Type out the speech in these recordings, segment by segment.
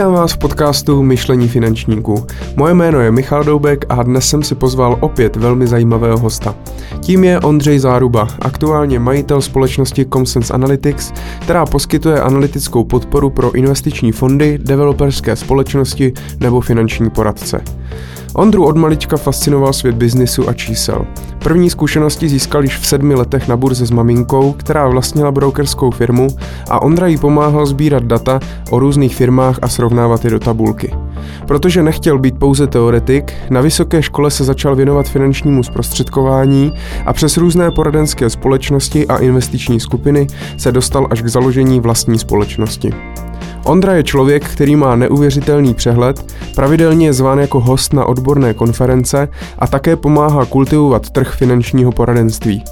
Vítám vás v podcastu Myšlení finančníků. Moje jméno je Michal Doubek a dnes jsem si pozval opět velmi zajímavého hosta. Tím je Ondřej Záruba, aktuálně majitel společnosti Comsense Analytics, která poskytuje analytickou podporu pro investiční fondy, developerské společnosti nebo finanční poradce. Ondru od malička fascinoval svět biznisu a čísel. První zkušenosti získal již v sedmi letech na burze s maminkou, která vlastnila brokerskou firmu a Ondra jí pomáhal sbírat data o různých firmách a srovnávat je do tabulky. Protože nechtěl být pouze teoretik, na vysoké škole se začal věnovat finančnímu zprostředkování a přes různé poradenské společnosti a investiční skupiny se dostal až k založení vlastní společnosti. Ondra je člověk, který má neuvěřitelný přehled, pravidelně je zván jako host na odborné konference a také pomáhá kultivovat trh finančního poradenství.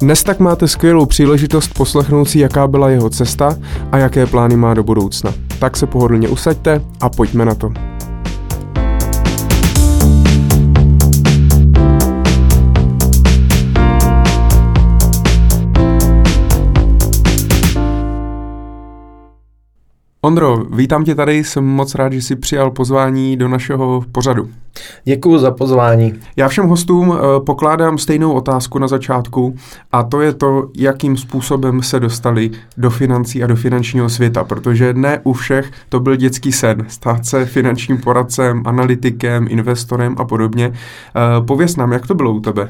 Dnes tak máte skvělou příležitost poslechnout si, jaká byla jeho cesta a jaké plány má do budoucna. Tak se pohodlně usaďte a pojďme na to. Ondro, vítám tě tady, jsem moc rád, že jsi přijal pozvání do našeho pořadu. Děkuji za pozvání. Já všem hostům uh, pokládám stejnou otázku na začátku a to je to, jakým způsobem se dostali do financí a do finančního světa, protože ne u všech to byl dětský sen, stát se finančním poradcem, analytikem, investorem a podobně. Uh, pověz nám, jak to bylo u tebe?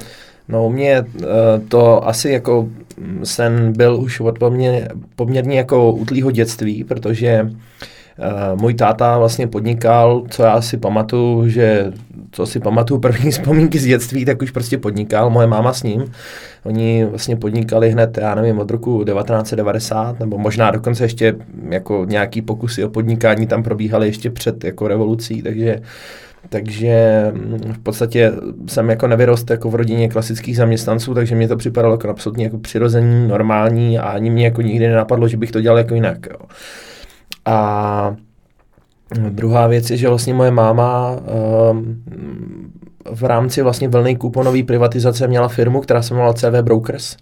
No, mě eh, to asi jako sen byl už od poměrně, poměrně jako útlýho dětství, protože uh, můj táta vlastně podnikal, co já si pamatuju, že co si pamatuju první vzpomínky z dětství, tak už prostě podnikal, moje máma s ním. Oni vlastně podnikali hned, já nevím, od roku 1990, nebo možná dokonce ještě jako nějaký pokusy o podnikání tam probíhaly ještě před jako revolucí, takže takže mm, v podstatě jsem jako nevyrost jako v rodině klasických zaměstnanců, takže mě to připadalo jako absolutně jako přirozený, normální a ani mě jako nikdy nenapadlo, že bych to dělal jako jinak. Jo. A druhá věc je, že vlastně moje máma um, v rámci vlastně vlny kuponové privatizace měla firmu, která se jmenovala CV Brokers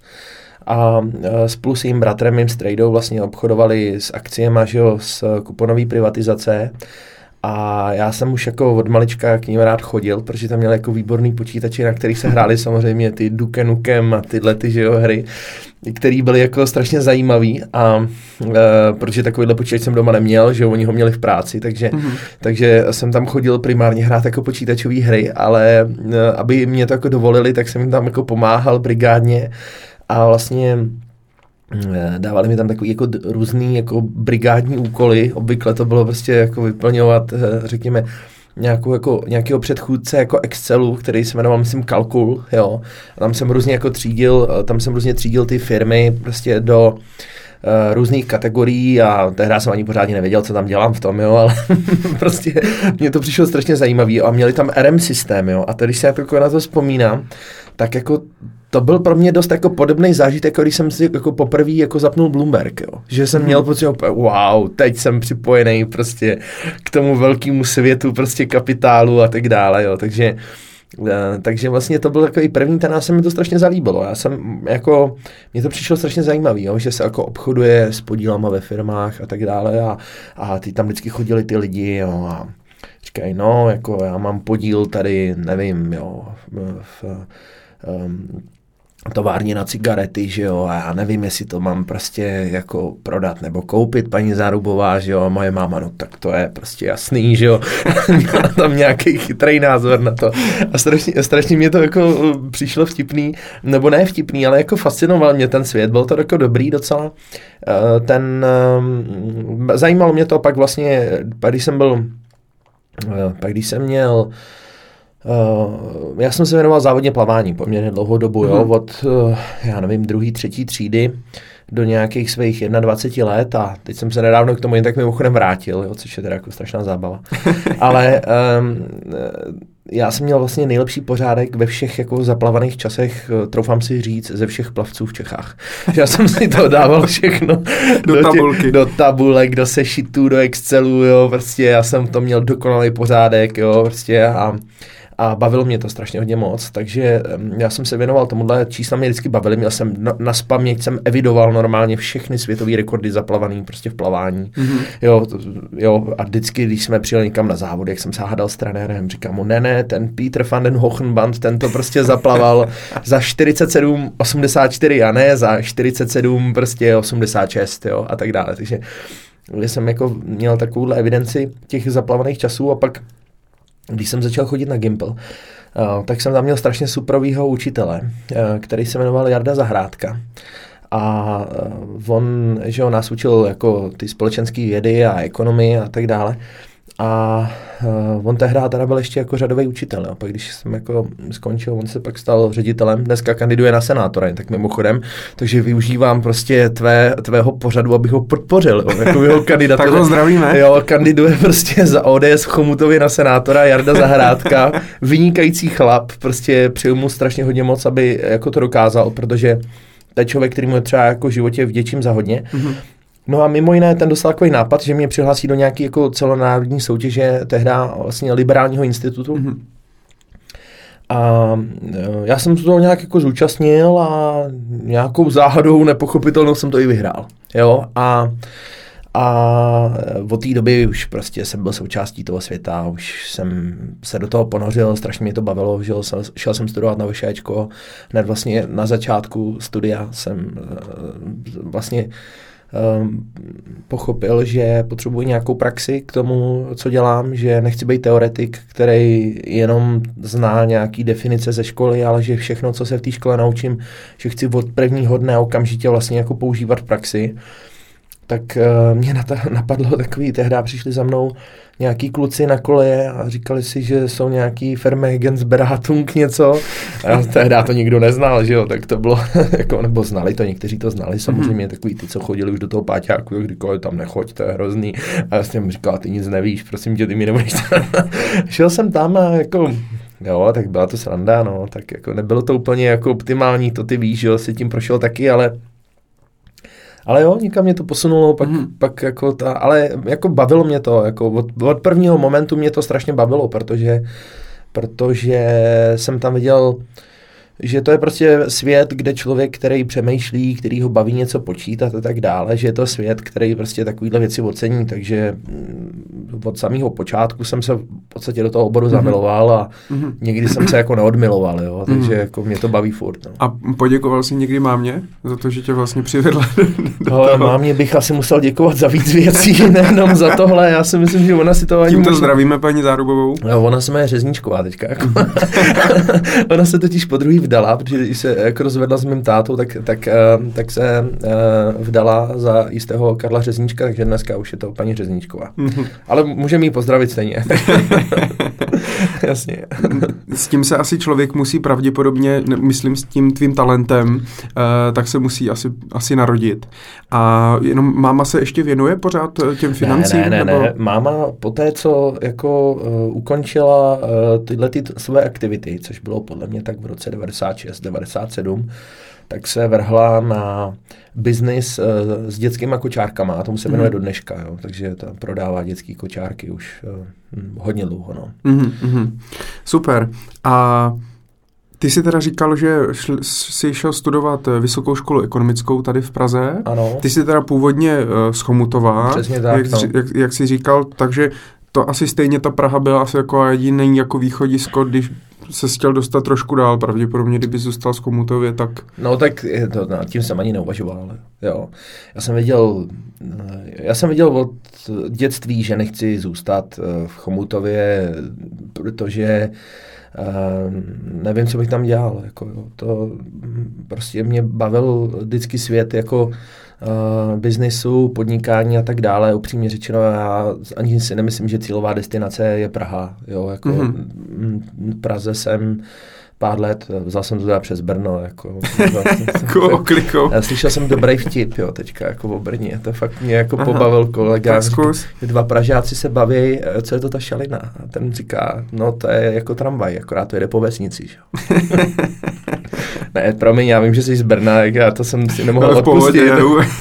a e, spolu s jejím bratrem, mým strejdou, vlastně obchodovali s akciemi, že jo, z kuponové privatizace a já jsem už jako od malička k ním rád chodil, protože tam měl jako výborný počítače, na kterých se hrály samozřejmě ty Duke Nukem a tyhle ty že jo, hry, které byly jako strašně zajímavý a e, protože takovýhle počítač jsem doma neměl, že jo, oni ho měli v práci, takže, mm-hmm. takže jsem tam chodil primárně hrát jako počítačové hry, ale e, aby mě to jako dovolili, tak jsem jim tam jako pomáhal brigádně a vlastně dávali mi tam takový jako různý jako brigádní úkoly, obvykle to bylo prostě jako vyplňovat, eh, řekněme, nějakou jako, nějakého předchůdce jako Excelu, který se jmenoval, myslím, Kalkul, jo. A tam jsem různě jako třídil, eh, tam jsem různě třídil ty firmy prostě do uh, různých kategorií a tehdy jsem ani pořádně nevěděl, co tam dělám v tom, jo, ale prostě mě to přišlo strašně zajímavý a měli tam RM systém, jo. A když se jako na to vzpomínám, tak jako to byl pro mě dost jako podobný zážitek, jako když jsem si jako poprvé jako zapnul Bloomberg, jo. Že jsem hmm. měl pocit, wow, teď jsem připojený prostě k tomu velkému světu prostě kapitálu a tak dále, jo. Takže eh, takže vlastně to byl takový první, ten se mi to strašně zalíbilo. Já jsem jako, mně to přišlo strašně zajímavý, jo, že se jako obchoduje s podílama ve firmách a tak dále a, a ty tam vždycky chodili ty lidi, jo, a říkají, no, jako já mám podíl tady, nevím, jo, v, v um, továrně na cigarety, že jo, a já nevím, jestli to mám prostě jako prodat nebo koupit, paní Zárubová, že jo, a moje máma, no tak to je prostě jasný, že jo, měla tam nějaký chytrý názor na to. A strašně, strašně mě to jako uh, přišlo vtipný, nebo ne vtipný, ale jako fascinoval mě ten svět, byl to jako dobrý docela, uh, ten, um, zajímalo mě to pak vlastně, když jsem byl, uh, pak když jsem měl já jsem se věnoval závodně plavání poměrně dlouhou dobu, jo, mhm. od, uh, já nevím, druhý, třetí třídy do nějakých svých 21 let a teď jsem se nedávno k tomu jen tak mimochodem vrátil, jo, což je teda jako strašná zábava. Ale um, já jsem měl vlastně nejlepší pořádek ve všech jako zaplavaných časech, troufám si říct, ze všech plavců v Čechách. Já jsem si to dával všechno do, do, tabulky. do tabulek, do sešitů, do Excelu, jo, prostě já jsem to měl dokonalý pořádek, jo, prostě a a bavilo mě to strašně hodně moc, takže já jsem se věnoval tomuhle, čísla mě vždycky bavily, měl jsem na, na spaměť jsem evidoval normálně všechny světové rekordy zaplavaný prostě v plavání, mm-hmm. jo, to, jo, a vždycky, když jsme přijeli někam na závod, jak jsem se hádal s trenérem, říkám mu, ne, ne, ten Peter van den Hochenband, ten to prostě zaplaval za 47,84 a ne za 47 prostě 86, jo, a tak dále, takže jsem jako měl takovouhle evidenci těch zaplavaných časů a pak když jsem začal chodit na Gimple, uh, tak jsem tam měl strašně superovýho učitele, uh, který se jmenoval Jarda Zahrádka. A uh, on, že on nás učil jako ty společenské vědy a ekonomii a tak dále. A uh, on tehdy teda byl ještě jako řadový učitel. A pak když jsem jako skončil, on se pak stal ředitelem, dneska kandiduje na senátora, tak mimochodem, takže využívám prostě tvé, tvého pořadu, abych ho podpořil. Jo, jako jeho tak ho zdravíme. Jo, kandiduje prostě za ODS Chomutově na senátora Jarda Zahrádka, vynikající chlap, prostě přeju mu strašně hodně moc, aby jako to dokázal, protože to je člověk, který mu je třeba jako v životě vděčím za hodně. Mm-hmm. No a mimo jiné ten dostal takový nápad, že mě přihlásí do nějaké jako celonárodní soutěže tehdy vlastně liberálního institutu. Mm-hmm. A e, já jsem se toho nějak jako zúčastnil a nějakou záhadou nepochopitelnou jsem to i vyhrál. Jo, a a od té doby už prostě jsem byl součástí toho světa, už jsem se do toho ponořil, strašně mě to bavilo, žil jsem, šel jsem studovat na vyšéčko, hned vlastně na začátku studia jsem e, vlastně um, pochopil, že potřebuji nějakou praxi k tomu, co dělám, že nechci být teoretik, který jenom zná nějaký definice ze školy, ale že všechno, co se v té škole naučím, že chci od prvního dne okamžitě vlastně jako používat v praxi tak uh, mě napadlo takový, tehdy přišli za mnou nějaký kluci na kole a říkali si, že jsou nějaký Vermegen Beratung něco. A tehdy to nikdo neznal, že jo, tak to bylo, jako, nebo znali to, někteří to znali, samozřejmě takový ty, co chodili už do toho páťáku, jak říkali, tam nechoď, to je hrozný. A já jsem říkal, ty nic nevíš, prosím tě, ty mi nebudeš. Šel jsem tam a jako Jo, tak byla to sranda, no, tak jako nebylo to úplně jako optimální, to ty víš, že jo, si tím prošel taky, ale ale jo, nikam mě to posunulo, pak, mm. pak jako ta, ale jako bavilo mě to, jako od, od prvního momentu mě to strašně bavilo, protože, protože jsem tam viděl že to je prostě svět, kde člověk, který přemýšlí, který ho baví něco počítat a tak dále, že je to svět, který prostě takovýhle věci ocení, takže mm, od samého počátku jsem se v podstatě do toho oboru mm-hmm. zamiloval a mm-hmm. někdy jsem se jako neodmiloval, jo, takže mm-hmm. jako mě to baví furt. No. A poděkoval jsi někdy mámě za to, že tě vlastně přivedla do Ale toho? mámě bych asi musel děkovat za víc věcí, nejenom za tohle, já si myslím, že ona si to ani Tímto možná... zdravíme paní Zárubovou. No, ona se jmenuje Řezničková teďka, jako. ona se totiž po druhý vdala, protože když se jako rozvedla s mým tátou, tak, tak, eh, tak se eh, vdala za jistého Karla Řezníčka, takže dneska už je to paní Řezníčková. Mm-hmm. Ale můžeme jí pozdravit stejně. Jasně. s tím se asi člověk musí pravděpodobně, myslím s tím tvým talentem, uh, tak se musí asi, asi narodit. A jenom máma se ještě věnuje pořád těm financím? Ne, ne, ne, nebo? ne. Máma po té, co jako uh, ukončila uh, tyhle ty své aktivity, což bylo podle mě tak v roce 96, 97, tak se vrhla na biznis uh, s dětskými kočárkama a tomu se jmenuje mm. do dneška, jo, takže ta prodává dětské kočárky už uh, hodně dlouho. No. Mm-hmm. Super. A ty jsi teda říkal, že šl, jsi šel studovat eh, vysokou školu ekonomickou tady v Praze. Ano. Ty jsi teda původně uh, z Chomutova. Přesně tak. Jak, no. jak, jak jsi říkal, takže to asi stejně ta Praha byla asi jako jediný jako východisko, když se chtěl dostat trošku dál, pravděpodobně, kdyby zůstal z Komutově, tak... No tak to, nad tím jsem ani neuvažoval, ale jo. Já jsem viděl, já jsem viděl od dětství, že nechci zůstat eh, v Chomutově, protože Uh, nevím, co bych tam dělal. Jako, jo. To prostě mě bavil vždycky svět jako uh, biznisu, podnikání a tak dále. Upřímně řečeno, já ani si nemyslím, že cílová destinace je Praha. Jo, jako mm-hmm. Praze jsem pár let, vzal jsem to teda přes Brno, jako, jako oklikou. Slyšel jsem dobrý vtip, jo, teďka, jako o Brně, to fakt mě jako Aha, pobavil kolega. Dva Pražáci se baví, co je to ta šalina? A ten říká, no to je jako tramvaj, akorát to jede po vesnici, jo. ne, promiň, já vím, že jsi z Brna, jak já to jsem si nemohl no, odpustit. Pohodě,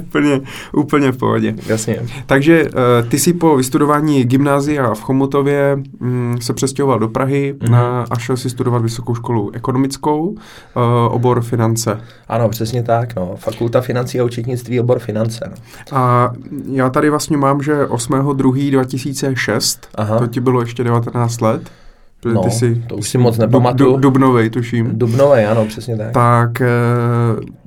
úplně, úplně v pohodě. Jasně. Takže uh, ty jsi po vystudování gymnázia v Chomutově um, se přestěhoval do Prahy mm-hmm. na, a šel si studovat vysokou školu ekonomickou, uh, obor finance. Ano, přesně tak, no. Fakulta financí a účetnictví, obor finance. No. A já tady vlastně mám, že 8.2.2006, Aha. to ti bylo ještě 19 let, No, ty si, to už si moc nepamatuju. Dub, Dubnovej, tuším. Dubnovej, ano, přesně tak. Tak ti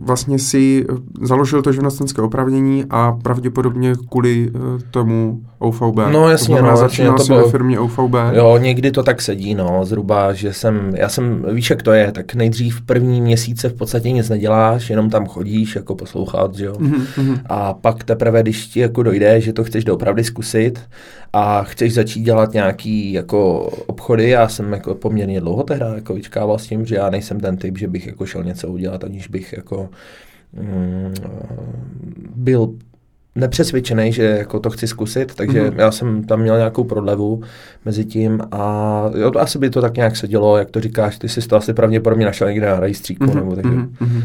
vlastně si založil to živnostenské opravnění a pravděpodobně kvůli eh, tomu OVB. No jasně, to no, začínal to bylo, ve firmě OVB. Jo, někdy to tak sedí, no, zhruba, že jsem, já jsem, víš, jak to je, tak nejdřív první měsíce v podstatě nic neděláš, jenom tam chodíš jako poslouchat, že jo. Mm-hmm. A pak teprve, když ti jako dojde, že to chceš doopravdy zkusit a chceš začít dělat nějaký jako obchody, já jsem jako poměrně dlouho tehdy jako vyčkával s tím, že já nejsem ten typ, že bych jako šel něco udělat, aniž bych jako mm, byl nepřesvědčený, že jako to chci zkusit, takže mm-hmm. já jsem tam měl nějakou prodlevu mezi tím a jo, asi by to tak nějak sedělo, jak to říkáš, ty jsi to asi pravděpodobně našel někde na rejstříku, mm-hmm. nebo takže, mm-hmm.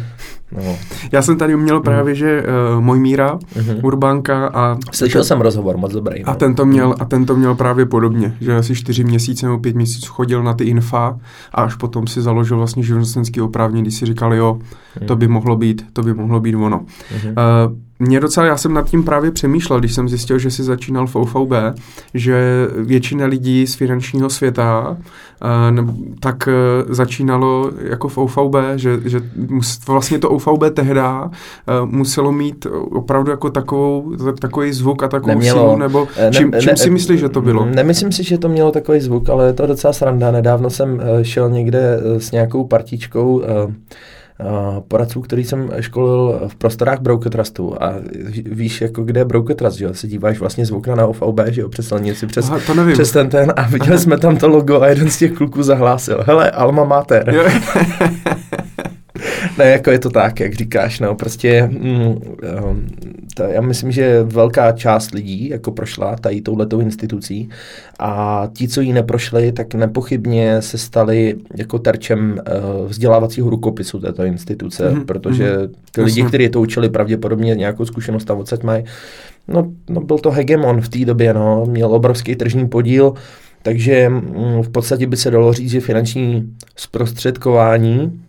No. Já jsem tady měl právě, mm-hmm. že uh, můj Míra, mm-hmm. Urbánka a... Slyšel ten, jsem rozhovor, moc dobrý. A no. ten to měl, a ten to měl právě podobně, že asi čtyři měsíce nebo pět měsíců chodil na ty infa a až potom si založil vlastně živnostenský oprávnění, když si říkal, jo, to by mohlo být, to by mohlo být ono. Mm-hmm. Uh, mě docela, já jsem nad tím právě přemýšlel, když jsem zjistil, že si začínal v OVB, že většina lidí z finančního světa uh, tak uh, začínalo jako v OVB, že, že mus, vlastně to OVB tehda uh, muselo mít opravdu jako takovou, takový zvuk a takovou Nemělo. sílu, nebo čím, ne, čím ne, si myslíš, že to bylo? Nemyslím si, že to mělo takový zvuk, ale je to docela sranda. Nedávno jsem šel někde s nějakou partičkou poradců, který jsem školil v prostorách Broker Trustu a víš, jako kde je Broker Trust, že jo? Se díváš vlastně z okna na OVB, že jo, přes silnici, přes, Aha, to nevím. přes ten ten a viděli Aha. jsme tam to logo a jeden z těch kluků zahlásil, hele, Alma Mater. ne, jako je to tak, jak říkáš, no, prostě mm, um, to, já myslím, že velká část lidí jako prošla tady touhletou institucí a ti, co ji neprošli, tak nepochybně se stali jako terčem uh, vzdělávacího rukopisu této instituce, mm-hmm. protože mhm. ty lidi, kteří to učili, pravděpodobně nějakou zkušenost tam odsaď mají. No, no, byl to hegemon v té době, no, měl obrovský tržní podíl, takže mm, v podstatě by se dalo říct, že finanční zprostředkování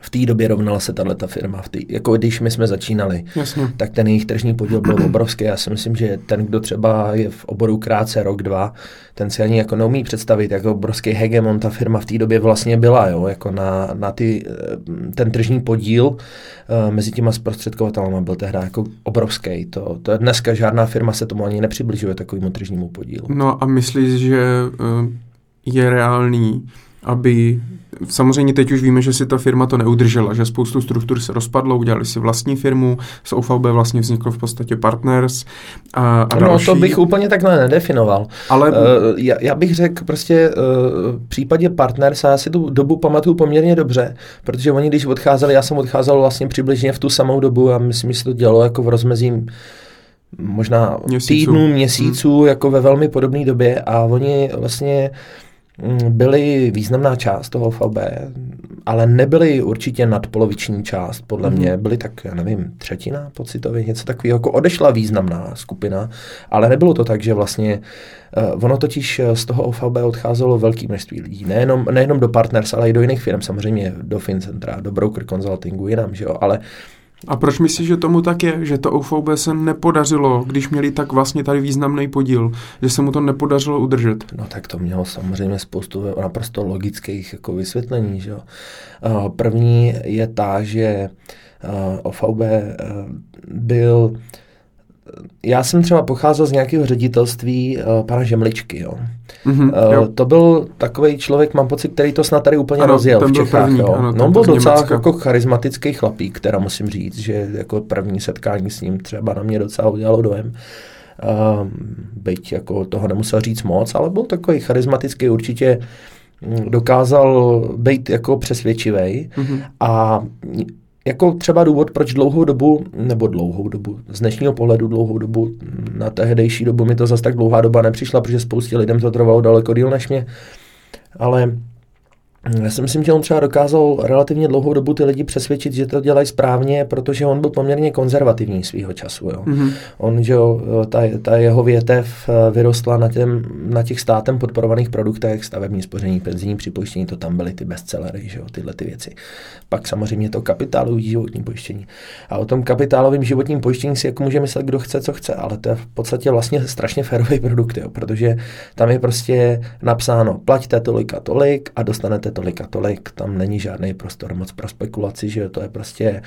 v té době rovnala se tahle firma. V tý, jako když my jsme začínali, Jasně. tak ten jejich tržní podíl byl obrovský. Já si myslím, že ten, kdo třeba je v oboru krátce rok, dva, ten si ani jako neumí představit, jako obrovský hegemon ta firma v té době vlastně byla, jo, jako na, na ty, eh, ten tržní podíl uh, mezi těma zprostředkovatelama byl tehdy jako obrovský. To, to je dneska žádná firma se tomu ani nepřibližuje takovému tržnímu podílu. No a myslíš, že uh, je reálný, aby samozřejmě teď už víme, že si ta firma to neudržela, že spoustu struktur se rozpadlo, udělali si vlastní firmu, z OVB vlastně vzniklo v podstatě Partners a, a No další. to bych úplně takhle nedefinoval. Ale... Uh, já, já bych řekl prostě uh, v případě Partners, a já si tu dobu pamatuju poměrně dobře, protože oni když odcházeli, já jsem odcházel vlastně přibližně v tu samou dobu a myslím, že se to dělo jako v rozmezí možná měsíců. týdnů, měsíců, hmm. jako ve velmi podobné době a oni vlastně Mm, byly významná část toho VB, ale nebyly určitě nadpoloviční část, podle mm-hmm. mě. Byly tak, já nevím, třetina pocitově, něco takového, jako odešla významná skupina, ale nebylo to tak, že vlastně uh, ono totiž z toho OVB odcházelo velké množství lidí. Nejenom, nejenom do Partners, ale i do jiných firm, samozřejmě do FinCentra, do Broker Consultingu, jinam, že jo, ale a proč myslíš, že tomu tak je? Že to OVB se nepodařilo, když měli tak vlastně tady významný podíl, že se mu to nepodařilo udržet? No tak to mělo samozřejmě spoustu naprosto logických jako vysvětlení. Že? První je ta, že OVB byl já jsem třeba pocházel z nějakého ředitelství uh, pana Žemličky, jo. Mm-hmm, uh, jo. To byl takový člověk, mám pocit, který to snad tady úplně ano, rozjel v Čechách. První, jo. Ano, no, on byl docela Německa. jako charismatický chlapík, která musím říct, že jako první setkání s ním třeba na mě docela udělalo dojem. Uh, byť jako toho nemusel říct moc, ale byl takový charismatický určitě dokázal být jako přesvědčivý mm-hmm. a jako třeba důvod, proč dlouhou dobu, nebo dlouhou dobu, z dnešního pohledu dlouhou dobu, na tehdejší dobu mi to zase tak dlouhá doba nepřišla, protože spoustě lidem to trvalo daleko díl než mě, ale já si myslím, že on třeba dokázal relativně dlouhou dobu ty lidi přesvědčit, že to dělají správně, protože on byl poměrně konzervativní svého času. Jo. Mm-hmm. On, že jo, ta, ta jeho větev eh, vyrostla na, těm, na těch státem podporovaných produktech, stavební spoření, penzijní připojištění, to tam byly ty bestsellery, že jo, tyhle ty věci. Pak samozřejmě to kapitálový životní pojištění. A o tom kapitálovém životním pojištění si jako může myslet, kdo chce, co chce, ale to je v podstatě vlastně strašně férový produkt, jo, protože tam je prostě napsáno, plaťte tolik a tolik a dostanete máte tolik a tolik, tam není žádný prostor moc pro spekulaci, že to je prostě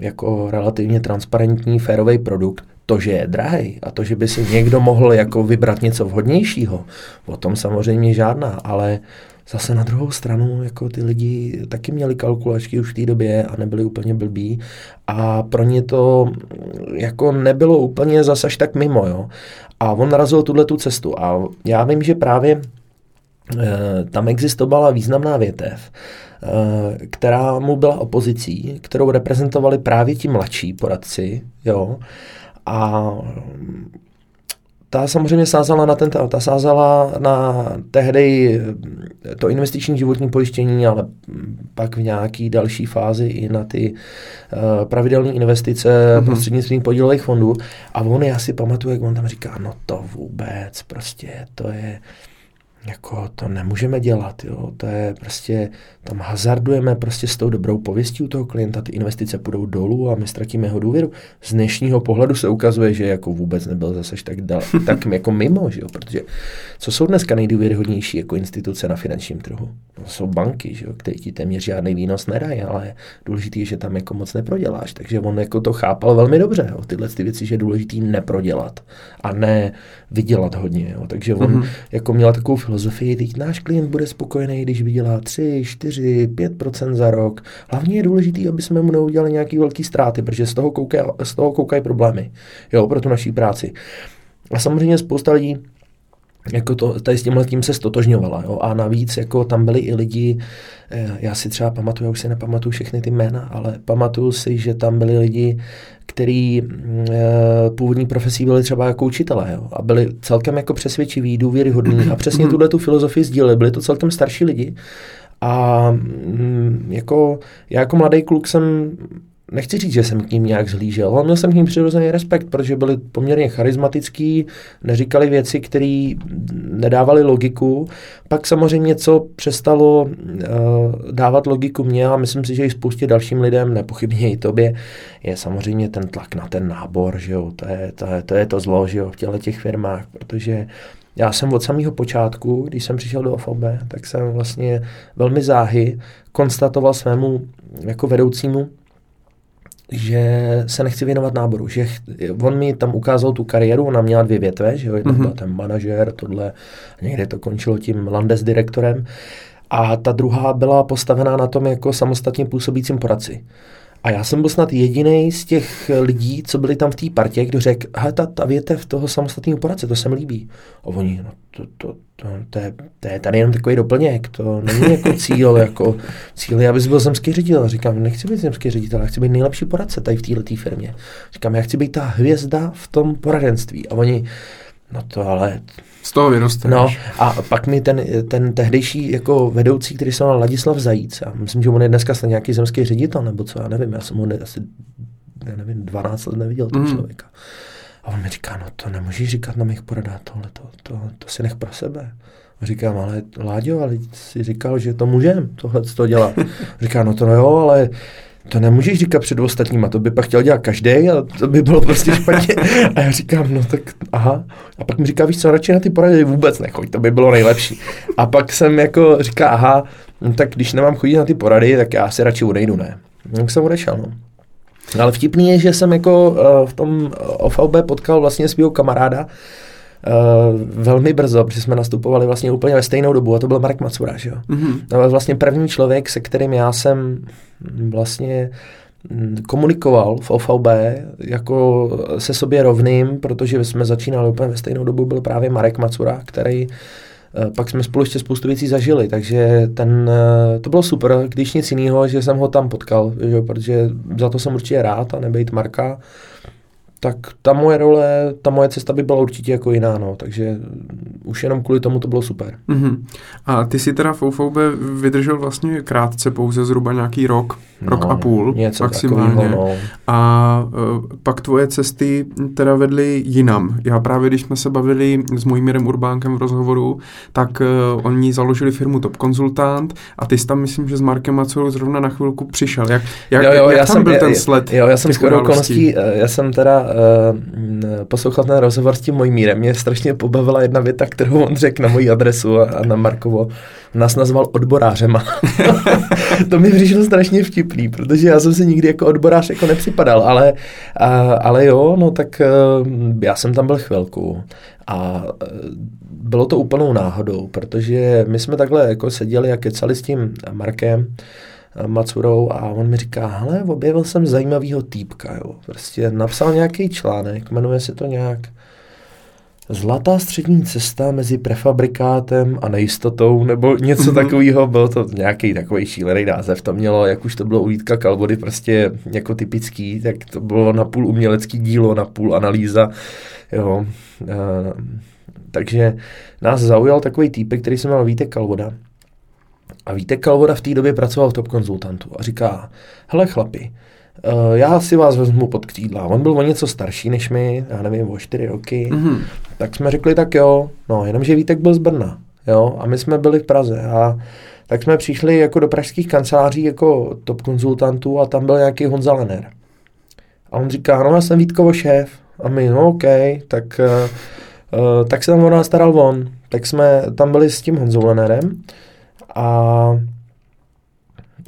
jako relativně transparentní, férový produkt. To, že je drahý a to, že by si někdo mohl jako vybrat něco vhodnějšího, o tom samozřejmě žádná, ale zase na druhou stranu jako ty lidi taky měli kalkulačky už v té době a nebyli úplně blbí a pro ně to jako nebylo úplně zase až tak mimo, jo. A on narazil tuhle tu cestu a já vím, že právě tam existovala významná větev, eh, která mu byla opozicí, kterou reprezentovali právě ti mladší poradci, jo, a ta samozřejmě sázala na ten, ta sázala na tehdy to investiční životní pojištění, ale pak v nějaký další fázi i na ty uh, pravidelné investice mm-hmm. prostřednictvím podílových fondů. A on, já si pamatuju, jak on tam říká, no to vůbec, prostě to je, jako to nemůžeme dělat, jo. To je prostě, tam hazardujeme prostě s tou dobrou pověstí u toho klienta, ty investice půjdou dolů a my ztratíme jeho důvěru. Z dnešního pohledu se ukazuje, že jako vůbec nebyl zase tak, dal, tak jako mimo, že jo, protože co jsou dneska nejdůvěryhodnější jako instituce na finančním trhu? No, jsou banky, že jo, které ti téměř žádný výnos nedají, ale důležité je, že tam jako moc neproděláš. Takže on jako to chápal velmi dobře, jo, tyhle ty věci, že je důležité neprodělat a ne vydělat hodně. Jo. Takže on mm-hmm. jako měl takovou filozofii, teď náš klient bude spokojený, když vydělá 3, 4, 5% za rok. Hlavně je důležité, aby jsme mu neudělali nějaký velký ztráty, protože z toho, koukají, z toho koukají problémy jo, pro tu naší práci. A samozřejmě spousta lidí jako to, tady s tímhle tím se stotožňovala. Jo? A navíc jako tam byli i lidi, eh, já si třeba pamatuju, já už si nepamatuju všechny ty jména, ale pamatuju si, že tam byli lidi, který e, původní profesí byli třeba jako učitelé jo? a byli celkem jako přesvědčiví, důvěryhodní a přesně tuhle tu filozofii sdíleli. Byli to celkem starší lidi a mm, jako já jako mladý kluk jsem nechci říct, že jsem k ním nějak zhlížel, ale měl jsem k ním přirozený respekt, protože byli poměrně charismatický, neříkali věci, které nedávali logiku. Pak samozřejmě, co přestalo uh, dávat logiku mě a myslím si, že i spoustě dalším lidem, nepochybně i tobě, je samozřejmě ten tlak na ten nábor, že jo? To, je, to, je, to je to zlo že jo? v těchto těch firmách, protože já jsem od samého počátku, když jsem přišel do OFOB, tak jsem vlastně velmi záhy konstatoval svému jako vedoucímu, že se nechci věnovat náboru, že on mi tam ukázal tu kariéru, ona měla dvě větve, že jo, jedna mm-hmm. ten manažer, tohle, a někde to končilo tím landesdirektorem, a ta druhá byla postavená na tom jako samostatně působícím poradci. A já jsem byl snad jediný z těch lidí, co byli tam v té partě, kdo řekl, hele, ta, ta větev toho samostatného poradce, to se mi líbí. A oni, no to, to, to, to, je, to je tady jenom takový doplněk, to není jako cíl, jako cíl je, abys byl zemský ředitel. Říkám, nechci být zemský ředitel, já chci být nejlepší poradce tady v této firmě. Říkám, já chci být ta hvězda v tom poradenství. A oni, no to ale z toho vyrosteš. No a pak mi ten, ten tehdejší jako vedoucí, který se jmenoval Ladislav Zajíc, a myslím, že on je dneska snad nějaký zemský ředitel, nebo co, já nevím, já jsem ho ne, asi, já nevím, 12 let neviděl, ten mm. člověka. A on mi říká, no to nemůžeš říkat na mých poradách tohle, to, to, to si nech pro sebe. A říkám, ale Láďo, ale jsi říkal, že to můžem, tohle to dělat. Říká, no to no jo, ale to nemůžeš říkat před ostatníma, to by pak chtěl dělat každý a to by bylo prostě špatně. A já říkám, no tak aha. A pak mi říká, víš co, radši na ty porady vůbec nechoď, to by bylo nejlepší. A pak jsem jako říká, aha, no tak když nemám chodit na ty porady, tak já si radši odejdu, ne. Tak jsem odešel, no. Ale vtipný je, že jsem jako uh, v tom OVB potkal vlastně svého kamaráda, velmi brzo, protože jsme nastupovali vlastně úplně ve stejnou dobu a to byl Marek Macura, že jo. Mm-hmm. To byl vlastně první člověk, se kterým já jsem vlastně mm, komunikoval v OVB jako se sobě rovným, protože jsme začínali úplně ve stejnou dobu, byl právě Marek Macura, který pak jsme spolu ještě spoustu věcí zažili, takže ten, eh, to bylo super, když nic jiného, že jsem ho tam potkal, že, protože za to jsem určitě rád a nebejt Marka, tak ta moje role, ta moje cesta by byla určitě jako jiná, no, takže už jenom kvůli tomu to bylo super. Mm-hmm. A ty si teda v OVB vydržel vlastně krátce, pouze zhruba nějaký rok, no, rok a půl něco maximálně. Takovýho, no. A uh, pak tvoje cesty teda vedly jinam. Já právě, když jsme se bavili s Mojmírem Urbánkem v rozhovoru, tak uh, oni založili firmu Top Konzultant a ty jsi tam, myslím, že s Markem Macolou zrovna na chvilku přišel. Jak, jak, jo, jo, jak já tam jsem, byl ten sled? Jo, já jsem skoro okolností, já jsem teda uh, poslouchal ten rozhovor s tím Mojmírem. Mě strašně pobavila jedna věta, kterou on řekl na moji adresu a, a na Markovo. Nás nazval odborářema. to mi přišlo strašně vtipný, protože já jsem si nikdy jako odborář jako nepřipadal, ale, a, ale jo, no tak uh, já jsem tam byl chvilku a uh, bylo to úplnou náhodou, protože my jsme takhle jako seděli a kecali s tím Markem, Macurou a on mi říká, hele, objevil jsem zajímavýho týpka, jo. Prostě napsal nějaký článek, jmenuje se to nějak Zlatá střední cesta mezi prefabrikátem a nejistotou, nebo něco mm-hmm. takového, byl to nějaký takový šílený název, to mělo, jak už to bylo u Vítka Kalvody, prostě jako typický, tak to bylo na půl umělecký dílo, na půl analýza, jo. E, takže nás zaujal takový týpek, který se jmenoval Vítek Kalvoda, a víte, Kalvoda v té době pracoval v top konzultantu a říká, hele chlapi, uh, já si vás vezmu pod křídla. On byl o něco starší než my, já nevím, o čtyři roky. Mm-hmm. Tak jsme řekli, tak jo, no, jenomže Vítek byl z Brna, jo, a my jsme byli v Praze a tak jsme přišli jako do pražských kanceláří jako top konzultantů a tam byl nějaký Honza Lener. A on říká, no já jsem Vítkovo šéf. A my, no OK, tak, uh, uh, tak se tam o nás staral on. Tak jsme tam byli s tím Honzou Lenerem a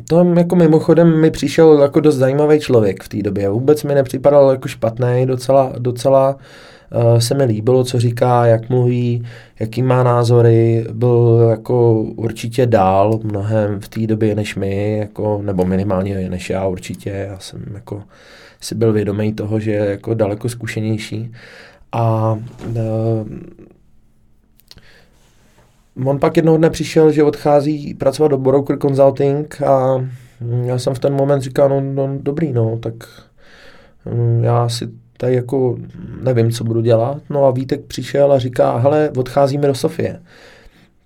to jako mimochodem mi přišel jako dost zajímavý člověk v té době. Vůbec mi nepřipadal jako špatný, docela, docela uh, se mi líbilo, co říká, jak mluví, jaký má názory, byl jako určitě dál mnohem v té době než my, jako, nebo minimálně než já určitě. Já jsem jako si byl vědomý toho, že je jako daleko zkušenější. A uh, On pak jednoho dne přišel, že odchází pracovat do Broker Consulting a já jsem v ten moment říkal, no, no dobrý, no, tak mm, já si tady jako nevím, co budu dělat. No a Vítek přišel a říká, hele, odcházíme do Sofie.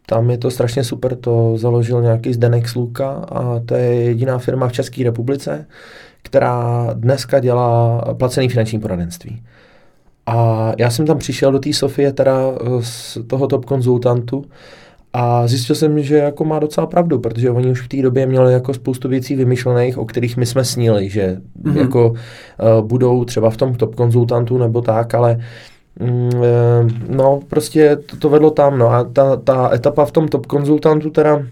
Tam je to strašně super, to založil nějaký Zdenek Sluka a to je jediná firma v České republice, která dneska dělá placený finanční poradenství. A já jsem tam přišel do té Sofie teda eh, z toho top konzultantu a zjistil jsem, že jako má docela pravdu, protože oni už v té době měli jako spoustu věcí vymyšlených, o kterých my jsme snili, že mm-hmm. jako uh, budou třeba v tom top konzultantu nebo tak, ale mm, eh, no prostě to, to vedlo tam, no a ta, ta etapa v tom top konzultantu teda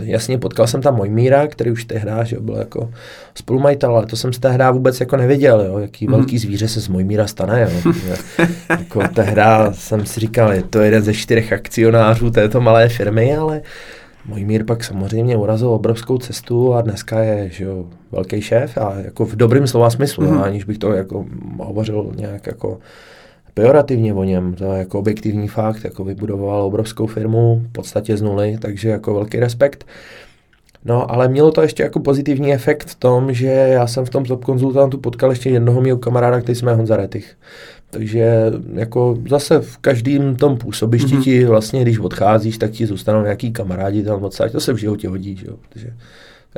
Jasně, potkal jsem tam Mojmíra, který už tehdy že byl jako spolumajitel, ale to jsem z tehdy vůbec jako nevěděl, jo, jaký mm. velký zvíře se z Mojmíra stane. Jo. jako tehdy jsem si říkal, je to jeden ze čtyřech akcionářů této malé firmy, ale Mojmír pak samozřejmě urazil obrovskou cestu a dneska je že jo, velký šéf a jako v dobrým slova smyslu, mm. aniž bych to jako hovořil nějak jako pejorativně o něm, to je jako objektivní fakt, jako vybudoval obrovskou firmu, v podstatě z nuly, takže jako velký respekt. No, ale mělo to ještě jako pozitivní efekt v tom, že já jsem v tom top konzultantu potkal ještě jednoho mého kamaráda, který jsme Honza Retich. Takže jako zase v každém tom působišti mm-hmm. ti vlastně, když odcházíš, tak ti zůstanou nějaký kamarádi tam odsaď. To se v životě hodí, že jo? Protože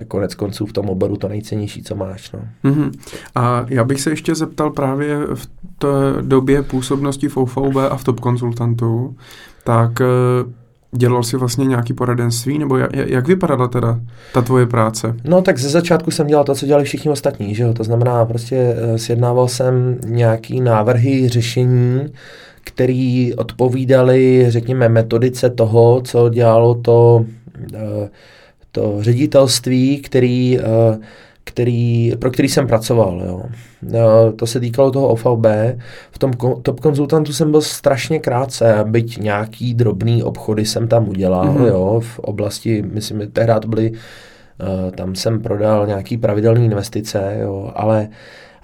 konec konců v tom oboru to nejcennější, co máš. No. Mm-hmm. A já bych se ještě zeptal právě v té době působnosti v OVB a v Top Konzultantu, tak eh, dělal si vlastně nějaký poradenství, nebo jak, jak vypadala teda ta tvoje práce? No tak ze začátku jsem dělal to, co dělali všichni ostatní, že jo? to znamená prostě uh, sjednával jsem nějaký návrhy řešení, který odpovídali, řekněme, metodice toho, co dělalo to uh, to ředitelství, který, eh, který, pro který jsem pracoval. Jo. Eh, to se týkalo toho OVB. V tom top konzultantu jsem byl strašně krátce, byť nějaký drobný obchody jsem tam udělal, mm-hmm. jo, v oblasti, myslím, tehdy to byly, uh, tam jsem prodal nějaký pravidelné investice, jo, ale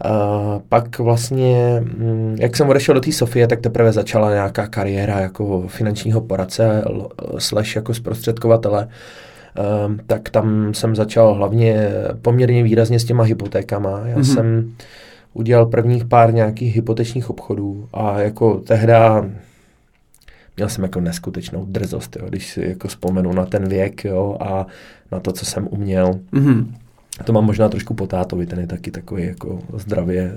Uh, pak vlastně, mm, jak jsem odešel do té Sofie, tak teprve začala nějaká kariéra jako finančního poradce slash jako zprostředkovatele. Uh, tak tam jsem začal hlavně poměrně výrazně s těma hypotékama. Já mm-hmm. jsem udělal prvních pár nějakých hypotečních obchodů a jako tehda měl jsem jako neskutečnou drzost, jo, když si jako vzpomenu na ten věk jo, a na to, co jsem uměl. Mm-hmm. To mám možná trošku po tátovi, ten je taky takový jako zdravě e,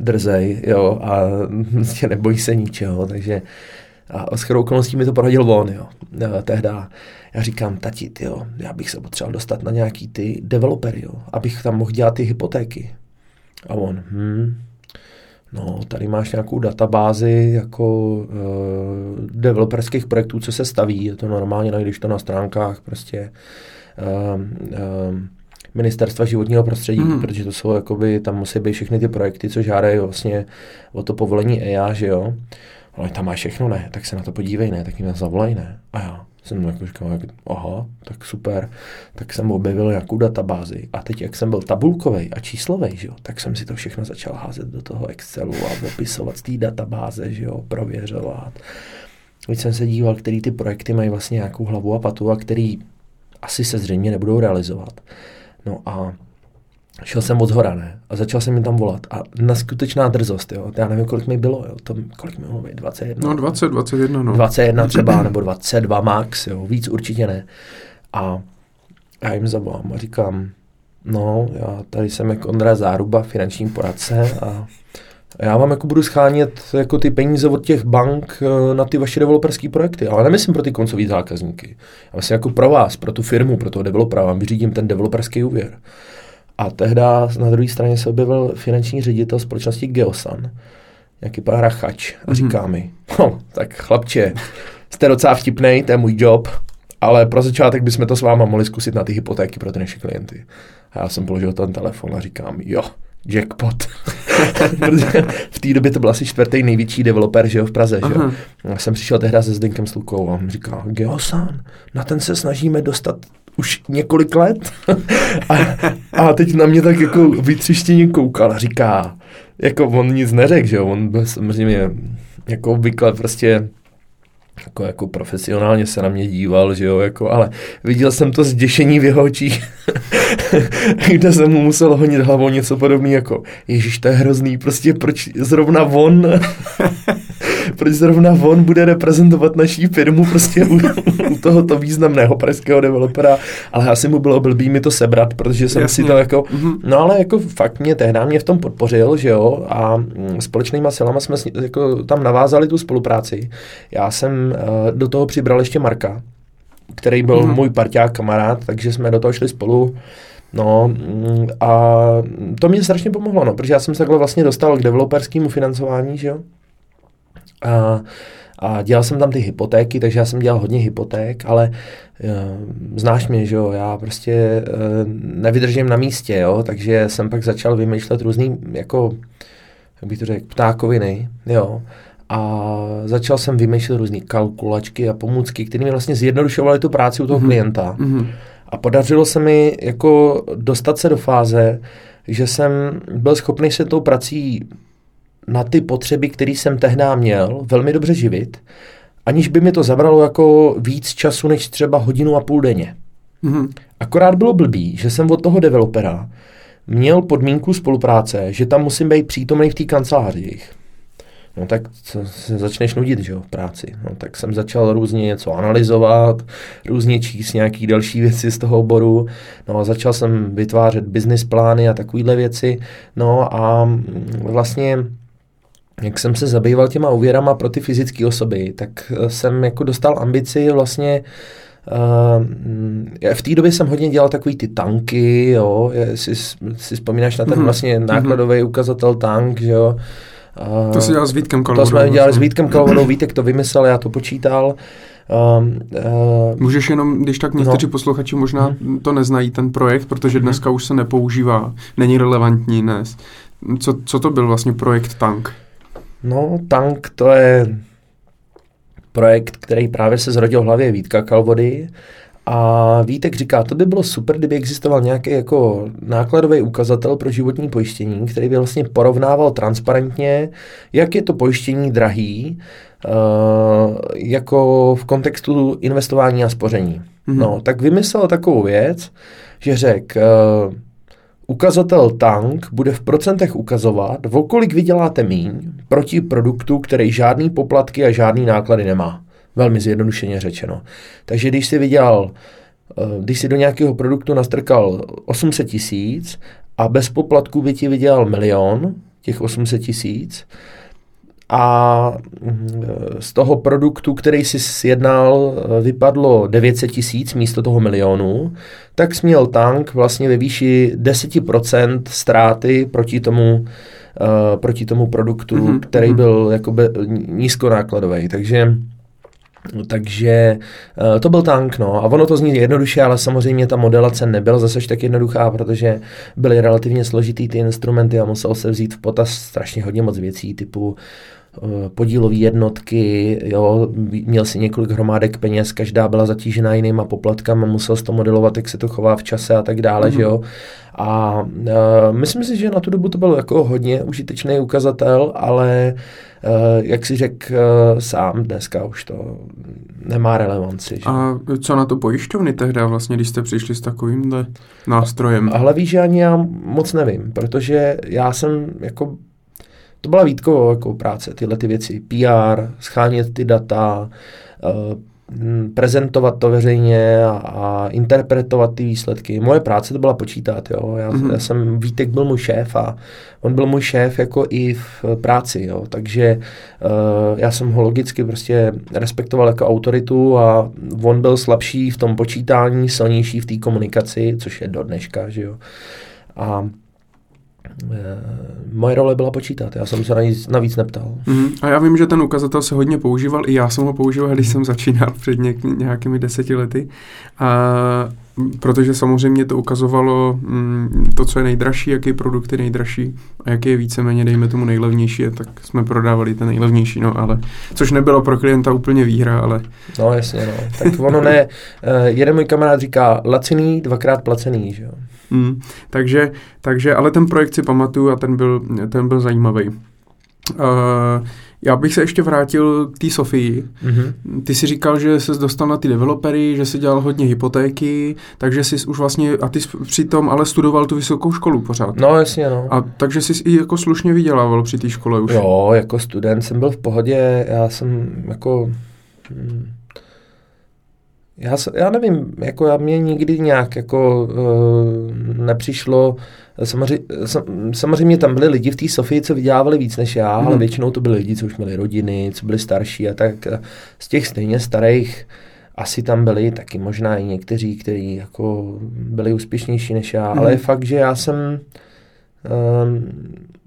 drzej, jo, a vlastně nebojí se ničeho, takže a s chorou okolností mi to poradil on, jo, e, tehda. Já říkám, tati, jo, já bych se potřeboval dostat na nějaký ty developery, jo, abych tam mohl dělat ty hypotéky. A on, hm, no, tady máš nějakou databázi jako uh, developerských projektů, co se staví, je to normálně, najdeš to na stránkách prostě uh, uh, ministerstva životního prostředí, mm. protože to jsou jakoby, tam musí být všechny ty projekty, co žádají vlastně o to povolení EIA, že jo. Ale tam máš všechno, ne, tak se na to podívej, ne, tak jim zavolej, ne. A já jsem jako říkal, jak, aha, tak super. Tak jsem objevil nějakou databázi a teď, jak jsem byl tabulkový a číslový, že jo, tak jsem si to všechno začal házet do toho Excelu a opisovat z té databáze, že jo, prověřovat. Teď jsem se díval, který ty projekty mají vlastně nějakou hlavu a patu a který asi se zřejmě nebudou realizovat. No a šel jsem od zhora, ne? A začal jsem jim tam volat. A neskutečná drzost, jo. Já nevím, kolik mi bylo, jo. To, kolik mi bylo být, 21? No 20, 21, no. 21 třeba, nebo 22 max, jo. Víc určitě ne. A já jim zavolám a říkám, no, já tady jsem jako Ondra Záruba, finanční poradce a já vám jako budu schánět jako ty peníze od těch bank eh, na ty vaše developerské projekty, ale nemyslím pro ty koncový zákazníky. Já myslím jako pro vás, pro tu firmu, pro toho developera, vám vyřídím ten developerský úvěr. A tehdy na druhé straně se objevil finanční ředitel společnosti Geosan, nějaký pán Rachač, a říká mm-hmm. mi, no, tak chlapče, jste docela vtipnej, to je můj job, ale pro začátek bychom to s váma mohli zkusit na ty hypotéky pro ty naše klienty. A já jsem položil ten telefon a říkám, jo, jackpot. v té době to byl asi čtvrtý největší developer že jo, v Praze. Že jo. Já jsem přišel tehdy se Zdenkem Slukou a on říkal, Geosan, na ten se snažíme dostat už několik let. A, a teď na mě tak jako vytřištěně koukal a říká, jako on nic neřekl, že jo, on byl samozřejmě jako obvykle prostě jako, jako profesionálně se na mě díval, že jo, jako, ale viděl jsem to zděšení v jeho očích, kde jsem mu musel honit hlavou něco podobného jako, ježíš, to je hrozný, prostě proč zrovna on proč zrovna on bude reprezentovat naší firmu prostě u, u tohoto významného pražského developera, ale asi mu bylo blbý mi to sebrat, protože jsem Jasně. si to jako, mm-hmm. no ale jako fakt mě tehdy mě v tom podpořil, že jo, a mm, společnýma silama jsme jako tam navázali tu spolupráci. Já jsem uh, do toho přibral ještě Marka, který byl mm-hmm. můj parťák, kamarád, takže jsme do toho šli spolu. No mm, a to mě strašně pomohlo, no, protože já jsem se takhle vlastně dostal k developerskému financování, že jo. A, a dělal jsem tam ty hypotéky, takže já jsem dělal hodně hypoték, ale uh, znáš mě, že jo, já prostě uh, nevydržím na místě, jo, takže jsem pak začal vymýšlet různý, jako, jak bych to řekl, ptákoviny, jo. A začal jsem vymýšlet různé kalkulačky a pomůcky, které mi vlastně zjednodušovaly tu práci u toho mm-hmm. klienta. Mm-hmm. A podařilo se mi jako dostat se do fáze, že jsem byl schopný se tou prací na ty potřeby, které jsem tehdy měl, velmi dobře živit, aniž by mi to zabralo jako víc času než třeba hodinu a půl denně. Mm-hmm. Akorát bylo blbý, že jsem od toho developera měl podmínku spolupráce, že tam musím být přítomný v té kanceláři No tak co, se začneš nudit, že jo, v práci. No tak jsem začal různě něco analyzovat, různě číst nějaký další věci z toho oboru. No a začal jsem vytvářet business plány a takovéhle věci. No a vlastně jak jsem se zabýval těma úvěrama pro ty fyzické osoby, tak eh, jsem jako dostal ambici vlastně Uh, v té době jsem hodně dělal takový ty tanky, jo, si, si vzpomínáš na ten mm-hmm. vlastně nákladový ukazatel tank, že jo. Uh, to si dělal s Vítkem Kalvodou. To jsme dělali s Vítkem Kalvodou, Vítek to vymyslel, já to počítal. Um, uh, Můžeš jenom, když tak někteří no. posluchači možná hmm. to neznají, ten projekt, protože dneska hmm. už se nepoužívá, není relevantní dnes. Co, co to byl vlastně projekt Tank? No, tank to je projekt, který právě se zrodil v hlavě Vítka Kalvody A Vítek říká, to by bylo super, kdyby existoval nějaký jako nákladový ukazatel pro životní pojištění, který by vlastně porovnával transparentně, jak je to pojištění drahý, uh, jako v kontextu investování a spoření. Mm-hmm. No, tak vymyslel takovou věc, že řekl, uh, ukazatel tank bude v procentech ukazovat, o kolik vyděláte míň proti produktu, který žádný poplatky a žádný náklady nemá. Velmi zjednodušeně řečeno. Takže když si vydělal, eh, když si do nějakého produktu nastrkal 800 tisíc a bez poplatků by ti vydělal milion, těch 800 tisíc, a mm, z toho produktu, který si sjednal, vypadlo 900 tisíc místo toho milionu, tak jsi měl tank vlastně ve výši 10% ztráty proti tomu, uh, proti tomu produktu, mm-hmm. který mhm. byl jakoby nízkonákladový. Takže takže uh, to byl tank, no. A ono to zní jednoduše, ale samozřejmě ta modelace nebyla zase tak jednoduchá, protože byly relativně složitý ty instrumenty a musel se vzít v potaz strašně hodně moc věcí, typu Eh, podílové jednotky, jo, měl si několik hromádek peněz, každá byla zatížena jinýma poplatkama, musel to modelovat, jak se to chová v čase a tak dále, mm-hmm. že jo. A uh, myslím si, že na tu dobu to byl jako hodně užitečný ukazatel, ale uh, jak si řekl uh, sám, dneska už to nemá relevanci. Že? A co na to pojišťovny tehdy vlastně, když jste přišli s takovýmhle nástrojem? Ale víš, že ani já moc nevím, protože já jsem jako to byla Vítkovo jako práce, tyhle ty věci. PR, schánět ty data, uh, prezentovat to veřejně a, a interpretovat ty výsledky. Moje práce to byla počítat, jo. Já, mm-hmm. já jsem, Vítek byl můj šéf a on byl můj šéf jako i v práci, jo. Takže uh, já jsem ho logicky prostě respektoval jako autoritu a on byl slabší v tom počítání, silnější v té komunikaci, což je do dneška, že jo. A Eh, moje role byla počítat, já jsem se na nic navíc neptal. Mm, a já vím, že ten ukazatel se hodně používal, i já jsem ho používal, když jsem začínal před něk- nějakými deseti lety, a, protože samozřejmě to ukazovalo mm, to, co je nejdražší, jaký produkt je nejdražší a jaký je víceméně, dejme tomu nejlevnější, tak jsme prodávali ten nejlevnější, no ale, což nebylo pro klienta úplně výhra, ale... No jasně, no, tak ono ne, uh, jeden můj kamarád říká laciný, dvakrát placený, že jo. Mm, takže, takže, ale ten projekt si pamatuju a ten byl, ten byl zajímavý. Uh, já bych se ještě vrátil k té Sofii. Mm-hmm. Ty si říkal, že jsi dostal na ty developery, že jsi dělal hodně hypotéky, takže jsi už vlastně, a ty přitom ale studoval tu vysokou školu pořád. No jasně, no. A takže jsi i jako slušně vydělával při té škole už. Jo, jako student jsem byl v pohodě, já jsem jako... Hmm, já, já nevím, jako já mě nikdy nějak jako uh, nepřišlo, samozřejmě, samozřejmě tam byli lidi v té Sofii, co vydělávali víc než já, hmm. ale většinou to byli lidi, co už měli rodiny, co byli starší a tak z těch stejně starých asi tam byli taky možná i někteří, kteří jako byli úspěšnější než já, hmm. ale je fakt, že já jsem um,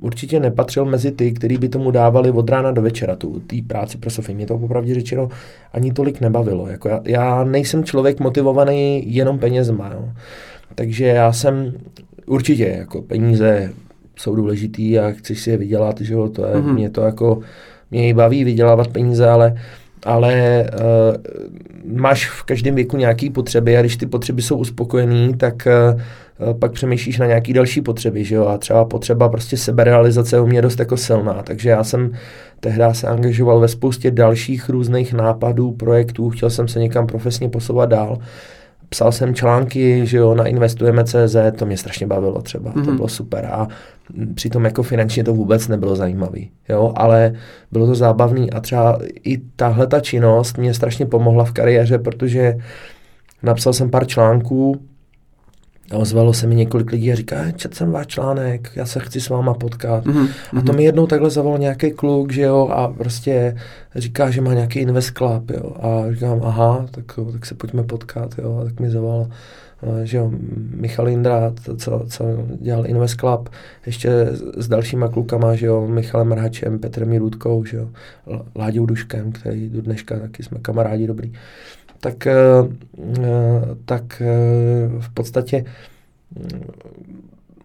určitě nepatřil mezi ty, kteří by tomu dávali od rána do večera tu tý práci pro Sofii. Mě to popravdě řečeno ani tolik nebavilo. Jako já, já nejsem člověk motivovaný jenom penězma. Jo. Takže já jsem určitě jako peníze jsou důležitý a chceš si je vydělat, že jo, to je, mm-hmm. mě to jako, mě i baví vydělávat peníze, ale ale uh, máš v každém věku nějaké potřeby a když ty potřeby jsou uspokojené, tak uh, pak přemýšlíš na nějaké další potřeby, že jo, a třeba potřeba prostě seberealizace u mě dost jako silná, takže já jsem tehdy se angažoval ve spoustě dalších různých nápadů, projektů, chtěl jsem se někam profesně posouvat dál, psal jsem články, že jo, na Investujeme.cz, to mě strašně bavilo třeba, mm-hmm. to mhm. bylo super a přitom jako finančně to vůbec nebylo zajímavý, jo, ale bylo to zábavný a třeba i tahle ta činnost mě strašně pomohla v kariéře, protože napsal jsem pár článků, ozvalo se mi několik lidí a říká, četl jsem váš článek, já se chci s váma potkat. Mm-hmm. A to mi jednou takhle zavolal nějaký kluk, že jo, a prostě říká, že má nějaký invest club, jo. A říkám, aha, tak, tak se pojďme potkat, jo. A tak mi zavolal, eh, že jo, Michal Indra, co, co dělal Invest Club, ještě s dalšíma klukama, že jo, Michalem Mrhačem, Petrem Rudkou, že jo, Láďou Duškem, který do dneška taky jsme kamarádi dobrý tak, eh, eh, tak eh, v podstatě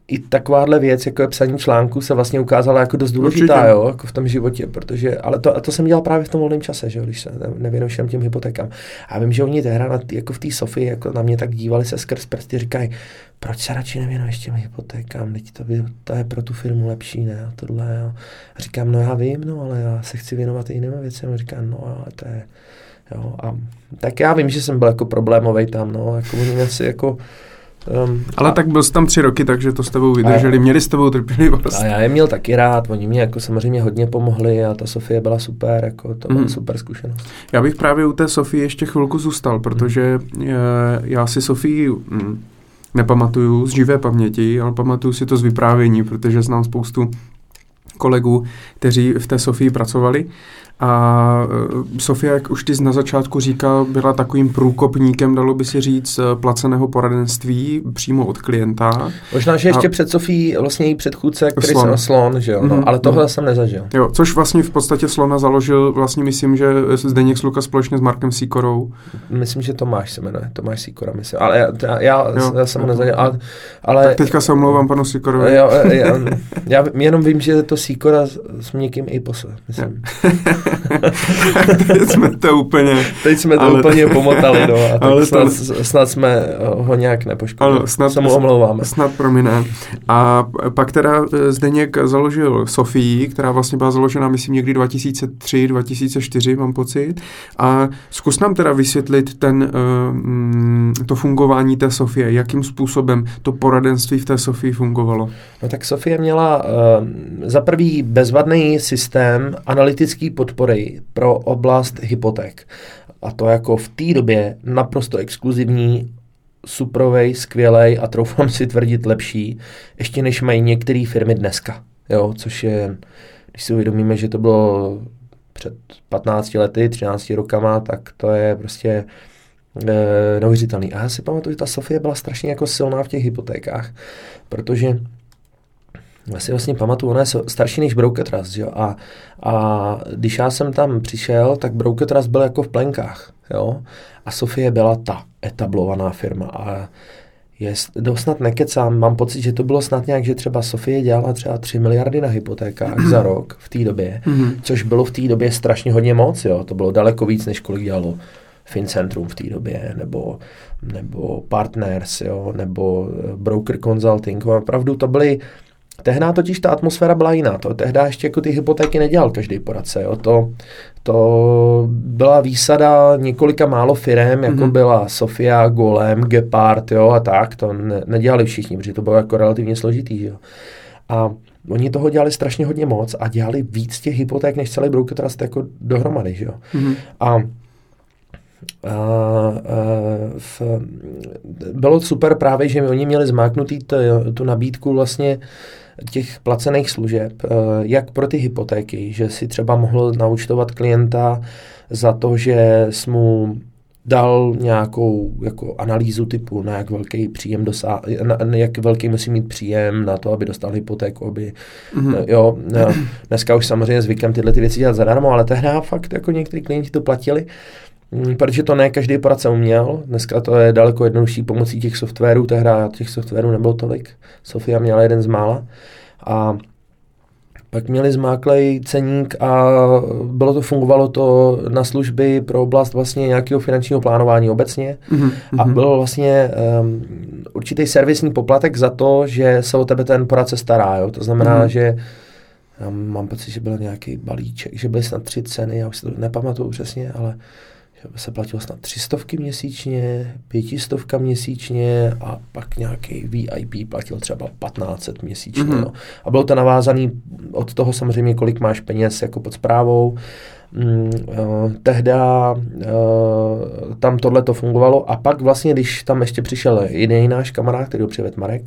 i takováhle věc, jako je psaní článku, se vlastně ukázala jako dost důležitá, Určitě. jo, jako v tom životě, protože, ale to, a to jsem dělal právě v tom volném čase, že jo, když se nevěnuji všem těm hypotékám. A vím, že oni tehdy na, jako v té Sofii, jako na mě tak dívali se skrz prsty, říkají, proč se radši nevěnuješ těm hypotékám, teď to, by, to je pro tu firmu lepší, ne, a tohle, jo. A říkám, no já vím, no, ale já se chci věnovat i jiným věcem, a říkám, no, ale to je, jo, a tak já vím, že jsem byl jako problémový tam, no, jako oni asi jako, Um, ale a, tak byl jsi tam tři roky, takže to s tebou vydrželi, a, měli s tebou trpělivost. A já je měl taky rád, oni mě jako samozřejmě hodně pomohli a ta Sofie byla super, jako to byla mm. super zkušenost. Já bych právě u té Sofie ještě chvilku zůstal, protože mm. já si Sofii mm, nepamatuju z živé paměti, ale pamatuju si to z vyprávění, protože znám spoustu kolegů, kteří v té Sofii pracovali a e, Sofia, jak už ty na začátku říkal, byla takovým průkopníkem, dalo by si říct, e, placeného poradenství přímo od klienta. Možná, že ještě a... před Sofí vlastně její předchůdce, který slon. jsem slon, že jo, no, mm-hmm. ale tohle mm-hmm. jsem nezažil. Jo, což vlastně v podstatě Slona založil, vlastně myslím, že Zdeněk Sluka společně s Markem Sikorou. Myslím, že Tomáš se jmenuje, Tomáš Sikora, myslím, ale já, já, já, jo, já jsem ho nezažil, ale, ale... Tak teďka se omlouvám panu Sikorovi. Jo, já, já, jenom vím, že to Sikora s někým i posle, myslím. Teď jsme to úplně... Teď jsme to ale... úplně pomotali, no. A ale snad, to... snad jsme ho nějak nepoškodili. Ano, snad, se mu omlouváme. Snad prominé. A pak teda eh, Zdeněk založil Sofii, která vlastně byla založena, myslím, někdy 2003, 2004, mám pocit. A zkus nám teda vysvětlit ten, uh, to fungování té Sofie, jakým způsobem to poradenství v té Sofii fungovalo. No tak Sofie měla za prvý bezvadný systém analytický podpory pro oblast hypoték. A to jako v té době naprosto exkluzivní, suprovej, skvělej a troufám si tvrdit lepší, ještě než mají některé firmy dneska. Jo, což je, když si uvědomíme, že to bylo před 15 lety, 13 rokama, tak to je prostě e, neuvěřitelný. A já si pamatuju, že ta Sofie byla strašně jako silná v těch hypotékách, protože já si vlastně pamatuju, ona je starší než Broker Trust, jo? A, a když já jsem tam přišel, tak Broker Trust byl jako v plenkách, jo? A Sofie byla ta etablovaná firma a je, to snad nekecám, mám pocit, že to bylo snad nějak, že třeba Sofie dělala třeba 3 miliardy na hypotékách za rok v té době, mm-hmm. což bylo v té době strašně hodně moc, jo? to bylo daleko víc, než kolik dělalo FinCentrum v té době, nebo, nebo Partners, jo? nebo eh, Broker Consulting, opravdu to byly Tehdy totiž ta atmosféra byla jiná. To tehdy ještě jako ty hypotéky nedělal každý poradce. Jo. To, to byla výsada několika málo firm, jako mm-hmm. byla Sofia, Golem, Gepard jo, a tak. To ne, nedělali všichni, protože to bylo jako relativně složitý. Jo. A oni toho dělali strašně hodně moc a dělali víc těch hypoték, než celý Broker Trust jako dohromady. Že jo. Mm-hmm. A a, a, v, bylo super právě, že oni měli zmáknutý t, tu nabídku vlastně těch placených služeb, eh, jak pro ty hypotéky, že si třeba mohl naučtovat klienta za to, že jsi mu dal nějakou jako analýzu typu, na jak velký příjem dosá, na, jak velký musí mít příjem na to, aby dostal hypotéku, aby, mm-hmm. jo, no, dneska už samozřejmě zvykem tyhle ty věci dělat zadarmo, ale tehdy fakt jako někteří klienti to platili, mm, protože to ne každý poradce uměl, dneska to je daleko jednodušší pomocí těch softwarů, tehdy těch softwarů nebylo tolik, Sofia měla jeden z mála, a pak měli zmáklej ceník a bylo to, fungovalo to na služby pro oblast vlastně nějakého finančního plánování obecně mm-hmm. a mhm. byl vlastně um, určitý servisní poplatek za to, že se o tebe ten poradce stará, jo? to znamená, mm-hmm. že já mám pocit, že byl nějaký balíček, že byly snad tři ceny, já už si to nepamatuju přesně, ale se platilo snad třistovky měsíčně, pětistovka měsíčně a pak nějaký VIP platil třeba 1500 měsíčně. Mm-hmm. No. A bylo to navázané od toho samozřejmě, kolik máš peněz jako pod zprávou. Mm, uh, tehda uh, tam tohle to fungovalo a pak vlastně, když tam ještě přišel jiný náš kamarád, který ho přived Marek,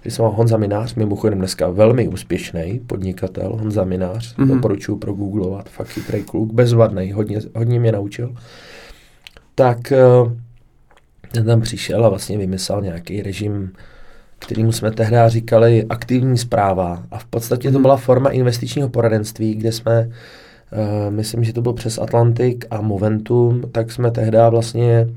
který se Honza Minář, mimochodem dneska velmi úspěšný podnikatel, Honza Minář, mm-hmm. doporučuji progooglovat, fakt chytrý kluk, bezvadný, hodně, hodně mě naučil tak uh, tam přišel a vlastně vymyslel nějaký režim, kterýmu jsme tehdy říkali aktivní zpráva. A v podstatě to mhm. byla forma investičního poradenství, kde jsme uh, myslím, že to byl přes Atlantik a Moventum, tak jsme tehdy vlastně uh,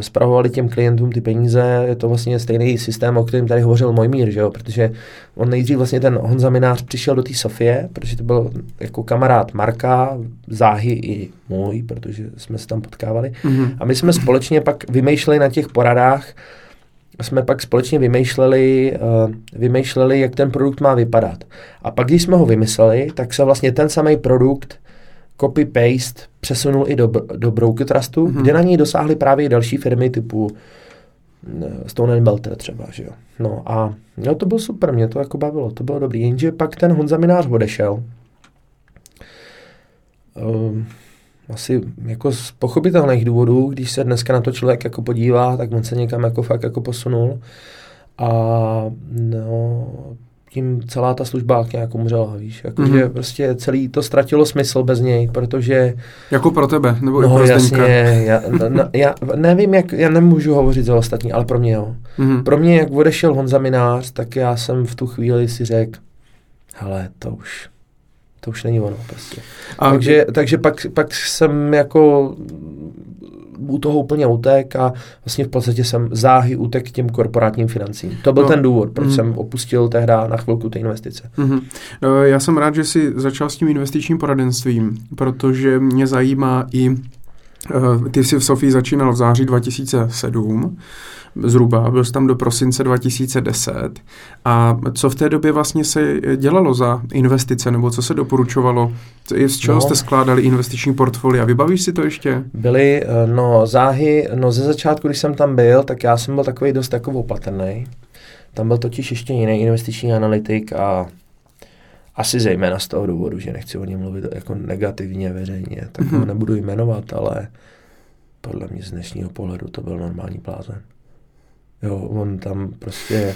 spravovali těm klientům ty peníze, je to vlastně stejný systém, o kterém tady hovořil Mojmír, že jo? protože on nejdřív vlastně ten Honza Minář přišel do té Sofie, protože to byl jako kamarád Marka, záhy i můj, protože jsme se tam potkávali mm-hmm. a my jsme společně pak vymýšleli na těch poradách, jsme pak společně vymýšleli, uh, vymýšleli, jak ten produkt má vypadat. A pak, když jsme ho vymysleli, tak se vlastně ten samý produkt copy-paste přesunul i do, do Broker Trustu, mm-hmm. kde na něj dosáhly právě další firmy typu eh, Stone Belter třeba, že jo. No a no, to bylo super, mě to jako bavilo, to bylo dobrý, jenže pak ten Honza Minář odešel. Um, asi jako z pochopitelných důvodů, když se dneska na to člověk jako podívá, tak on se někam jako fakt jako posunul. A no, tím celá ta služba nějak umřela, víš, jako, mm-hmm. že prostě celý to ztratilo smysl bez něj, protože... Jako pro tebe, nebo no, i pro jasně, já, na, já nevím, jak, já nemůžu hovořit za ostatní, ale pro mě jo. Mm-hmm. Pro mě, jak odešel Honza Minář, tak já jsem v tu chvíli si řekl, hele, to už, to už není ono prostě. A takže, takže pak, pak jsem jako u toho úplně utek a vlastně v podstatě jsem záhy utek k těm korporátním financím. To byl no. ten důvod, proč mm. jsem opustil tehdy na chvilku ty investice. Mm-hmm. Já jsem rád, že jsi začal s tím investičním poradenstvím, protože mě zajímá i eh, ty jsi v Sofii začínal v září 2007 zhruba, byl jsi tam do prosince 2010. A co v té době vlastně se dělalo za investice, nebo co se doporučovalo? Z čeho no. jste skládali investiční portfolia? Vybavíš si to ještě? Byly, eh, no záhy, no ze začátku, když jsem tam byl, tak já jsem byl takový dost jako opatrný. Tam byl totiž ještě jiný investiční analytik a asi zejména z toho důvodu, že nechci o něm mluvit jako negativně veřejně, tak mm-hmm. ho nebudu jmenovat, ale podle mě z dnešního pohledu to byl normální blázen. Jo, on tam prostě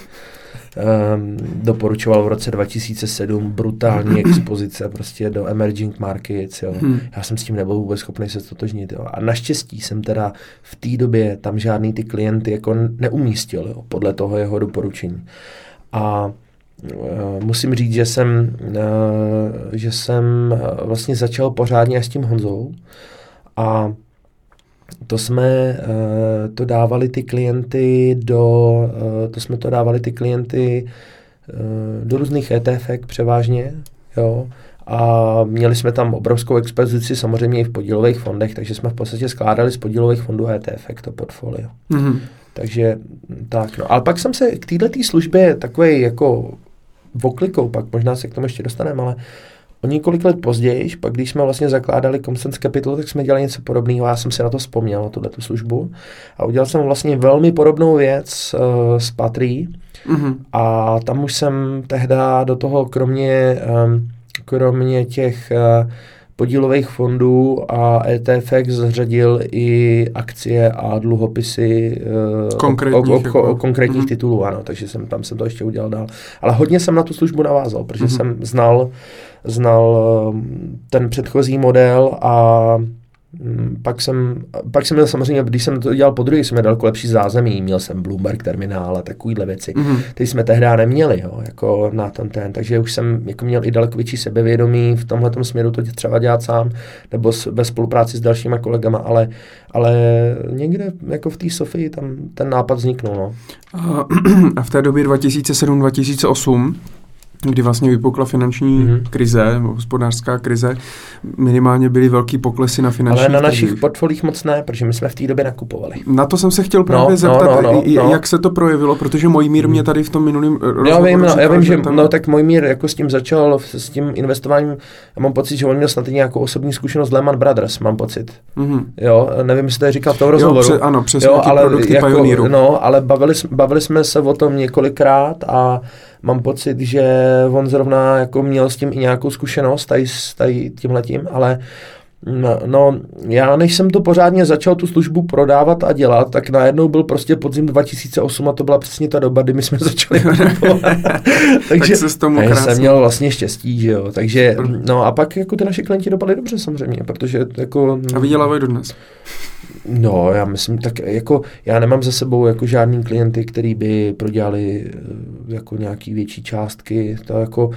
um, doporučoval v roce 2007 brutální expozice prostě do emerging markets, jo. Hmm. Já jsem s tím nebyl vůbec schopný se stotožnit, jo. A naštěstí jsem teda v té době tam žádný ty klienty jako neumístil, jo, podle toho jeho doporučení. A Uh, musím říct, že jsem, uh, že jsem uh, vlastně začal pořádně s tím Honzou a to jsme uh, to dávali ty klienty do, uh, to jsme to dávali ty klienty uh, do různých ETF převážně, jo, a měli jsme tam obrovskou expozici samozřejmě i v podílových fondech, takže jsme v podstatě skládali z podílových fondů ETF to portfolio. Mm-hmm. Takže tak, no. Ale pak jsem se k této službě takový jako voklikou, pak možná se k tomu ještě dostaneme, ale uh, O několik let později, pak když jsme vlastně zakládali Comsense Capital, tak jsme dělali něco podobného. Já jsem si na to vzpomněl, na tuhle službu. A udělal jsem vlastně velmi podobnou věc uh, s Patrí. Mm-hmm. A tam už jsem tehdy do toho, kromě, um, kromě těch uh, podílových fondů a ETF zřadil i akcie a dluhopisy uh, konkrétních, o, o, jako. o, konkrétních mm-hmm. titulů, ano, takže jsem, tam jsem to ještě udělal dál. Ale hodně jsem na tu službu navázal, protože mm-hmm. jsem znal znal ehm, ten předchozí model a mm, pak jsem, pak jsem měl samozřejmě, když jsem to dělal po druhé, jsem měl daleko lepší zázemí, měl jsem Bloomberg terminál a takovýhle věci, mm-hmm. které jsme tehdy neměli, jo, jako na ten ten, takže už jsem jako měl i daleko větší sebevědomí v tomhle směru to třeba dělat sám, nebo s, ve spolupráci s dalšíma kolegama, ale, ale někde jako v té Sofii tam ten nápad vzniknul. No. A v té době 2007-2008 kdy vlastně vypukla finanční mm-hmm. krize, hospodářská krize, minimálně byly velký poklesy na finanční Ale na našich portfolích moc ne, protože my jsme v té době nakupovali. Na to jsem se chtěl právě no, zeptat, no, no, no, no. jak se to projevilo, protože můj mír mě mhm. tady v tom minulém Já vím, no, já vím, že tam... no, tak můj mír jako s tím začal, s tím investováním, já mám pocit, že on měl snad nějakou osobní zkušenost Lehman Brothers, mám pocit. Mm-hmm. Jo, nevím, jestli to je říkal v tom rozhovoru. Jo, pře, ano, přesně, jo, ale produkty jako, Pioneeru. No, ale bavili, bavili jsme se o tom několikrát a mám pocit, že on zrovna jako měl s tím i nějakou zkušenost tady s tady tímhletím, ale No, no, já než jsem to pořádně začal tu službu prodávat a dělat, tak najednou byl prostě podzim 2008 a to byla přesně ta doba, kdy my jsme začali Takže tak se tomu krásně. jsem měl vlastně štěstí, že jo. Takže, no a pak jako ty naše klienti dopadly dobře samozřejmě, protože jako... A vydělávají dodnes. No, já myslím, tak jako já nemám za sebou jako žádný klienty, který by prodělali eh, jako nějaký větší částky, to jako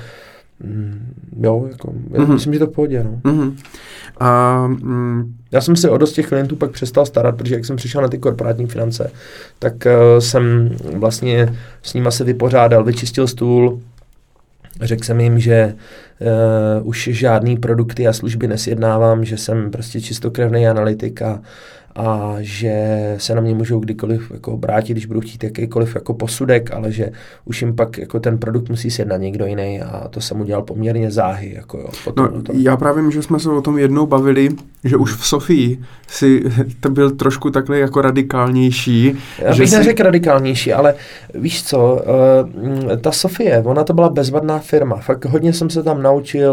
mm, jo, jako, já mm-hmm. myslím, že to v pohodě, no. Mm-hmm. A, mm, já jsem se o dost těch klientů pak přestal starat, protože jak jsem přišel na ty korporátní finance, tak uh, jsem vlastně s nima se vypořádal, vyčistil stůl, řekl jsem jim, že uh, už žádný produkty a služby nesjednávám, že jsem prostě čistokrevný analytik a a že se na mě můžou kdykoliv jako obrátit, když budou chtít jakýkoliv jako posudek, ale že už jim pak jako ten produkt musí sjednat někdo jiný a to jsem udělal poměrně záhy. Jako jo, potom no, já právě, že jsme se o tom jednou bavili, že už v Sofii si to byl trošku takhle jako radikálnější. Já bych si... neřekl radikálnější, ale víš co, uh, ta Sofie, ona to byla bezvadná firma. Fakt hodně jsem se tam naučil,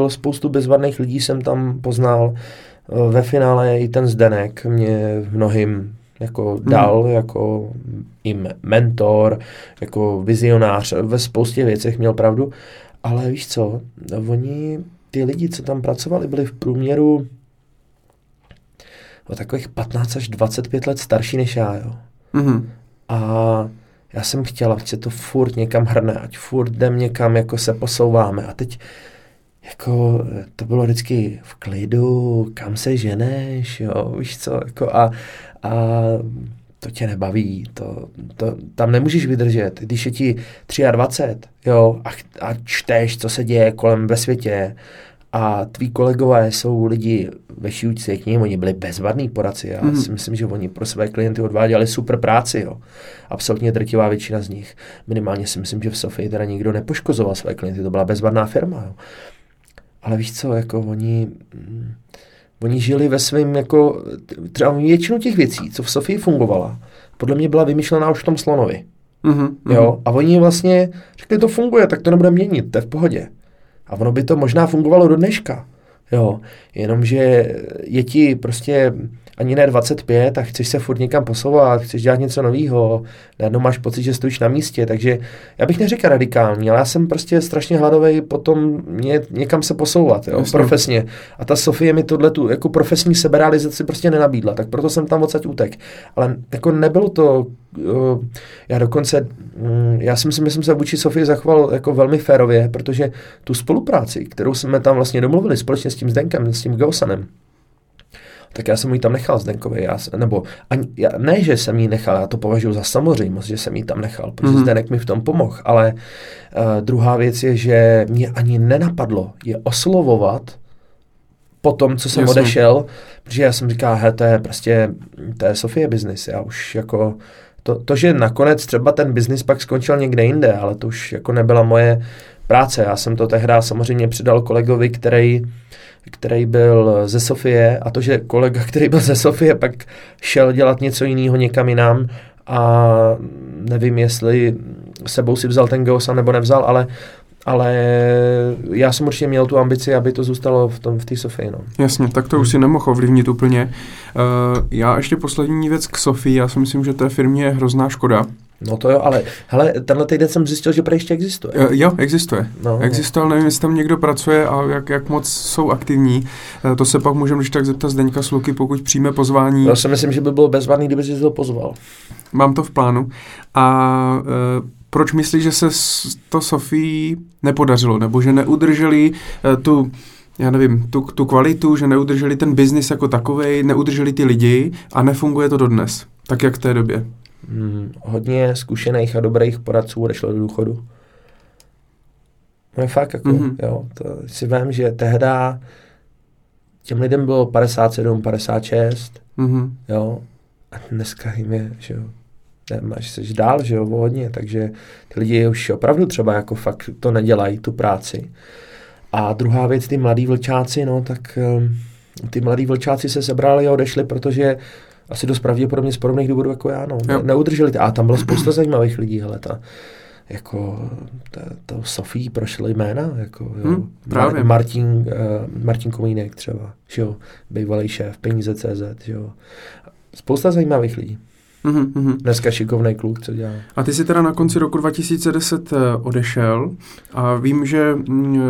spoustu bezvadných lidí jsem tam poznal. Eh, ve finále i ten Zdenek mě mnohým jako dal hmm. jako i mentor, jako vizionář, ve spoustě věcech měl pravdu, ale víš co, oni, ty lidi, co tam pracovali, byli v průměru o takových 15 až 25 let starší než já, jo. Hmm. A já jsem chtěla, ať se to furt někam hrne, ať furt jdem někam, jako se posouváme. A teď jako to bylo vždycky v klidu, kam se ženeš, jo, víš co, jako a, a to tě nebaví, to, to, tam nemůžeš vydržet, když je ti 23, jo, a, a čteš, co se děje kolem ve světě a tví kolegové jsou lidi ve šíučce k ním, oni byli bezvadní poradci, já mm. si myslím, že oni pro své klienty odváděli super práci, jo. Absolutně drtivá většina z nich. Minimálně si myslím, že v Sofii teda nikdo nepoškozoval své klienty, to byla bezvadná firma, jo. Ale víš co, jako oni, mm, oni žili ve svém, jako třeba většinu těch věcí, co v Sofii fungovala, podle mě byla vymyšlená už v tom slonovi. Mm-hmm, jo, a oni vlastně řekli, to funguje, tak to nebude měnit, to je v pohodě. A ono by to možná fungovalo do dneška. Jo, jenomže je ti prostě ani ne 25 a chceš se furt někam posouvat, chceš dělat něco nového, najednou máš pocit, že stojíš na místě, takže já bych neřekl radikální, ale já jsem prostě strašně hladový potom ně, někam se posouvat, jo, profesně. A ta Sofie mi tohle tu jako profesní seberealizaci prostě nenabídla, tak proto jsem tam odsaď útek. Ale jako nebylo to, uh, já dokonce, um, já si myslím, že jsem se vůči Sofii zachoval jako velmi férově, protože tu spolupráci, kterou jsme tam vlastně domluvili společně s tím Zdenkem, s tím Gausanem, tak já jsem ji tam nechal Zdenkovi, já, nebo ani, já, ne, že jsem ji nechal, já to považuji za samozřejmost, že jsem ji tam nechal, protože mm-hmm. Zdenek mi v tom pomohl, ale uh, druhá věc je, že mě ani nenapadlo je oslovovat po tom, co jsem Jasně. odešel, protože já jsem říkal, he, to je prostě, to je Sofie business, já už jako, to, to, že nakonec třeba ten biznis pak skončil někde jinde, ale to už jako nebyla moje práce, já jsem to tehdy samozřejmě předal kolegovi, který který byl ze Sofie a to, že kolega, který byl ze Sofie, pak šel dělat něco jiného někam jinam a nevím, jestli sebou si vzal ten Geosa nebo nevzal, ale ale já jsem určitě měl tu ambici, aby to zůstalo v tom v té Sofii. No. Jasně, tak to už si nemohl ovlivnit úplně. Uh, já ještě poslední věc k Sofii, já si myslím, že té firmě je hrozná škoda, No to jo, ale hele, tenhle týden jsem zjistil, že ještě existuje. Uh, jo, existuje. No, existuje, ale nevím, jestli tam někdo pracuje a jak, jak moc jsou aktivní. Uh, to se pak můžeme když tak zeptat Zdeňka Sluky, pokud přijme pozvání. Já si myslím, že by bylo bezvadný, kdyby si to pozval. Mám to v plánu. A uh, proč myslíš, že se to Sofii nepodařilo, nebo že neudrželi uh, tu já nevím, tu, tu kvalitu, že neudrželi ten biznis jako takový, neudrželi ty lidi a nefunguje to dodnes, tak jak v té době hmm, hodně zkušených a dobrých poradců odešlo do důchodu. No je fakt jako, mm-hmm. jo, to si vím, že tehda těm lidem bylo 57, 56, mm-hmm. jo, a dneska jim je, že jo, máš se dál, že jo, hodně, takže ty lidi už opravdu třeba jako fakt to nedělají, tu práci. A druhá věc, ty mladí vlčáci, no, tak um, ty mladí vlčáci se sebrali a odešli, protože asi dost pravděpodobně z podobných důvodů jako já, no. Ne, neudrželi to. A tam bylo spousta zajímavých lidí, hele, ta, jako to, to Sofii prošly jména, jako jo. Hmm, právě. Martin, uh, Martin Komínek třeba, že jo, bývalý šéf, peníze CZ, že jo. Spousta zajímavých lidí. Mm-hmm. Dneska šikovný kluk, co dělá. A ty jsi teda na konci roku 2010 eh, odešel a vím, že mm,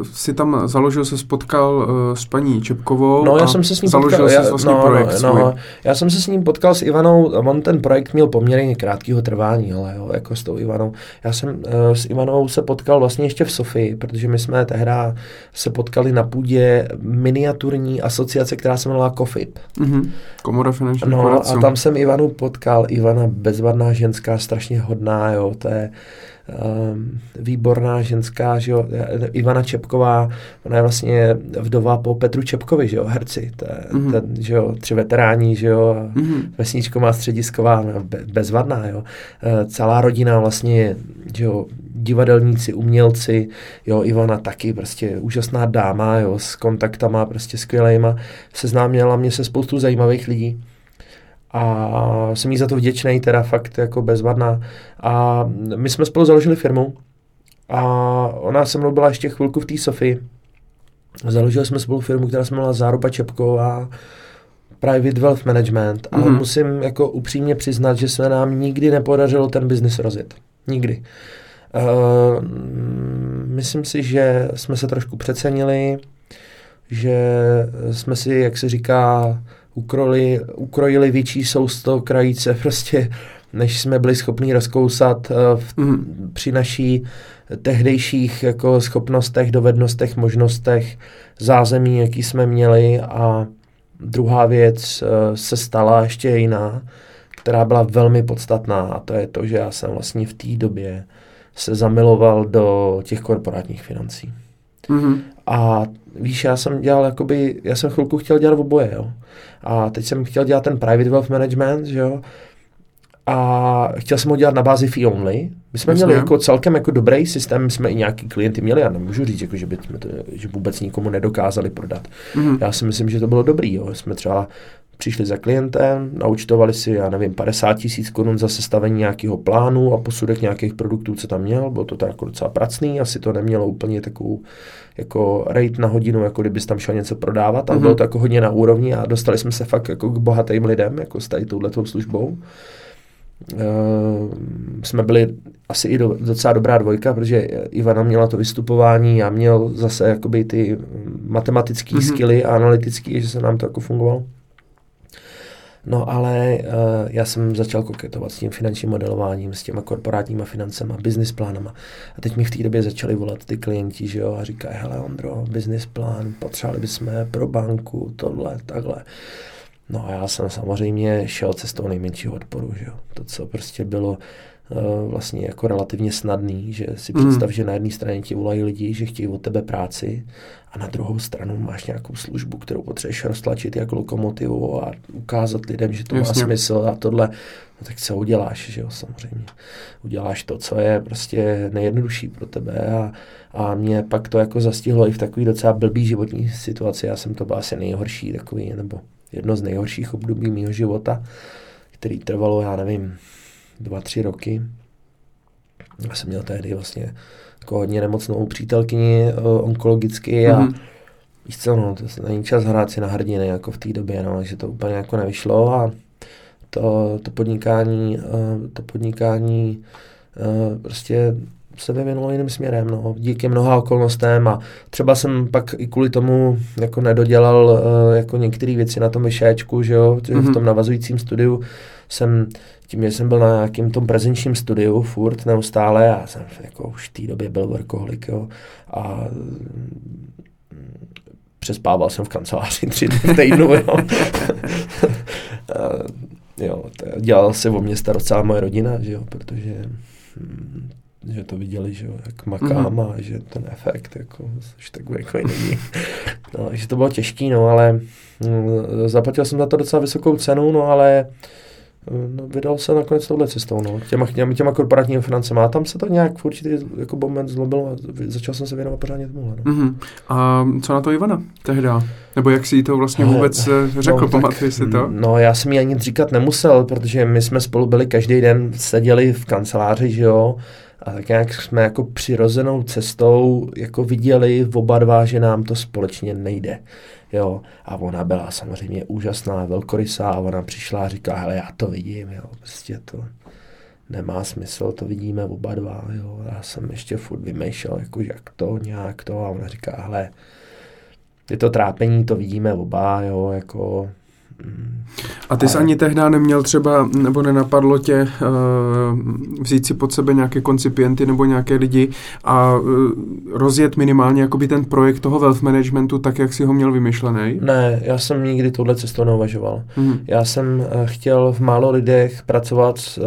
eh, si tam založil, se spotkal uh, s paní Čepkovou No já jsem se s ním založil potkal, já, vlastně no, projekt no, no, já jsem se s ním potkal s Ivanou, on ten projekt měl poměrně krátkého trvání, ale jo, jako s tou Ivanou. Já jsem uh, s Ivanou se potkal vlastně ještě v Sofii, protože my jsme tehdy se potkali na půdě miniaturní asociace, která se jmenovala COFIP. Mm-hmm. Komora finančních No poradců. a tam jsem Ivanu potkal, Ivana bezvadná ženská, strašně hodná, jo, to je um, výborná ženská, že jo, Ivana Čepková, ona je vlastně vdova po Petru Čepkovi, že jo, herci, to je, Mhm. ten, že jo, tři veteráni, že jo, a Mhm. vesničková středisková, no, be, bezvadná, jo. E, celá rodina vlastně, že jo, divadelníci, umělci, jo, Ivana taky prostě úžasná dáma, jo, s kontaktama prostě skvělejma, seznámila mě se spoustu zajímavých lidí a jsem jí za to vděčný, teda fakt jako bezvadná. A my jsme spolu založili firmu a ona se mnou byla ještě chvilku v té Sofii. Založili jsme spolu firmu, která se jmenovala Záruba Čepková, Private Wealth Management, ale Mhm. musím jako upřímně přiznat, že se nám nikdy nepodařilo ten biznis rozjet. Nikdy. Uh, myslím si, že jsme se trošku přecenili, že jsme si, jak se říká, ukrojili, ukrojili větší sousto krajíce prostě, než jsme byli schopni rozkousat uh, v, Mhm. při naší tehdejších jako schopnostech, dovednostech, možnostech, zázemí, jaký jsme měli a druhá věc uh, se stala ještě jiná, která byla velmi podstatná a to je to, že já jsem vlastně v té době se zamiloval do těch korporátních financí. Mhm. A víš, já jsem dělal jakoby, já jsem chvilku chtěl dělat oboje, jo. A teď jsem chtěl dělat ten private wealth management, že jo. A chtěl jsem ho dělat na bázi fee only. My jsme Jasně. měli jako celkem jako dobrý systém, my jsme i nějaký klienty měli, já nemůžu říct, jako, že, by jsme to, že vůbec nikomu nedokázali prodat. Mhm. Já si myslím, že to bylo dobrý, jo. Jsme třeba přišli za klientem, naučtovali si, já nevím, 50 tisíc korun za sestavení nějakého plánu a posudek nějakých produktů, co tam měl. Bylo to tak jako docela pracný, asi to nemělo úplně takovou jako rate na hodinu, jako kdybys tam šel něco prodávat, ale Mhm. bylo to jako hodně na úrovni a dostali jsme se fakt jako k bohatým lidem, jako s tady touhletou službou. Uh, jsme byli asi i do, docela dobrá dvojka, protože Ivana měla to vystupování, já měl zase jakoby ty matematické Mhm. mm-hmm. skilly a analytické, že se nám to jako fungovalo. No ale uh, já jsem začal koketovat s tím finančním modelováním, s těma korporátníma financema, business plánama. A teď mi v té době začali volat ty klienti, že jo, a říkají, hele Ondro, business plán, potřebovali bychom pro banku, tohle, takhle. No a já jsem samozřejmě šel cestou nejmenšího odporu, že jo. To, co prostě bylo vlastně jako relativně snadný, že si Mm. představ, že na jedné straně ti volají lidi, že chtějí od tebe práci a na druhou stranu máš nějakou službu, kterou potřebuješ roztlačit jako lokomotivu a ukázat lidem, že to Jasně. má smysl a tohle. No tak co uděláš, že jo, samozřejmě. Uděláš to, co je prostě nejjednodušší pro tebe a, a mě pak to jako zastihlo i v takový docela blbý životní situaci. Já jsem to byl asi nejhorší takový, nebo jedno z nejhorších období mého života, který trvalo, já nevím, dva, tři roky. Já jsem měl tehdy vlastně jako hodně nemocnou přítelkyni uh, onkologicky a Mhm. víš co, no, to se není čas hrát si na hrdiny jako v té době, no, takže to úplně jako nevyšlo a to, to podnikání, uh, to podnikání uh, prostě se vyvinulo jiným směrem, no, díky mnoha okolnostem a třeba jsem pak i kvůli tomu jako nedodělal jako některé věci na tom vyšéčku, že jo, mm-hmm. Mhm. v tom navazujícím studiu jsem, tím, že jsem byl na nějakým tom prezenčním studiu furt neustále, já jsem jako už v té době byl workoholik, jo, a mm, přespával jsem v kanceláři tři dny v týdnu, jo. A, jo, dělal se o mě starost celá moje rodina, že jo, protože hm, že to viděli, že jo, jak makám Mhm. a že ten efekt, jako, což takový jako není. No, že to bylo těžký, no, ale hm, zaplatil jsem za to docela vysokou cenu, no, ale no, vydal se nakonec touhle cestou, no, těma, těma, těma korporátními financemi. A tam se to nějak v určitý jako moment zlobilo a začal jsem se věnovat pořádně tomuhle, no. Mhm. A co na to Ivana tehda? Nebo jak si jí to vlastně vůbec eh, řekl, no, pamatuješ si to? No, já jsem jí ani nic říkat nemusel, protože my jsme spolu byli každý den, seděli v kanceláři, že jo, A tak nějak jsme jako přirozenou cestou jako viděli v oba dva, že nám to společně nejde. Jo, a ona byla samozřejmě úžasná, velkorysá a ona přišla a říká, hele, já to vidím, jo, prostě to nemá smysl, to vidíme oba dva, jo, já jsem ještě furt vymýšlel, jako jak to, nějak to a ona říká, hele, je to trápení, to vidíme oba, jo, jako a ty jsi ani tehdy neměl třeba, nebo nenapadlo tě uh, vzít si pod sebe nějaké koncipienty nebo nějaké lidi a uh, rozjet minimálně jakoby ten projekt toho wealth managementu tak, jak si ho měl vymyšlený? Ne, já jsem nikdy tohle cestou neuvažoval. Mm. Já jsem uh, chtěl v málo lidech pracovat s uh,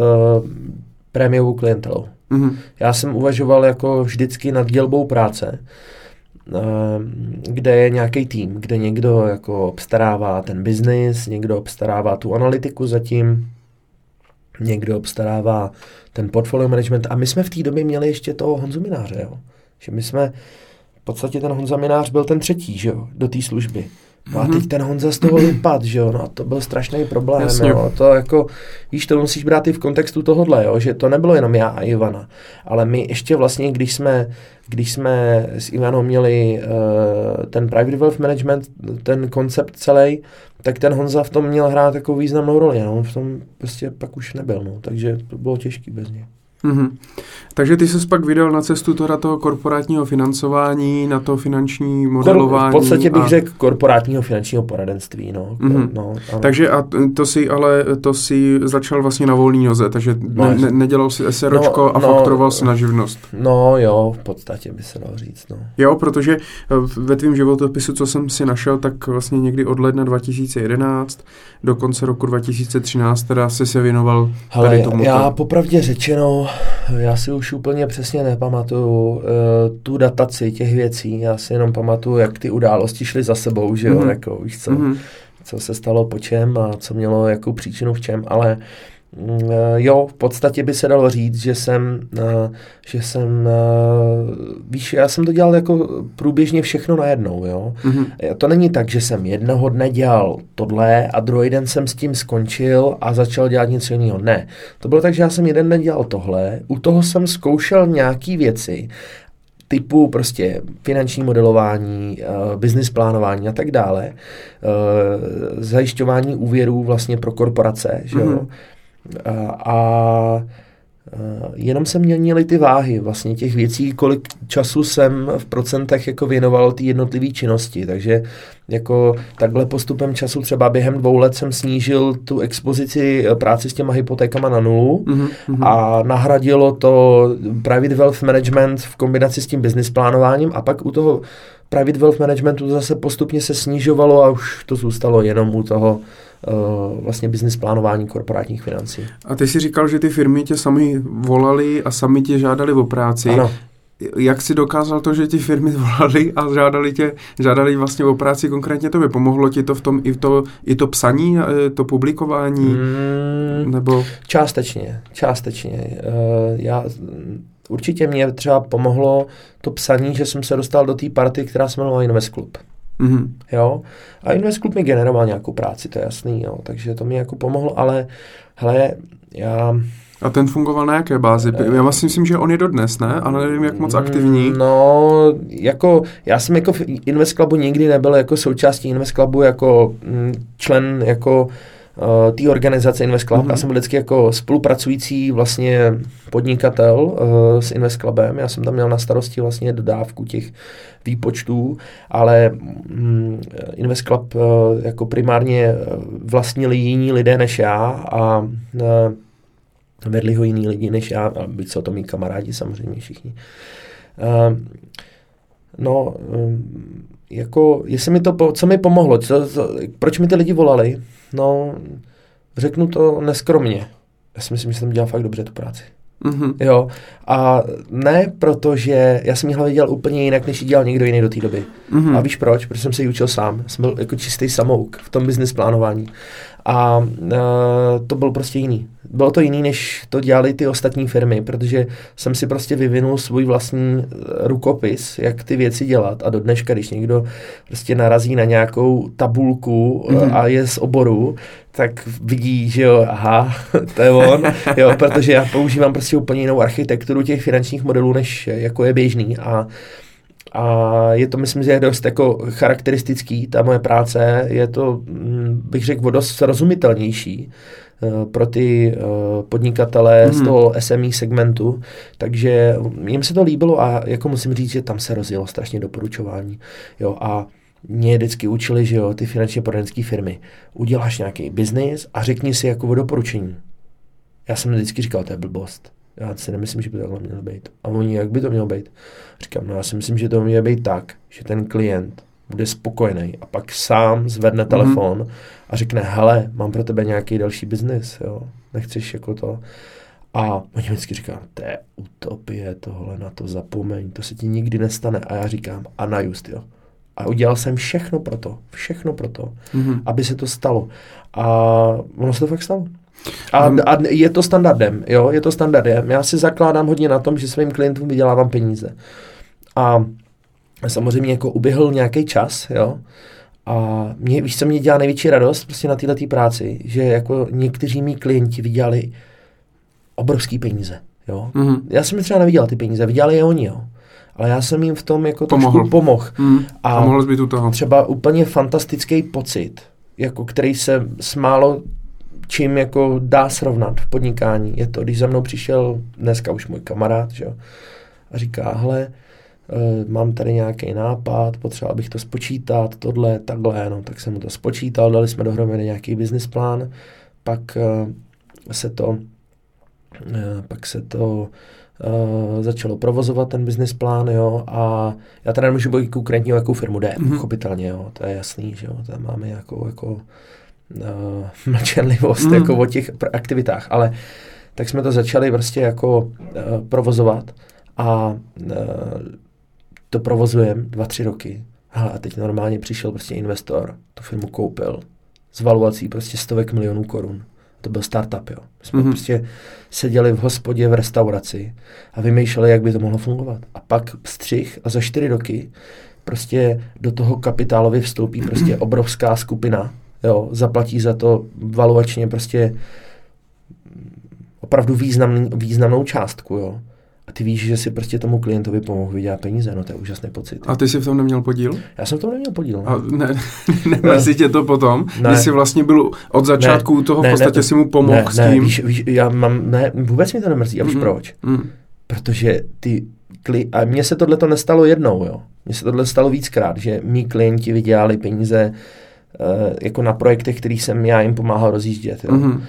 prémiovou klientelou. Mm. Já jsem uvažoval jako vždycky nad dělbou práce. Ehm, kde je nějaký tým, kde někdo jako obstarává ten biznis, někdo obstarává tu analytiku zatím, někdo obstarává ten portfolio management a my jsme v té době měli ještě toho Honzu Mináře, jo? že my jsme, v podstatě ten Honza Minář byl ten třetí, že jo, do té služby. No a teď mhm. ten Honza z toho vypad, že jo, no a to byl strašný problém, Jasně. jo, to jako, víš, to musíš brát i v kontextu tohohle, jo, že to nebylo jenom já a Ivana, ale my ještě vlastně, když jsme, když jsme s Ivanou měli uh, ten private wealth management, ten koncept celý, tak ten Honza v tom měl hrát jako významnou roli, no, on v tom prostě pak už nebyl, no, takže to bylo těžké bez něj. Mm-hmm. Takže ty jsi pak vydal na cestu teda toho korporátního financování, na to finanční modelování. v podstatě bych a... řekl korporátního finančního poradenství. No. Mm-hmm. no takže a to si ale to si začal vlastně na volný noze, takže no, ne, ne, nedělal si SROčko no, a no, fakturoval si na živnost. No jo, v podstatě by se dalo říct. No. Jo, protože eh, ve tvým životopisu, co jsem si našel, tak vlastně někdy od ledna 2011 do konce roku 2013 teda jsi se věnoval Hele, tady tomu. Já popravdě řečeno, já si už úplně přesně nepamatuju uh, tu dataci těch věcí, já si jenom pamatuju, jak ty události šly za sebou, že jo, mm-hmm. jako víš co, mm-hmm. co se stalo po čem a co mělo jakou příčinu v čem, ale jo, v podstatě by se dalo říct, že jsem, eh, že jsem, eh, víš, já jsem to dělal jako průběžně všechno najednou, jo. Mm-hmm. To není tak, že jsem jednoho dne dělal tohle a druhý den jsem s tím skončil a začal dělat něco jiného. Ne, to bylo tak, že já jsem jeden den dělal tohle, u toho jsem zkoušel nějaký věci typu prostě finanční modelování, business plánování a tak dále, zajišťování úvěrů vlastně pro korporace, že jo. Mm-hmm a jenom se měnily ty váhy vlastně těch věcí, kolik času jsem v procentech jako věnoval ty jednotlivé činnosti, takže jako takhle postupem času třeba během dvou let jsem snížil tu expozici e, práci s těma hypotékama na nulu mm-hmm. a nahradilo to private wealth management v kombinaci s tím business plánováním a pak u toho private wealth managementu zase postupně se snižovalo a už to zůstalo jenom u toho vlastně business plánování korporátních financí. A ty si říkal, že ty firmy tě sami volali a sami tě žádali o práci. Ano. Jak si dokázal to, že ti firmy volali a žádali tě, žádali vlastně o práci konkrétně tobě? Pomohlo ti to v tom i to, i to psaní, eh, to publikování? Mm, nebo? Částečně, částečně. Uh, já určitě mě třeba pomohlo to psaní, že jsem se dostal do té party, která se jmenovala Invest Club. Mm-hmm. Jo? A Invest Club mi generoval nějakou práci, to je jasný, jo? takže to mi jako pomohlo, ale hele, já... A ten fungoval na jaké bázi? Já vlastně myslím, že on je dodnes, ne? Ale nevím, jak moc aktivní. No, jako, já jsem jako v Invest Clubu nikdy nebyl jako součástí Invest Clubu jako mm, člen jako uh, té organizace Invest Club. Mm-hmm. Já jsem byl vždycky jako spolupracující vlastně podnikatel uh, s Invest Clubem. Já jsem tam měl na starosti vlastně dodávku těch výpočtů, ale mm, Invest Club uh, jako primárně vlastnili jiní lidé než já a uh, vedli ho jiní lidi než já, a byť jsou to mý kamarádi samozřejmě všichni. Uh, no, um, jako, jestli mi to, co mi pomohlo, co, co, proč mi ty lidi volali, no, řeknu to neskromně. Já si myslím, že jsem dělal fakt dobře tu práci. Mm-hmm. Jo, a ne protože já jsem ji hlavně dělal úplně jinak, než ji dělal někdo jiný do té doby. Mm-hmm. A víš proč? Protože jsem se ji učil sám. Jsem byl jako čistý samouk v tom business plánování. A uh, to byl prostě jiný. Bylo to jiný, než to dělali ty ostatní firmy, protože jsem si prostě vyvinul svůj vlastní eh, rukopis, jak ty věci dělat. A do dneška, když někdo prostě narazí na nějakou tabulku mm-hmm. a je z oboru, tak vidí, že jo, aha, to je on, jo, protože já používám prostě úplně jinou architekturu těch finančních modelů, než jako je běžný. A a je to, myslím, že je dost jako charakteristický, ta moje práce, je to, mm, bych řekl, dost srozumitelnější. eh, pro ty eh, podnikatele mm. z mhm. toho SME segmentu, takže jim se to líbilo a jako musím říct, že tam se rozjelo strašně doporučování. Jo, a mě vždycky učili, že jo, ty finančně poradenské firmy, uděláš nějaký biznis a řekni si jako o doporučení. Já jsem vždycky říkal, to je blbost. Já si nemyslím, že by to takhle mělo být. A oni, jak by to mělo být? Říkám, no já si myslím, že to mělo být tak, že ten klient bude spokojený a pak sám zvedne mhm. telefon mm-hmm. a řekne, hele, mám pro tebe nějaký další biznis, jo, nechceš jako to. A oni vždycky říkají, to je utopie, tohle na to zapomeň, to se ti nikdy nestane. A já říkám, a na just, jo. A udělal jsem všechno pro to, všechno pro to, mm-hmm. aby se to stalo. A ono se to fakt stalo. A, mhm. a je to standardem, jo, je to standardem. Já si zakládám hodně na tom, že svým klientům vydělávám peníze. A samozřejmě jako uběhl nějaký čas, jo, a mě, víš, co mě dělá největší radost prostě na této práci, že jako někteří mý klienti vydělali obrovský peníze, jo. Mm-hmm. Já jsem třeba neviděl ty peníze, vydělali je oni, jo ale já jsem jim v tom jako pomohl. trošku pomohl. Mm. A, mohl být u toho. Třeba úplně fantastický pocit, jako který se s málo čím jako dá srovnat v podnikání. Je to, když za mnou přišel dneska už můj kamarád, že jo, a říká, hele, mám tady nějaký nápad, potřeboval bych to spočítat, tohle, takhle, no, tak jsem mu to spočítal, dali jsme dohromady nějaký business plán, pak uh, se to, uh, pak se to uh, začalo provozovat ten business plán, jo, a já teda nemůžu být konkrétně o jakou firmu jde, mm-hmm. pochopitelně, jo, to je jasný, že jo, tam máme jako, jako uh, mlčenlivost mm. jako o těch aktivitách, ale tak jsme to začali prostě jako uh, provozovat a uh, to provozujeme dva, tři roky. Hele, a teď normálně přišel prostě investor, tu firmu koupil s valuací prostě stovek milionů korun. To byl startup, jo. My jsme mm-hmm. prostě seděli v hospodě v restauraci a vymýšleli, jak by to mohlo fungovat. A pak střih a za čtyři roky prostě do toho kapitálově vstoupí prostě obrovská skupina, jo, zaplatí za to valuačně prostě opravdu významný, významnou částku, jo. A ty víš, že si prostě tomu klientovi pomohl vydělat peníze, no to je úžasný pocit. A ty jsi v tom neměl podíl? Já jsem v tom neměl podíl. A ne, nemrzí tě to potom? Ne. Jsi vlastně byl od začátku ne, toho, v podstatě ne, si mu pomohl ne, s tím? Ne, víš, víš, já mám, ne, vůbec mi to nemrzí, a víš mm, proč? Mm. Protože ty, kli, a mně se tohle to nestalo jednou, jo. Mně se tohle stalo víckrát, že mý klienti vydělali peníze uh, jako na projektech, kterých jsem já jim pomáhal rozjíždět, jo. Mm-hmm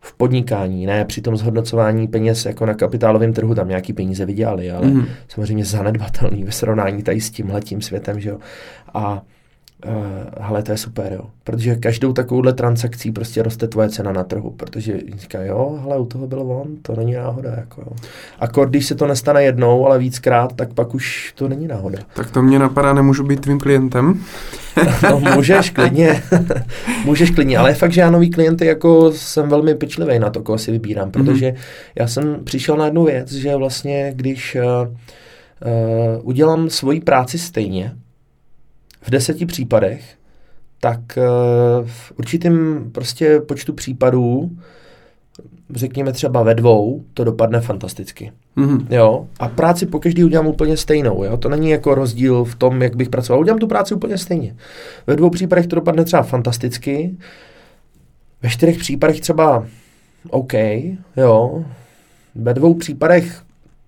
v podnikání, ne při tom zhodnocování peněz jako na kapitálovém trhu, tam nějaký peníze vydělali, ale mm. samozřejmě zanedbatelný ve srovnání tady s tímhletím světem, že jo. A uh, hele, to je super, jo. Protože každou takovouhle transakcí prostě roste tvoje cena na trhu, protože říká, jo, hele, u toho bylo on, to není náhoda, jako jo. A když se to nestane jednou, ale víckrát, tak pak už to není náhoda. Tak to mě napadá, nemůžu být tvým klientem? no, můžeš klidně, můžeš klidně, ale je fakt, že já nový klienty jako jsem velmi pečlivý na to, koho si vybírám, protože mm-hmm. já jsem přišel na jednu věc, že vlastně když uh, uh, udělám svoji práci stejně, v deseti případech, tak uh, v určitém prostě počtu případů řekněme třeba ve dvou, to dopadne fantasticky. Mm-hmm. Jo? A práci po každý udělám úplně stejnou. Jo? To není jako rozdíl v tom, jak bych pracoval. Udělám tu práci úplně stejně. Ve dvou případech to dopadne třeba fantasticky, ve čtyřech případech třeba OK, jo. Ve dvou případech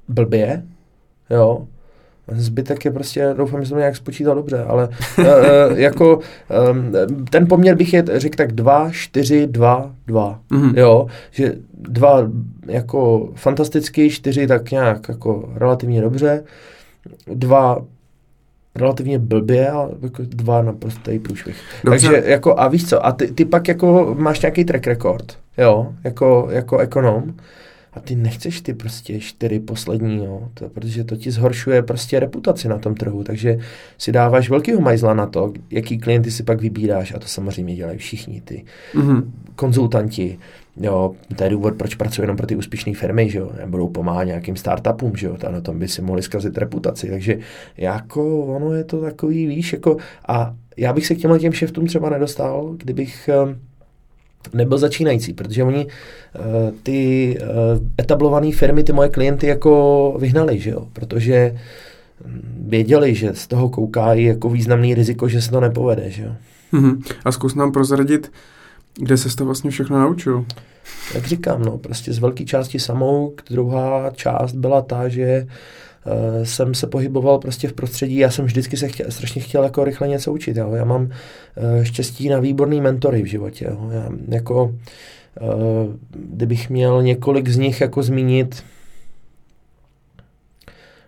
blbě, jo. Zbytek je prostě, doufám, že jsem nějak spočítal dobře, ale uh, jako um, ten poměr bych je řekl tak 2, 4, 2, 2. Mm-hmm. Jo, že dva jako fantasticky, čtyři tak nějak jako relativně dobře, dva relativně blbě a jako dva naprostý průšvih. Dobře. Takže jako a víš co, a ty, ty pak jako máš nějaký track record, jo, jako, jako ekonom, a ty nechceš ty prostě čtyři poslední, jo, to, protože to ti zhoršuje prostě reputaci na tom trhu, takže si dáváš velkýho majzla na to, jaký klienty si pak vybíráš a to samozřejmě dělají všichni ty mm-hmm. konzultanti, jo, to je důvod, proč pracuji jenom pro ty úspěšné firmy, že jo, nebudou pomáhat nějakým startupům, že jo, a na tom by si mohli zkazit reputaci, takže jako ono je to takový, víš, jako a já bych se k těmhle těm šeftům třeba nedostal, kdybych eh, nebyl začínající, protože oni uh, ty uh, etablované firmy, ty moje klienty jako vyhnali, že jo, protože hm, věděli, že z toho koukají jako významný riziko, že se to nepovede, že jo. Mm-hmm. A zkus nám prozradit, kde se to vlastně všechno naučil? Jak říkám, no, prostě z velké části samou, druhá část byla ta, že uh, uh, jsem se pohyboval prostě v prostředí, já jsem vždycky se chtěl, strašně chtěl jako rychle něco učit. Jo. Já mám uh, štěstí na výborný mentory v životě. Jo. Já, jako, uh, kdybych měl několik z nich jako zmínit,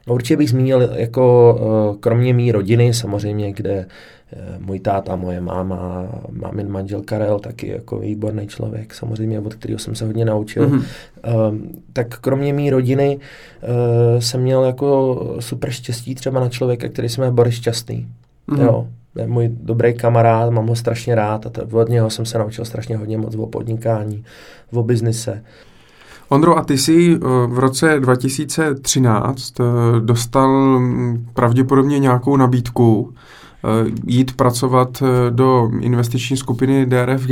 No určitě bych zmínil jako kromě mý rodiny samozřejmě, kde Eh, můj táta, moje máma, mámin manžel Karel, taky jako výborný člověk, samozřejmě, od kterého jsem se hodně naučil. Mm-hmm. Tak kromě mé rodiny uh, jsem měl jako super štěstí třeba na člověka, který se jmenuje Boris Šťastný. Mm-hmm. Jo, je můj dobrý kamarád, mám ho strašně rád a to, od něho jsem se naučil strašně hodně moc o podnikání, o biznise. Ondro, a ty jsi v roce 2013 dostal mm, pravděpodobně nějakou nabídku Eh, jít pracovat eh, do investiční skupiny DRFG.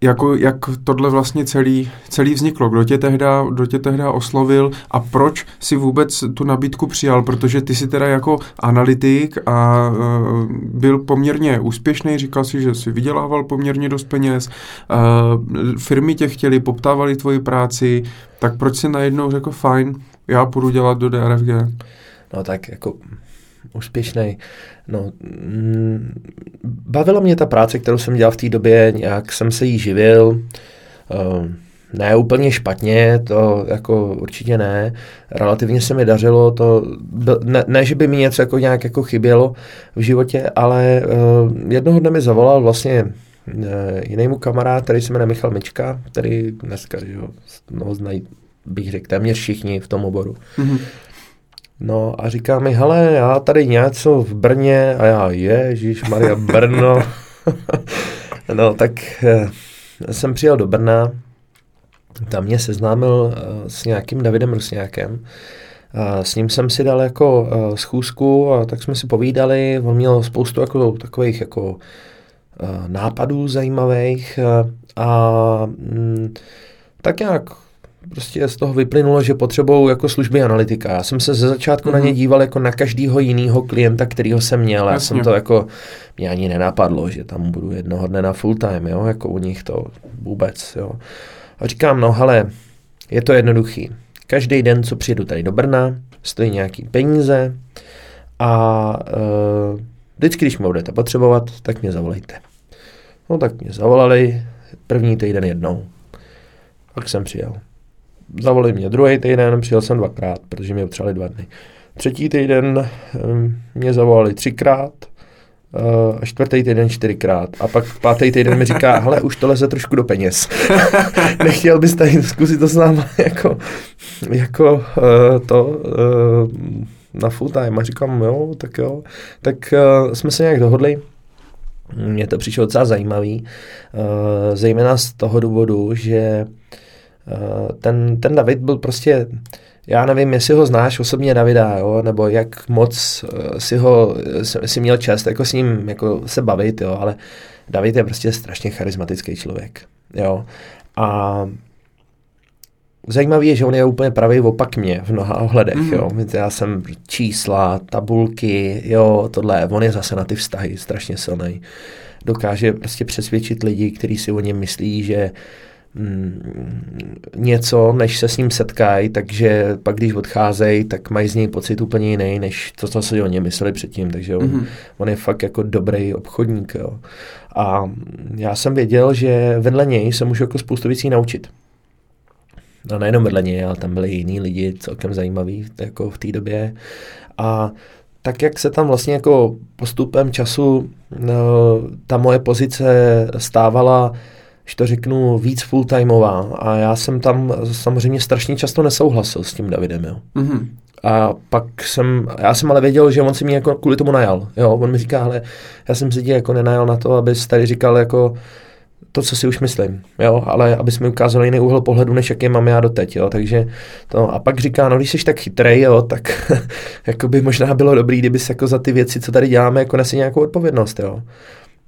Jako, jak tohle vlastně celý, celý vzniklo? Kdo tě, tehda, kdo tě tehda oslovil a proč si vůbec tu nabídku přijal? Protože ty jsi teda jako analytik a uh, byl poměrně úspěšný, říkal si, že si vydělával poměrně dost peněz, uh, firmy tě chtěli, poptávali tvoji práci, tak proč si najednou řekl, fajn, já půjdu dělat do DRFG? No tak jako úspěšný. No, mm, bavila mě ta práce, kterou jsem dělal v té době, nějak jsem se jí živil, uh, ne úplně špatně, to jako určitě ne. Relativně se mi dařilo, to ne, ne že by mi něco jako nějak jako chybělo v životě, ale uh, jednoho dne mi zavolal vlastně uh, jinému kamarád, který se jmenuje Michal Mička, který dneska, že jo, no, znají, bych řekl, téměř všichni v tom oboru. Mm-hmm. No a říká mi, hele, já tady něco v Brně a já, ježíš Maria Brno. no tak eh, jsem přijel do Brna, tam mě seznámil eh, s nějakým Davidem Rusňákem. A s ním jsem si dal jako uh, schůzku a tak jsme si povídali. On měl spoustu jako, takových jako nápadů zajímavých a mm, tak nějak prostě z toho vyplynulo, že potřebují jako služby analytika. Já jsem se ze začátku mm-hmm. na ně mhm. díval jako na každého jiného klienta, kterýho jsem měl. Já Jasně. jsem to jako, mě ani nenapadlo, že tam budu jednoho dne na full time, jo, jako u nich to vůbec, jo. A říkám, no hele, je to jednoduchý. Každý den, co přijedu tady do Brna, stojí nějaký peníze a uh, vždycky, když mě budete potřebovat, tak mě zavolejte. No tak mě zavolali první týden jednou. Pak jsem přijel. Zavolali mě druhý týden, přijel jsem dvakrát, protože mě potřebovali dva dny. Třetí týden mě zavolali třikrát, uh, a čtvrtý týden čtyřikrát. A pak pátý týden mi říká, hele, už to leze trošku do peněz. Nechtěl bys tady zkusit to s náma jako, jako uh, to uh, na full time. A říkám, jo, tak jo. Tak jsme se nějak dohodli. Mně to přišlo docela zajímavý, zejména z toho důvodu, že Eh, ten, ten David byl prostě, já nevím, jestli ho znáš osobně Davida, jo, nebo jak moc eh, si ho, si měl čest jako s ním jako se bavit, jo, ale David je prostě strašně charismatický člověk, jo, a Zajímavý je, že on je úplně pravý opak mě v mnoha ohledech, mm. jo. Já jsem čísla, tabulky, jo, tohle, on je zase na ty vztahy strašně silný. Dokáže prostě přesvědčit lidi, kteří si o něm myslí, že Mm, něco, než se s ním setkají, takže pak když odcházejí, tak mají z něj pocit úplně jiný, než to, co si o něm mysleli předtím, takže on, mm-hmm. on je fakt jako dobrý obchodník. Jo. A já jsem věděl, že vedle něj se můžu jako spoustu věcí naučit. A nejenom vedle něj, ale tam byli jiní lidi celkem zajímaví jako v té době. A tak jak se tam vlastně jako postupem času no, ta moje pozice stávala že to řeknu, víc full-timeová a já jsem tam samozřejmě strašně často nesouhlasil s tím Davidem, jo. Mm-hmm. A pak jsem, já jsem ale věděl, že on si mě jako kvůli tomu najal, jo. On mi říká, ale já jsem si tě jako nenajal na to, abys tady říkal jako, to, co si už myslím, jo, ale aby jsme ukázali jiný úhel pohledu, než jaký mám já doteď, jo, takže to, a pak říká, no když jsi tak chytrý, jo, tak jako by možná bylo dobrý, kdyby se jako za ty věci, co tady děláme, jako nesi nějakou odpovědnost, jo.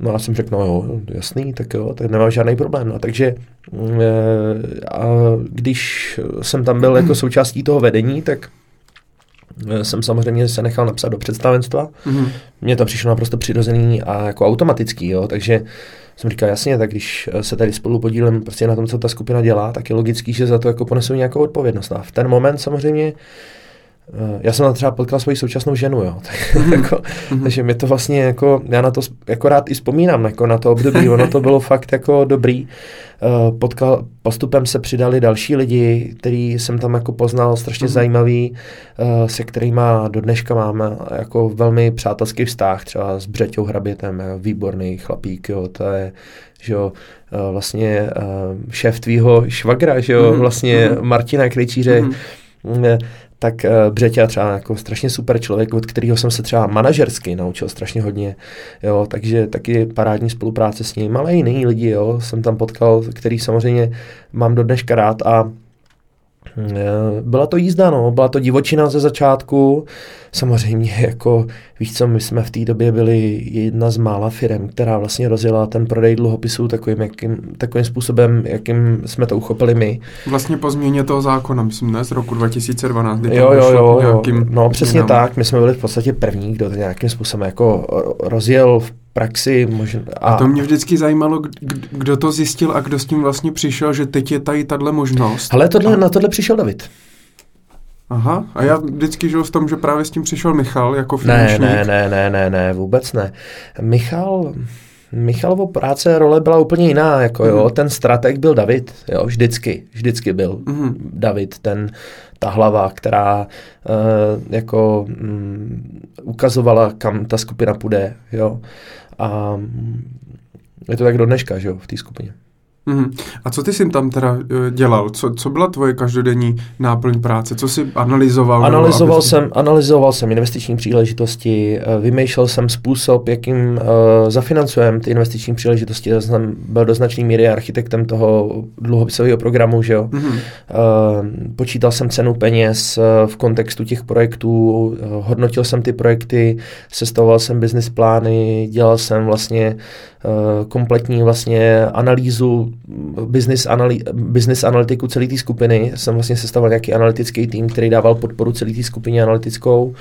No já jsem řekl, no jo, jasný, tak jo, tak nemám žádný problém. No, takže e, a když jsem tam byl jako součástí toho vedení, tak eh, jsem samozřejmě se nechal napsat do představenstva. Mm-hmm. Mně to přišlo naprosto přirozený a jako automatický, jo, takže jsem říkal, jasně, tak když eh, se tady spolu podílem prostě na tom, co ta skupina dělá, tak je logický, že za to jako ponesou nějakou odpovědnost. A v ten moment samozřejmě eh, já jsem na třeba potkal svoji současnou ženu, jo. Tak, mm. jako, mm. Takže mi to vlastně jako, já na to jako rád i vzpomínám, jako na to období, ono to bylo fakt jako dobrý. Eh, potkal, postupem se přidali další lidi, který jsem tam jako poznal, strašně mm. zajímavý, eh, se kterými do dneška máme jako velmi přátelský vztah, třeba s Břeťou Hrabětem, výborný chlapík, jo, to je, že jo, eh, vlastně šéf tvýho švagra, že jo, mm. vlastně mm. Martina Krejčíře, mm tak uh, Břeťa třeba jako strašně super člověk, od kterého jsem se třeba manažersky naučil strašně hodně, jo, takže taky parádní spolupráce s ním, ale i jiný lidi, jo, jsem tam potkal, který samozřejmě mám do dneška rád a Eh, byla to jízda, no, byla to divočina ze začátku. Samozřejmě, jako víš co, my jsme v té době byli jedna z mála firm, která vlastně rozjela ten prodej dluhopisů takovým, jakým, takovým způsobem, jakým jsme to uchopili my. Vlastně po změně toho zákona, myslím, ne, z roku 2012, kdy jo, jo, jo, jo. No, přesně změnám. tak, my jsme byli v podstatě první, kdo to nějakým způsobem jako rozjel v praxi. Možná, a... a to mě vždycky zajímalo, kdo to zjistil a kdo s tím vlastně přišel, že teď je tady tahle možnost. Ale tohle, a... na tohle přišel David. Aha, a já vždycky žil v tom, že právě s tím přišel Michal jako finančník. Ne, ne, ne, ne, ne, vůbec ne. Michal, Michalovo práce role byla úplně jiná, jako jo, mm. ten strateg byl David, jo, vždycky, vždycky byl mm. David, ten, ta hlava, která uh, jako um, ukazovala, kam ta skupina půjde, jo, a je to tak do dneška, že jo, v té skupině. Mm. A co ty jsi tam teda eh, dělal? Co, co byla tvoje každodenní náplň práce? Co jsi analyzoval? Analyzoval, nebo, jsem, analyzoval jsem investiční příležitosti, eh, vymýšlel jsem způsob, jakým uh, zafinancujeme ty investiční příležitosti. Já jsem byl do značné míry architektem toho dluhopisového programu, že jo. Mm. Uh, počítal jsem cenu peněz v kontextu těch projektů, uh, hodnotil jsem ty projekty, sestavoval jsem business plány, dělal jsem vlastně uh, kompletní vlastně analýzu business, analy, business analytiku celé té skupiny. Jsem vlastně sestavil nějaký analytický tým, který dával podporu celé té skupině analytickou.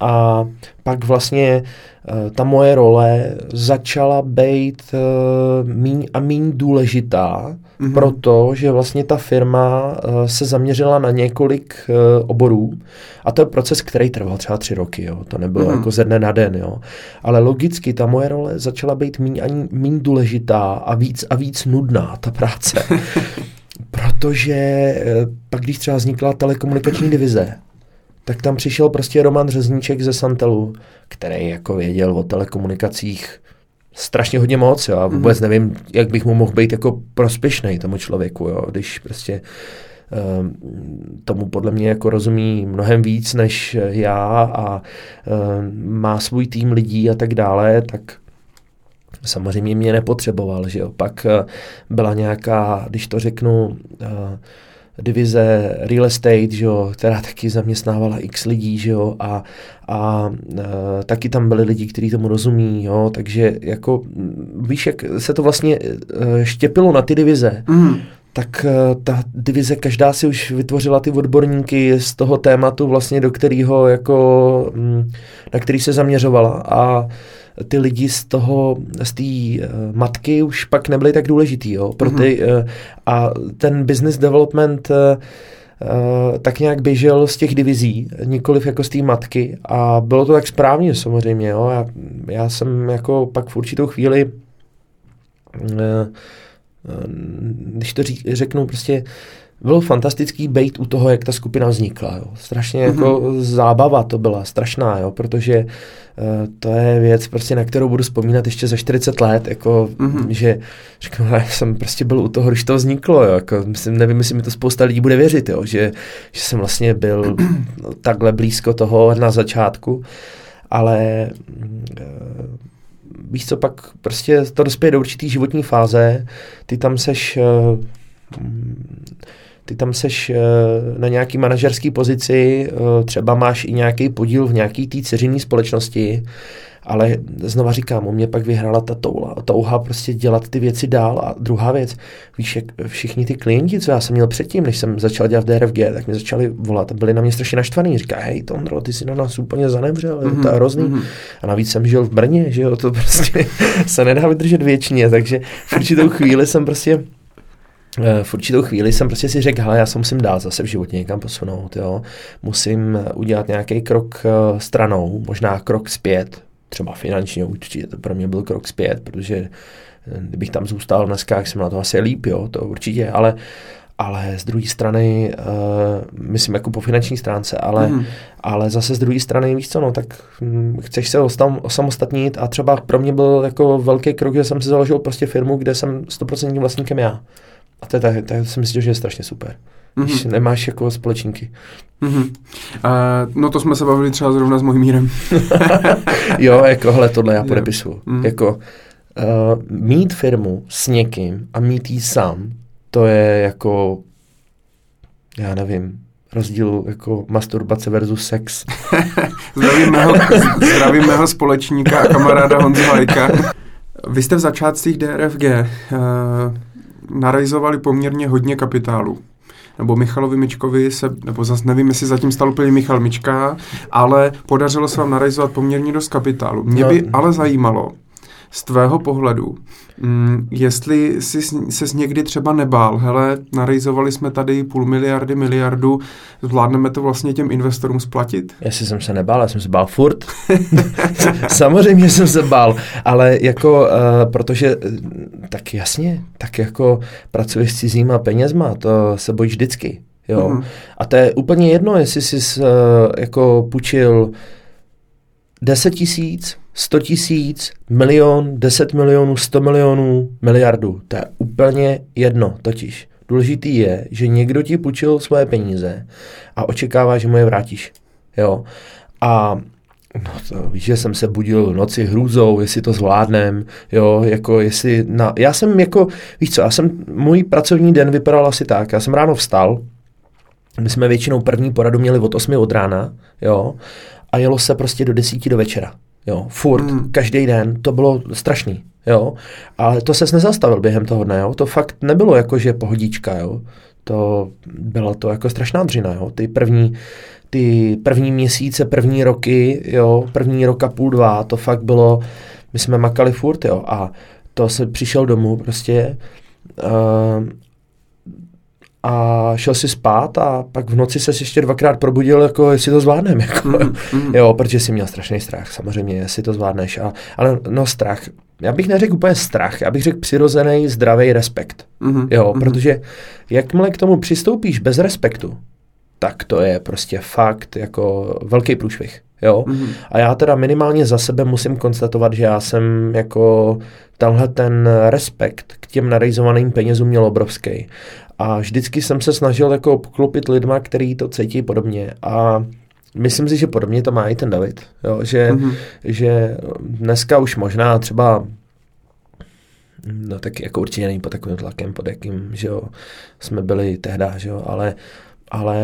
A pak vlastně uh, ta moje role začala být uh, míň a míň důležitá, mm-hmm. protože vlastně ta firma uh, se zaměřila na několik oborů a to je proces, který trval třeba tři roky, jo. to nebylo mm-hmm. jako ze dne na den, jo. ale logicky ta moje role začala být míň a míň důležitá a víc a víc nudná ta práce. protože pak, když třeba vznikla telekomunikační divize, tak tam přišel prostě Roman Řezníček ze Santelu, který jako věděl o telekomunikacích strašně hodně moc, jo, a mhm. vůbec nevím, jak bych mu mohl být jako prospěšný tomu člověku, jo, když prostě um, tomu podle mě jako rozumí mnohem víc než já a um, má svůj tým lidí a tak dále, tak samozřejmě mě nepotřeboval, že jo. Pak uh, byla nějaká, když to řeknu, uh, divize real estate, že jo, která taky zaměstnávala x lidí, že jo, a, a e, taky tam byli lidi, kteří tomu rozumí, jo, takže jako víš, jak se to vlastně e, štěpilo na ty divize, mm. tak e, ta divize každá si už vytvořila ty odborníky z toho tématu vlastně, do kterého jako, na který se zaměřovala a ty lidi z toho, z té uh, matky už pak nebyly tak důležitý, jo, pro ty, uh, a ten business development uh, Uh, tak nějak běžel z těch divizí, nikoliv jako z té matky a bylo to tak správně samozřejmě, jo. Já, já jsem jako pak v určitou chvíli uh, když to ří, řeknu prostě bylo fantastický být u toho, jak ta skupina vznikla. Jo. Strašně mm-hmm. jako mhm. zábava to byla, strašná, jo, protože uh, to je věc, prostě, na kterou budu vzpomínat ještě za 40 let, jako, mm-hmm. že řeknu, já jsem prostě byl u toho, když to vzniklo, jo, jako, myslím, nevím, jestli mi to spousta lidí bude věřit, jo, že, že jsem vlastně byl no, takhle blízko toho na začátku, ale uh, víš co, pak prostě to dospěje do určitý životní fáze, ty tam seš uh, ty tam seš eh, na nějaký manažerský pozici, eh, třeba máš i nějaký podíl v nějaký té ceřinné společnosti, ale znova říkám, u mě pak vyhrála ta touha, touha prostě dělat ty věci dál. A druhá věc, víš, jak všichni ty klienti, co já jsem měl předtím, než jsem začal dělat v DRFG, tak mi začali volat a byli na mě strašně naštvaný. Říká, hej, Tondro, ty si na nás úplně zanevřel, mm-hmm. to je hrozný. Mm-hmm. A navíc jsem žil v Brně, že jo, to prostě se nedá vydržet věčně, takže v určitou chvíli jsem prostě v určitou chvíli jsem prostě si řekl, hele, já se musím dál zase v životě někam posunout, jo. Musím udělat nějaký krok eh, stranou, možná krok zpět, třeba finančně určitě to pro mě byl krok zpět, protože eh, kdybych tam zůstal dneska, jak jsem na to asi líp, jo, to určitě, ale ale z druhé strany, uh, myslím jako po finanční stránce, ale, mm. ale zase z druhé strany, víš co, no, tak hm, chceš se osam, osamostatnit a třeba pro mě byl jako velký krok, že jsem si založil prostě firmu, kde jsem 100% vlastníkem já. A to, je, to, to si myslím, že je strašně super. Mm-hmm. Když nemáš jako společníky. Mm-hmm. Uh, no to jsme se bavili třeba zrovna s mojím mírem. jo, jako hle, tohle já podepisu. Mm. Jako uh, mít firmu s někým a mít jí sám, to je jako, já nevím, rozdíl jako masturbace versus sex. zdravím, mého, zdravím mého společníka a kamaráda Hajka. Vy jste v začátcích DRFG. Uh, narajzovali poměrně hodně kapitálu nebo Michalovi Mičkovi se, nebo zase nevím, jestli zatím stal úplně Michal Mička, ale podařilo se vám narajzovat poměrně dost kapitálu. Mě by no. ale zajímalo, z tvého pohledu, mm, jestli jsi se někdy třeba nebál, hele, narejzovali jsme tady půl miliardy, miliardu, zvládneme to vlastně těm investorům splatit? Jestli jsem se nebál, já jsem se bál furt. Samozřejmě jsem se bál, ale jako, uh, protože, uh, tak jasně, tak jako pracuješ s cizíma penězma, to se bojíš vždycky. Jo. Mm-hmm. A to je úplně jedno, jestli jsi uh, jako půjčil 10 tisíc, 100 tisíc, milion, 10 milionů, 100 milionů, miliardu. To je úplně jedno totiž. Důležitý je, že někdo ti půjčil svoje peníze a očekává, že mu je vrátíš. Jo? A No to, víš, že jsem se budil v noci hrůzou, jestli to zvládnem, jo, jako jestli, na, já jsem jako, víš co, já jsem, můj pracovní den vypadal asi tak, já jsem ráno vstal, my jsme většinou první poradu měli od 8 od rána, jo, a jelo se prostě do desíti do večera. Jo, furt, mm. každý den, to bylo strašný, jo. Ale to ses nezastavil během toho dne, jo. To fakt nebylo jako, že pohodička, jo. To byla to jako strašná dřina, jo. Ty první, ty první měsíce, první roky, jo, první roka půl dva, to fakt bylo, my jsme makali furt, jo. A to se přišel domů prostě uh, a šel si spát a pak v noci se ještě dvakrát probudil, jako jestli to zvládnem, jako, mm, mm. jo, protože jsi měl strašný strach, samozřejmě, jestli to zvládneš, a, ale no strach, já bych neřekl úplně strach, já bych řekl přirozený, zdravý respekt, mm, jo, mm. protože jakmile k tomu přistoupíš bez respektu, tak to je prostě fakt jako velký průšvih. Jo? Mm-hmm. A já teda minimálně za sebe musím konstatovat, že já jsem jako tenhle ten respekt k těm narejzovaným penězům měl obrovský. A vždycky jsem se snažil jako poklopit lidma, který to cítí podobně. A myslím si, že podobně to má i ten David. Jo? Že, mm-hmm. že dneska už možná třeba No tak jako určitě není pod takovým tlakem, pod jakým, že jo, jsme byli tehdy, že jo, ale ale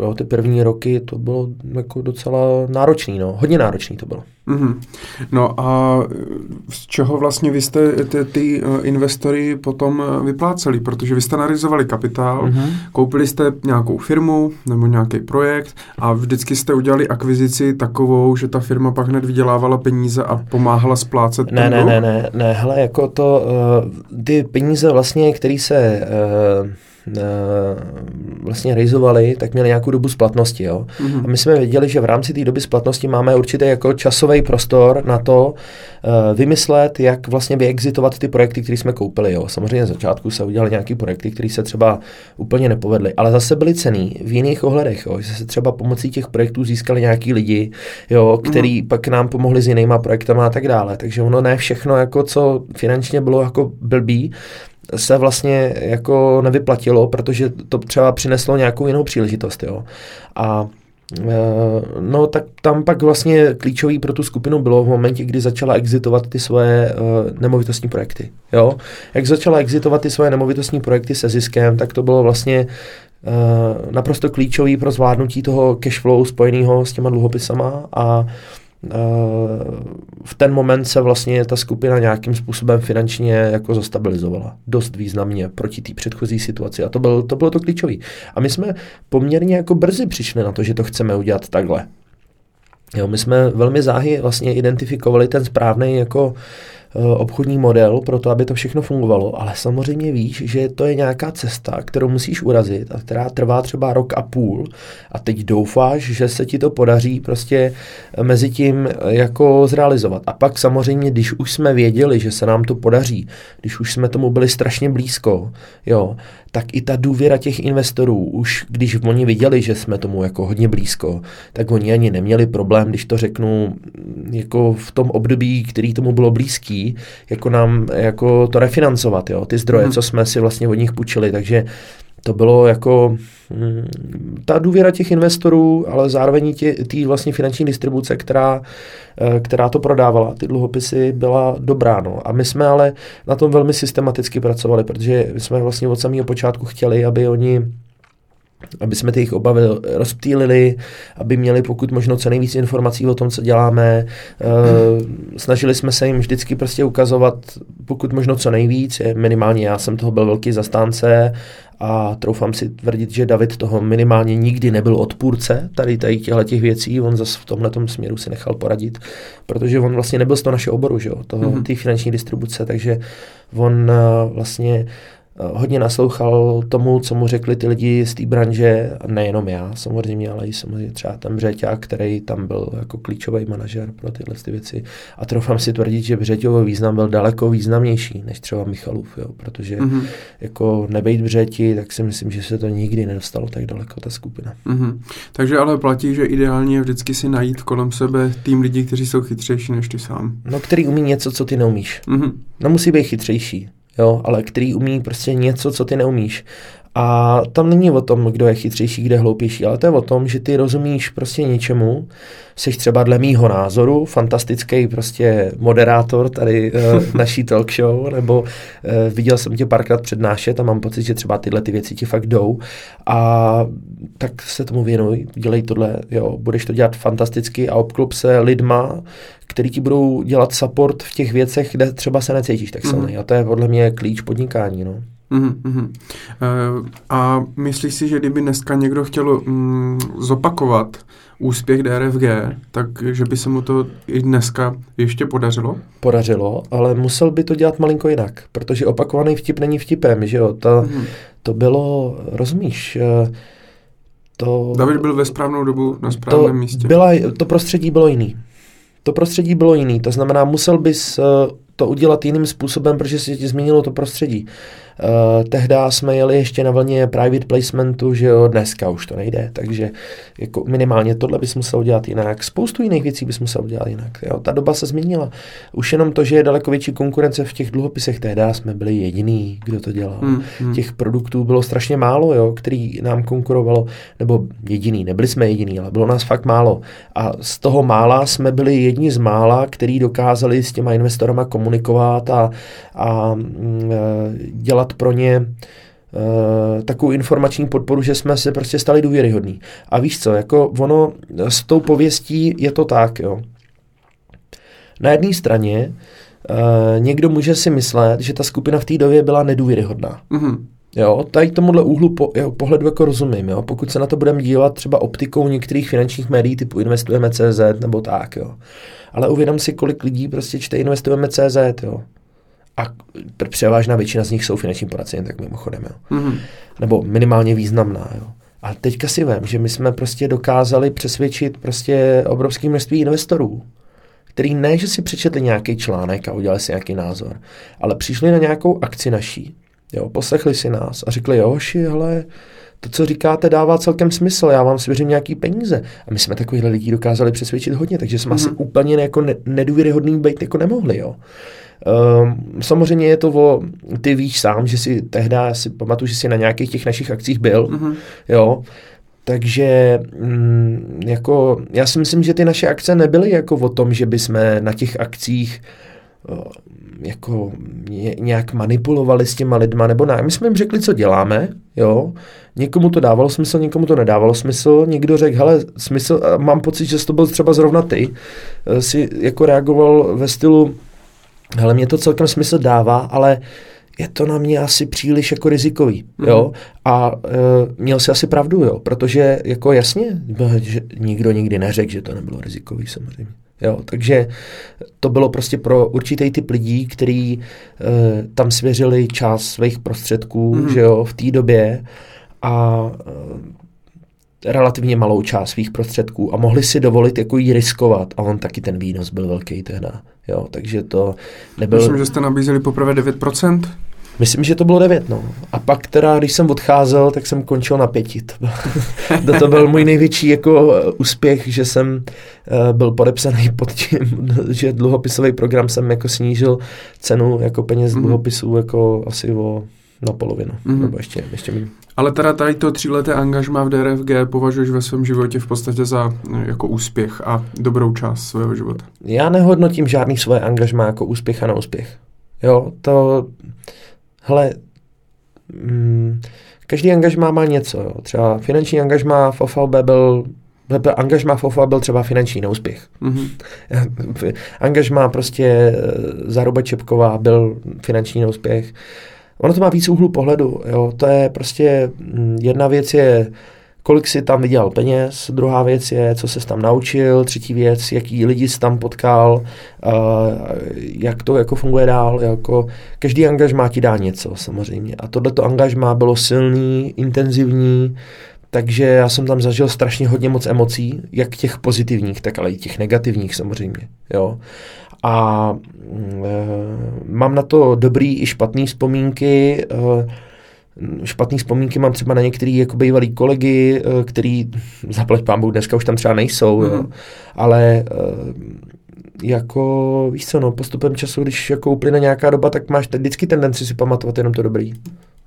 jo, ty první roky to bylo jako docela náročný, no. hodně náročný to bylo. Mm-hmm. No a z čeho vlastně vy jste ty, ty eh, investory potom eh, vypláceli? Protože vy jste narizovali kapitál, mm-hmm. koupili jste nějakou firmu nebo nějaký projekt a vždycky jste udělali akvizici takovou, že ta firma pak hned vydělávala peníze a pomáhala splácet Ne, ne, ne, ne, ne, hele, jako to, uh, ty peníze vlastně, které se uh, vlastně rejzovali, tak měli nějakou dobu splatnosti. Jo? Mm-hmm. A my jsme věděli, že v rámci té doby splatnosti máme určitý jako časový prostor na to uh, vymyslet, jak vlastně vyexitovat ty projekty, které jsme koupili. Jo? Samozřejmě na začátku se udělali nějaké projekty, které se třeba úplně nepovedly, ale zase byly cený v jiných ohledech. Jo? Že se třeba pomocí těch projektů získali nějaký lidi, jo, který mm-hmm. pak nám pomohli s jinýma projektama a tak dále. Takže ono ne všechno, jako co finančně bylo jako blbý, se vlastně jako nevyplatilo, protože to třeba přineslo nějakou jinou příležitost. Jo. A e, No, tak tam pak vlastně klíčový pro tu skupinu bylo v momentě, kdy začala exitovat ty svoje uh, nemovitostní projekty. Jo? Jak začala exitovat ty svoje nemovitostní projekty se ziskem, tak to bylo vlastně uh, naprosto klíčový pro zvládnutí toho cash flow spojeného s těma dluhopisama a uh, v ten moment se vlastně ta skupina nějakým způsobem finančně jako zastabilizovala. Dost významně proti té předchozí situaci. A to, byl, to bylo to klíčové. A my jsme poměrně jako brzy přišli na to, že to chceme udělat takhle. Jo, my jsme velmi záhy vlastně identifikovali ten správný jako uh, Eh, obchodní model pro to, aby to všechno fungovalo, ale samozřejmě víš, že to je nějaká cesta, kterou musíš urazit a která trvá třeba rok a půl a teď doufáš, že se ti to podaří prostě mezi tím eh, jako zrealizovat. A pak samozřejmě, když už jsme věděli, že se nám to podaří, když už jsme tomu byli strašně blízko, jo, tak i ta důvěra těch investorů, už když oni viděli, že jsme tomu jako hodně blízko, tak oni ani neměli problém, když to řeknu, jako v tom období, který tomu bylo blízký, jako nám jako to refinancovat, jo, ty zdroje, hmm. co jsme si vlastně od nich půjčili, takže to bylo jako hm, ta důvěra těch investorů, ale zároveň té vlastně finanční distribuce, která, eh, která to prodávala, ty dluhopisy, byla dobrá. No. A my jsme ale na tom velmi systematicky pracovali, protože jsme vlastně od samého počátku chtěli, aby oni aby jsme ty jejich obavy rozptýlili, aby měli pokud možno co nejvíc informací o tom, co děláme. E, snažili jsme se jim vždycky prostě ukazovat pokud možno co nejvíc. Minimálně já jsem toho byl velký zastánce a troufám si tvrdit, že David toho minimálně nikdy nebyl odpůrce tady, tady těchto těch věcí, on zase v tomhle směru si nechal poradit, protože on vlastně nebyl z toho našeho oboru, že jo, toho, mm-hmm. té finanční distribuce, takže on uh, vlastně Eh, hodně naslouchal tomu, co mu řekli ty lidi z té branže, nejenom já samozřejmě, ale i samozřejmě třeba ten Břeťák, který tam byl jako klíčový manažer pro tyhle ty věci. A troufám si tvrdit, že Břeťovo význam byl daleko významnější než třeba Michalův, jo, protože mm-hmm. jako nebejt Břeti, tak si myslím, že se to nikdy nedostalo tak daleko, ta skupina. Mm-hmm. Takže ale platí, že ideálně je vždycky si najít kolem sebe tým lidí, kteří jsou chytřejší než ty sám. No, který umí něco, co ty neumíš. Mm-hmm. No, musí být chytřejší jo, ale který umí prostě něco, co ty neumíš. A tam není o tom, kdo je chytřejší, kdo je hloupější, ale to je o tom, že ty rozumíš prostě něčemu, jsi třeba dle mýho názoru fantastický prostě moderátor tady uh, naší talk show, nebo uh, viděl jsem tě párkrát přednášet a mám pocit, že třeba tyhle ty věci ti fakt jdou a tak se tomu věnuj, dělej tohle, jo, budeš to dělat fantasticky a obklop se lidma, který ti budou dělat support v těch věcech, kde třeba se necítíš tak silný. Mm. A to je podle mě klíč podnikání. No. Mm-hmm. A myslíš si, že kdyby dneska někdo chtěl mm, zopakovat úspěch DRFG, tak že by se mu to i dneska ještě podařilo? Podařilo, ale musel by to dělat malinko jinak, protože opakovaný vtip není vtipem, že jo? To, mm-hmm. to bylo, rozumíš, uh, to... David byl ve správnou dobu na správném to místě. Byla, to prostředí bylo jiný. To prostředí bylo jiný, to znamená, musel bys uh, to udělat jiným způsobem, protože se ti změnilo to prostředí. Uh, tehdy jsme jeli ještě na vlně private placementu, že jo, dneska už to nejde, takže jako minimálně tohle bys musel dělat jinak. Spoustu jiných věcí bys musel dělat jinak. Jo. Ta doba se změnila. Už jenom to, že je daleko větší konkurence v těch dluhopisech, tehdy jsme byli jediný, kdo to dělal. Hmm, hmm. Těch produktů bylo strašně málo, jo, který nám konkurovalo, nebo jediný, nebyli jsme jediný, ale bylo nás fakt málo. A z toho mála jsme byli jedni z mála, který dokázali s těma investorama komunikovat a, a mm, e, dělat dělat pro ně uh, takovou informační podporu, že jsme se prostě stali důvěryhodní. A víš co, jako ono s tou pověstí je to tak, jo. Na jedné straně uh, někdo může si myslet, že ta skupina v té době byla nedůvěryhodná. Mm-hmm. Jo, tady tomuhle úhlu po, jo, pohledu jako rozumím, jo. Pokud se na to budeme dívat třeba optikou některých finančních médií typu investujeme CZ nebo tak, jo. Ale uvědom si, kolik lidí prostě čte investujeme CZ, jo a převážná většina z nich jsou finanční poradci, jen tak mimochodem, jo. Mm-hmm. Nebo minimálně významná, jo. A teďka si vím, že my jsme prostě dokázali přesvědčit prostě obrovské množství investorů, který ne, že si přečetli nějaký článek a udělali si nějaký názor, ale přišli na nějakou akci naší, jo, poslechli si nás a řekli, jo, hoši, hele, to, co říkáte, dává celkem smysl, já vám svěřím nějaký peníze. A my jsme takovýhle lidí dokázali přesvědčit hodně, takže jsme mm-hmm. asi úplně jako ne, nedůvěryhodný být jako nemohli, jo. Um, samozřejmě je to o, ty víš sám, že si tehdy, si pamatuju, že jsi na nějakých těch našich akcích byl, mm-hmm. jo, takže mm, jako, já si myslím, že ty naše akce nebyly jako o tom, že bychom na těch akcích jako nějak manipulovali s těma lidma, nebo ne. My jsme jim řekli, co děláme, jo. Někomu to dávalo smysl, někomu to nedávalo smysl. Někdo řekl, hele, smysl, mám pocit, že to byl třeba zrovna ty, e, si jako reagoval ve stylu, hele, mě to celkem smysl dává, ale je to na mě asi příliš jako rizikový, mm. jo, a e, měl si asi pravdu, jo, protože jako jasně, že nikdo nikdy neřekl, že to nebylo rizikový samozřejmě. Jo, takže to bylo prostě pro určitý typ lidí, kteří e, tam svěřili část svých prostředků, mm. že jo, v té době a e, relativně malou část svých prostředků a mohli si dovolit jako jí riskovat a on taky ten výnos byl velký tehda. Jo, takže to nebyl... Myslím, že jste nabízeli poprvé 9%? Myslím, že to bylo devět, no. A pak teda, když jsem odcházel, tak jsem končil na pěti. To byl, to byl můj největší jako eh, úspěch, že jsem uh, byl podepsaný pod tím, že dluhopisový program jsem jako snížil cenu jako peněz mm. dluhopisů jako asi o na polovinu, mm. nebo ještě, ještě méně. Ale teda tady to tříleté angažma v DRFG považuješ ve svém životě v podstatě za eh, jako úspěch a dobrou část svého života? Já nehodnotím žádný svoje angažma jako úspěch a neúspěch. Jo, to hele, mm, každý angažmá má něco. Jo. Třeba finanční angažmá v OFLB byl angažmá v OFA byl třeba finanční neúspěch. Mm-hmm. angažmá prostě eh, Zaruba Čepková byl finanční neúspěch. Ono to má víc úhlu pohledu. Jo. To je prostě, mm, jedna věc je kolik si tam vydělal peněz, druhá věc je, co se tam naučil, třetí věc, jaký lidi jsi tam potkal, uh, jak to jako funguje dál, jako každý angažmá ti dá něco samozřejmě a tohleto angažmá bylo silný, intenzivní, takže já jsem tam zažil strašně hodně moc emocí, jak těch pozitivních, tak ale i těch negativních samozřejmě, jo. A e, mám na to dobrý i špatný vzpomínky, e, špatné vzpomínky mám třeba na některý jako bývalý kolegy, eh, který zaplať pán dneska už tam třeba nejsou, mm. jo. Mhm. ale eh, jako, víš co, no, postupem času, když jako uplyne nějaká doba, tak máš vždycky tendenci si pamatovat jenom to dobrý.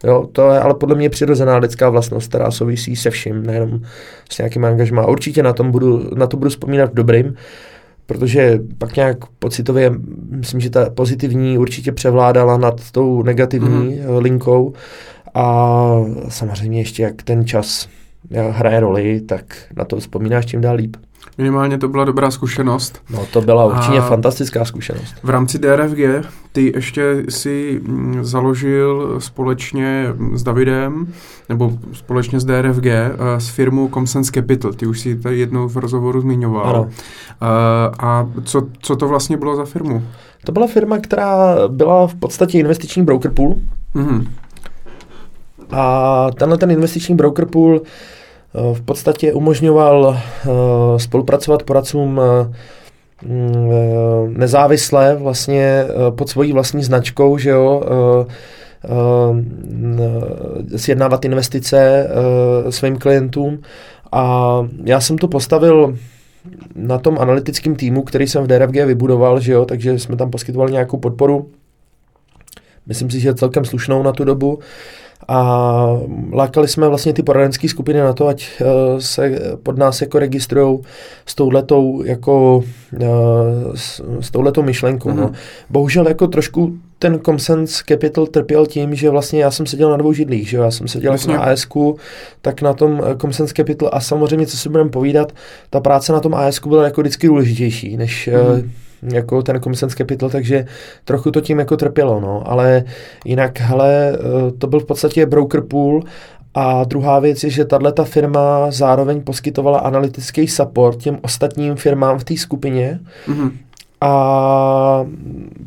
Jo, to je ale podle mě přirozená lidská vlastnost, která souvisí se vším, nejenom s nějakým angažmá. Určitě na, tom budu, na to budu vzpomínat dobrým, protože pak nějak pocitově, myslím, že ta pozitivní určitě převládala nad tou negativní mm. linkou a samozřejmě ještě jak ten čas hraje roli, tak na to vzpomínáš čím dál líp. Minimálně to byla dobrá zkušenost. No to byla určitě a fantastická zkušenost. V rámci DRFG ty ještě si mm, založil společně s Davidem, nebo společně s DRFG, eh, s firmou Comsense Capital. Ty už si tady jednou v rozhovoru zmiňoval. Ano. Eh, a co, co to vlastně bylo za firmu? To byla firma, která byla v podstatě investiční broker pool. Mm-hmm. A tenhle ten investiční broker pool eh, v podstatě umožňoval eh, spolupracovat poradcům eh, mm, nezávisle vlastně pod svojí vlastní značkou, že jo, sjednávat investice svým klientům. A já jsem to postavil na tom analytickém týmu, který jsem v DRFG vybudoval, že jo, takže jsme tam poskytovali nějakou podporu. Myslím si, že celkem slušnou na tu dobu a lákali jsme vlastně ty poradenské skupiny na to, ať uh, se pod nás jako registrují s touhletou jako s, s touhletou myšlenkou. Mm-hmm. No. Mhm. Bohužel jako trošku ten Comsense Capital trpěl tím, že vlastně já jsem seděl na dvou židlích, že já jsem seděl vlastně. na ASK, tak na tom eh, Comsense Capital a samozřejmě, co si budeme povídat, ta práce na tom ASK byla jako vždycky důležitější, než mm-hmm. Jako ten Commissions Capital, takže trochu to tím jako trpělo, no, ale jinak, hele, eh, to byl v podstatě broker pool. A druhá věc je, že tahle firma zároveň poskytovala analytický support těm ostatním firmám v té skupině, mm-hmm. a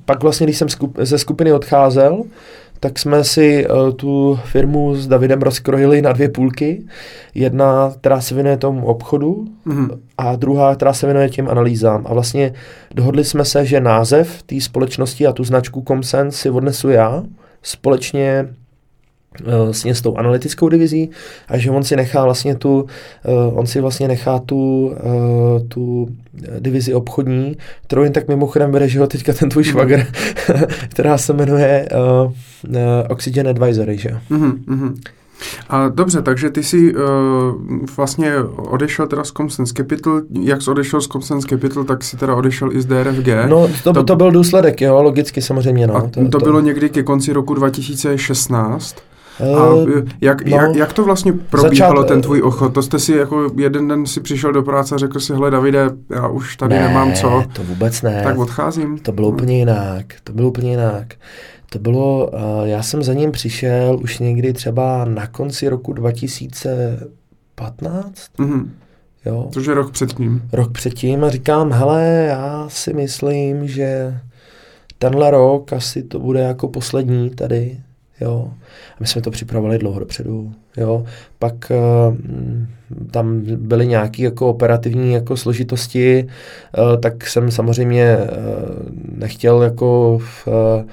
pak vlastně, když jsem skup, ze skupiny odcházel, tak jsme si uh, tu firmu s Davidem rozkrojili na dvě půlky. Jedna, která se věnuje tomu obchodu mm-hmm. a druhá, která se věnuje těm analýzám. A vlastně dohodli jsme se, že název té společnosti a tu značku Comsense si odnesu já společně vlastně s tou analytickou divizí a že on si nechá vlastně tu, uh, on si vlastně nechá tu, uh, tu divizi obchodní, kterou jen tak mimochodem vede, že ho teďka ten tvůj švagr, která se jmenuje uh, Oxygen Advisory, že jo. Mm-hmm. A dobře, takže ty jsi uh, vlastně odešel teda z Comsense Capital, jak jsi odešel z Comsense Capital, tak si teda odešel i z DRFG. No, to, to, to byl důsledek, jo, logicky samozřejmě, no. A to, to, to bylo někdy ke konci roku 2016. A eh, jak, no, jak, jak to vlastně probíhalo začát, ten tvůj ochot? To jste si jako jeden den si přišel do práce a řekl si, hele Davide, já už tady ne, nemám co. to vůbec ne. Tak odcházím. To bylo úplně jinak, to bylo úplně jinak. To bylo, uh, já jsem za ním přišel už někdy třeba na konci roku 2015. Mm-hmm. Jo. Což je rok předtím. Rok předtím a říkám, hele, já si myslím, že tenhle rok asi to bude jako poslední tady Jo. A my jsme to připravovali dlouho dopředu. Jo. Pak uh, tam byly nějaké jako operativní jako složitosti, uh, tak jsem samozřejmě uh, nechtěl jako v, uh,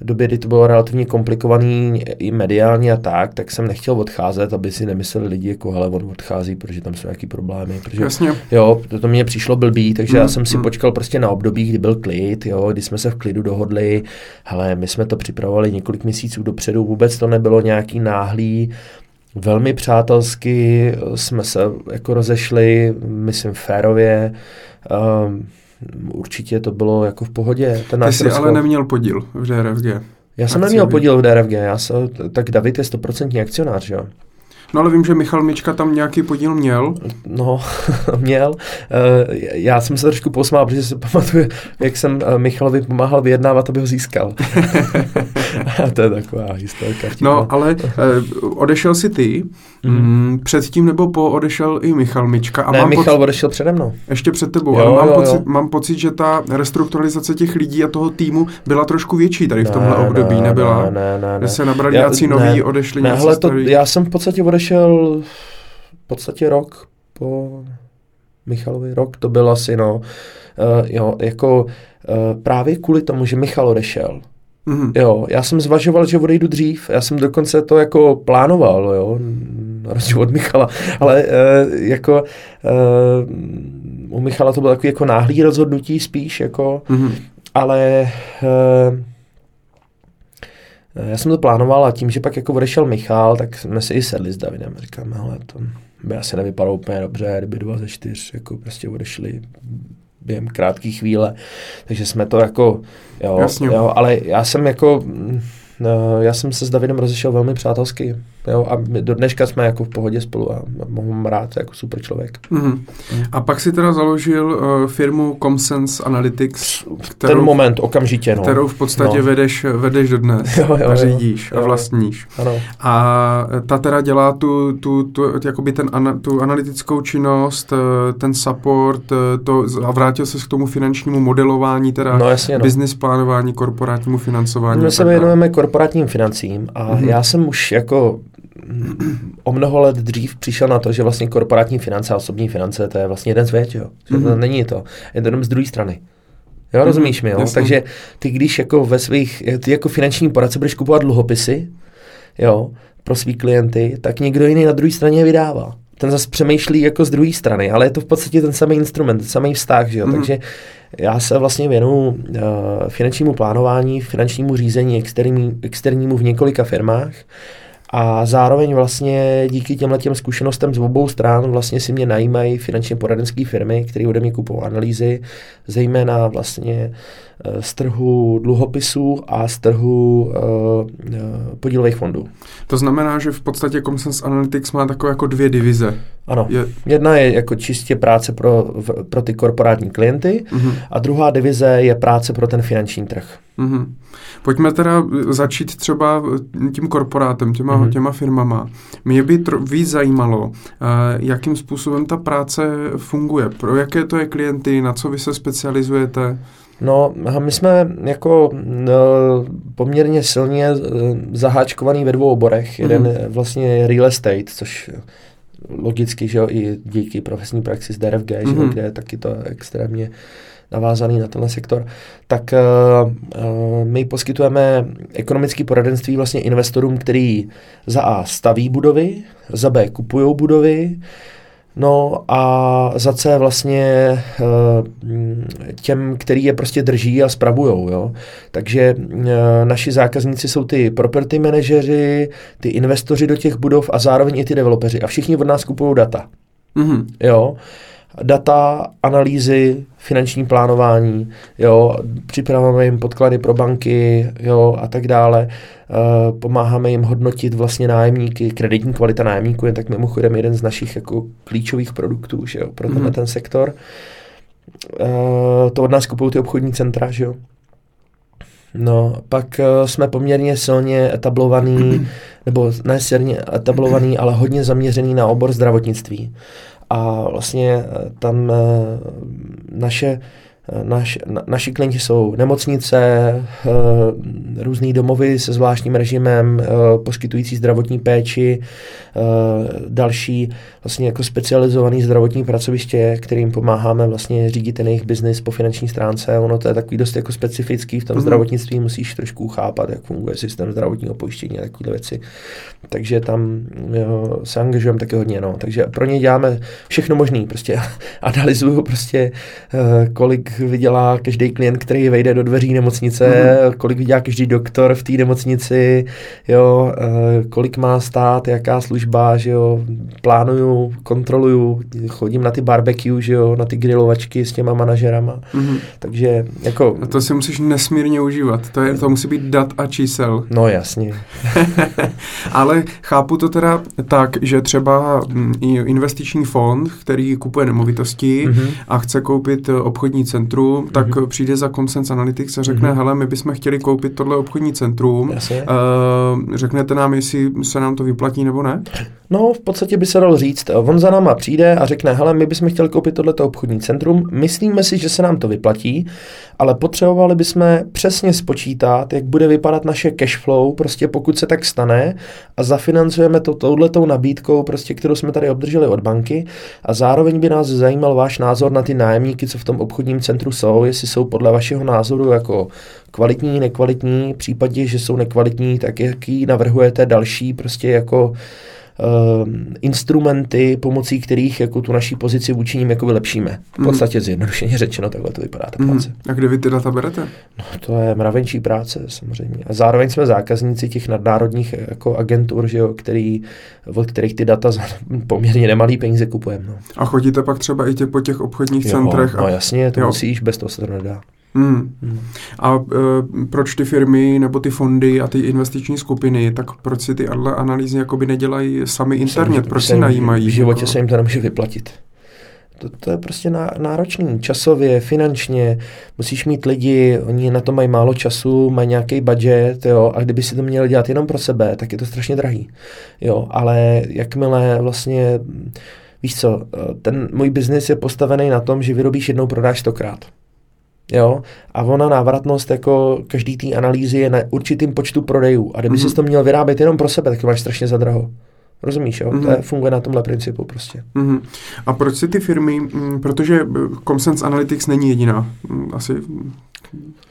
době, kdy to bylo relativně komplikovaný i mediálně a tak, tak jsem nechtěl odcházet, aby si nemysleli lidi, jako hele, on odchází, protože tam jsou nějaký problémy. Protože, Jasně. Jo, to, to mě přišlo blbý, takže mm, já jsem si mm. počkal prostě na období, kdy byl klid, jo, kdy jsme se v klidu dohodli, hele, my jsme to připravovali několik měsíců dopředu, vůbec to nebylo nějaký náhlý, velmi přátelsky jsme se jako rozešli, myslím férově, um, určitě to bylo jako v pohodě. Ten Ty jsi rozchod... ale neměl podíl v DRFG. Já jsem neměl podíl v DRFG, já jsem, tak David je stoprocentní akcionář, že jo? No ale vím, že Michal Mička tam nějaký podíl měl. No, měl. Eh, já jsem se trošku posmál, protože si pamatuju, jak jsem eh, Michalovi pomáhal vyjednávat, aby ho získal. A to je taková historka. No, ale uh, odešel si ty, mm. předtím nebo po odešel i Michal Mička. A ne, mám Michal pocit, odešel přede mnou. Ještě před tebou, jo, ale mám, jo, pocit, jo. mám pocit, že ta restrukturalizace těch lidí a toho týmu byla trošku větší tady v tomhle ne, období, ne, nebyla? Ne, ne, ne. Že se nabrali já, nějací noví, odešli ne, hele, to, Já jsem v podstatě odešel v podstatě rok po Michalovi, rok to byl asi, no, uh, jo, jako uh, právě kvůli tomu, že Michal odešel, Mm-hmm. Jo, já jsem zvažoval, že odejdu dřív, já jsem dokonce to jako plánoval, jo, na rozdíl od Michala, ale uh, jako uh, u Michala to bylo takový jako náhlý rozhodnutí spíš, jako, mm-hmm. ale uh, já jsem to plánoval a tím, že pak jako odešel Michal, tak jsme si i sedli s Davidem a říkáme, ale to by asi nevypadalo úplně dobře, kdyby dva ze čtyř jako prostě odešli během krátké chvíle. Takže jsme to jako, jo, jo, ale já jsem jako, mm, já jsem se s Davidem rozešel velmi přátelsky. Jo, a my do dneška jsme jako v pohodě spolu a mohu rád jako super člověk. Mm-hmm. A pak si teda založil uh, firmu Comsense Analytics. Kterou, Ten moment, okamžitě. No. Kterou v podstatě no. vedeš, vedeš do dnes. Jo, jo, a řídíš jo, a vlastníš. Ano. A ta teda dělá tu, tu, tu, jakoby ten, ana, tu analytickou činnost, eh, ten support, eh, to, a vrátil se k tomu finančnímu modelování, teda no, jasně, no. business plánování, korporátnímu financování. My se věnujeme korporátním financím a mm-hmm. já jsem už jako o mnoho let dřív přišel na to, že vlastně korporátní finance a osobní finance to je vlastně jeden svět, jo. Mm-hmm. to není to. Je to jenom z druhé strany. Jo, mm-hmm. rozumíš mi, jo? Jasně. Takže ty, když jako ve svých, ty jako finanční poradce budeš kupovat dluhopisy, jo, pro svý klienty, tak někdo jiný na druhé straně je vydává. Ten zase přemýšlí jako z druhé strany, ale je to v podstatě ten samý instrument, ten samý vztah, že jo? Mm-hmm. Takže já se vlastně věnu uh, finančnímu plánování, finančnímu řízení externí, externímu v několika firmách a zároveň vlastně díky těmhle těm zkušenostem z obou stran vlastně si mě najímají finančně poradenské firmy, které ode mě kupují analýzy, zejména vlastně eh, z trhu dluhopisů a z trhu uh, podílových fondů. To znamená, že v podstatě Comsense Analytics má takové jako dvě divize. Ano. Je... Jedna je jako čistě práce pro, pro ty korporátní klienty uh-huh. a druhá divize je práce pro ten finanční trh. Uh-huh. Pojďme teda začít třeba tím korporátem, těma, uh-huh. těma firmama. Mě by tr- víc zajímalo, uh, jakým způsobem ta práce funguje, pro jaké to je klienty, na co vy se specializujete. No, my jsme jako no, poměrně silně eh, zaháčkovaný ve dvou oborech. Jeden mm. vlastně real estate, což logicky, že jo, i díky profesní praxi z DRFG, mm. že jo, mhm. kde je taky to extrémně navázaný na tenhle sektor, tak uh, uh, my poskytujeme ekonomické poradenství vlastně investorům, který za A staví budovy, za B kupují budovy, No a za C vlastně eh, těm, který je prostě drží a spravujou. Jo? Takže eh, naši zákazníci jsou ty property manažeři, ty investoři do těch budov a zároveň i ty developeři. A všichni od nás kupují data. Mm-hmm. Jo? Data, analýzy, finanční plánování, jo, připravujeme jim podklady pro banky, jo, a tak dále. Uh, pomáháme jim hodnotit vlastně nájemníky, kreditní kvalita nájemníků je tak mimochodem jeden z našich jako klíčových produktů, že jo, pro mm. ten sektor. Uh, to od nás kupují ty obchodní centra, že jo. No, pak uh, jsme poměrně silně etablovaný, nebo ne silně etablovaný, ale hodně zaměřený na obor zdravotnictví a vlastně eh, tam eh, naše Naš, na, naši klienti jsou nemocnice, e, různý domovy se zvláštním režimem, e, poskytující zdravotní péči, e, další vlastně jako specializovaný zdravotní pracoviště, kterým pomáháme vlastně řídit ten jejich biznis po finanční stránce. Ono to je takový dost jako specifický v tom mm-hmm. zdravotnictví, musíš trošku chápat, jak funguje systém zdravotního pojištění a takové věci. Takže tam jo, se angažujeme taky hodně. No. Takže pro ně děláme všechno možné. Prostě analyzuju prostě, kolik vydělá každý klient, který vejde do dveří nemocnice, mm-hmm. kolik vydělá každý doktor v té nemocnici, jo, eh, kolik má stát, jaká služba, že jo, plánuju, kontroluju, chodím na ty barbecue, že jo, na ty grilovačky s těma manažerama, mm-hmm. takže jako... A to si musíš nesmírně užívat, to, je, to musí být dat a čísel. No jasně. Ale chápu to teda tak, že třeba mm, investiční fond, který kupuje nemovitosti mm-hmm. a chce koupit obchodní centrum, centrum, tak mm-hmm. přijde za Consense Analytics a řekne, mm-hmm. hele, my bychom chtěli koupit tohle obchodní centrum. Uh, řeknete nám, jestli se nám to vyplatí nebo ne? No, v podstatě by se dal říct, on za náma přijde a řekne, hele, my bychom chtěli koupit tohleto obchodní centrum, myslíme si, že se nám to vyplatí, ale potřebovali bychom přesně spočítat, jak bude vypadat naše cash flow, prostě pokud se tak stane a zafinancujeme to touhletou nabídkou, prostě, kterou jsme tady obdrželi od banky a zároveň by nás zajímal váš názor na ty nájemníky, co v tom obchodním centru jsou, jestli jsou podle vašeho názoru jako kvalitní, nekvalitní, v případě, že jsou nekvalitní, tak jaký navrhujete další prostě jako instrumenty, pomocí kterých jako tu naší pozici vůči ním jako vylepšíme. V mhm. podstatě zjednodušeně řečeno, takhle to vypadá ta práce. Mm. A kde vy ty data berete? No, to je mravenčí práce samozřejmě. A zároveň jsme zákazníci těch nadnárodních jako agentur, že jo, který, od kterých ty data za poměrně nemalý peníze kupujeme. No. A chodíte pak třeba i tě po těch obchodních jo, centrech? No a... jasně, to jo. musíš, bez toho se to nedá. Hmm. Hmm. A uh, proč ty firmy nebo ty fondy a ty investiční skupiny, tak proč si ty analýzy jakoby nedělají sami internet, proč si najímají? V životě jako? se jim to nemůže vyplatit. To, to je prostě náročný. Časově, finančně, musíš mít lidi, oni na to mají málo času, mají nějaký budget, jo, a kdyby si to měli dělat jenom pro sebe, tak je to strašně drahý. Jo, ale jakmile vlastně, víš co, ten můj biznis je postavený na tom, že vyrobíš jednou, prodáš stokrát. Jo? A ona návratnost jako každý té analýzy je na určitým počtu prodejů. A kdyby mm-hmm. si to měl vyrábět jenom pro sebe, tak to máš strašně za draho. Rozumíš, jo? Mm-hmm. To je, funguje na tomhle principu prostě. Mm-hmm. A proč si ty firmy, m, mm, protože Comsense Analytics není jediná, mm, asi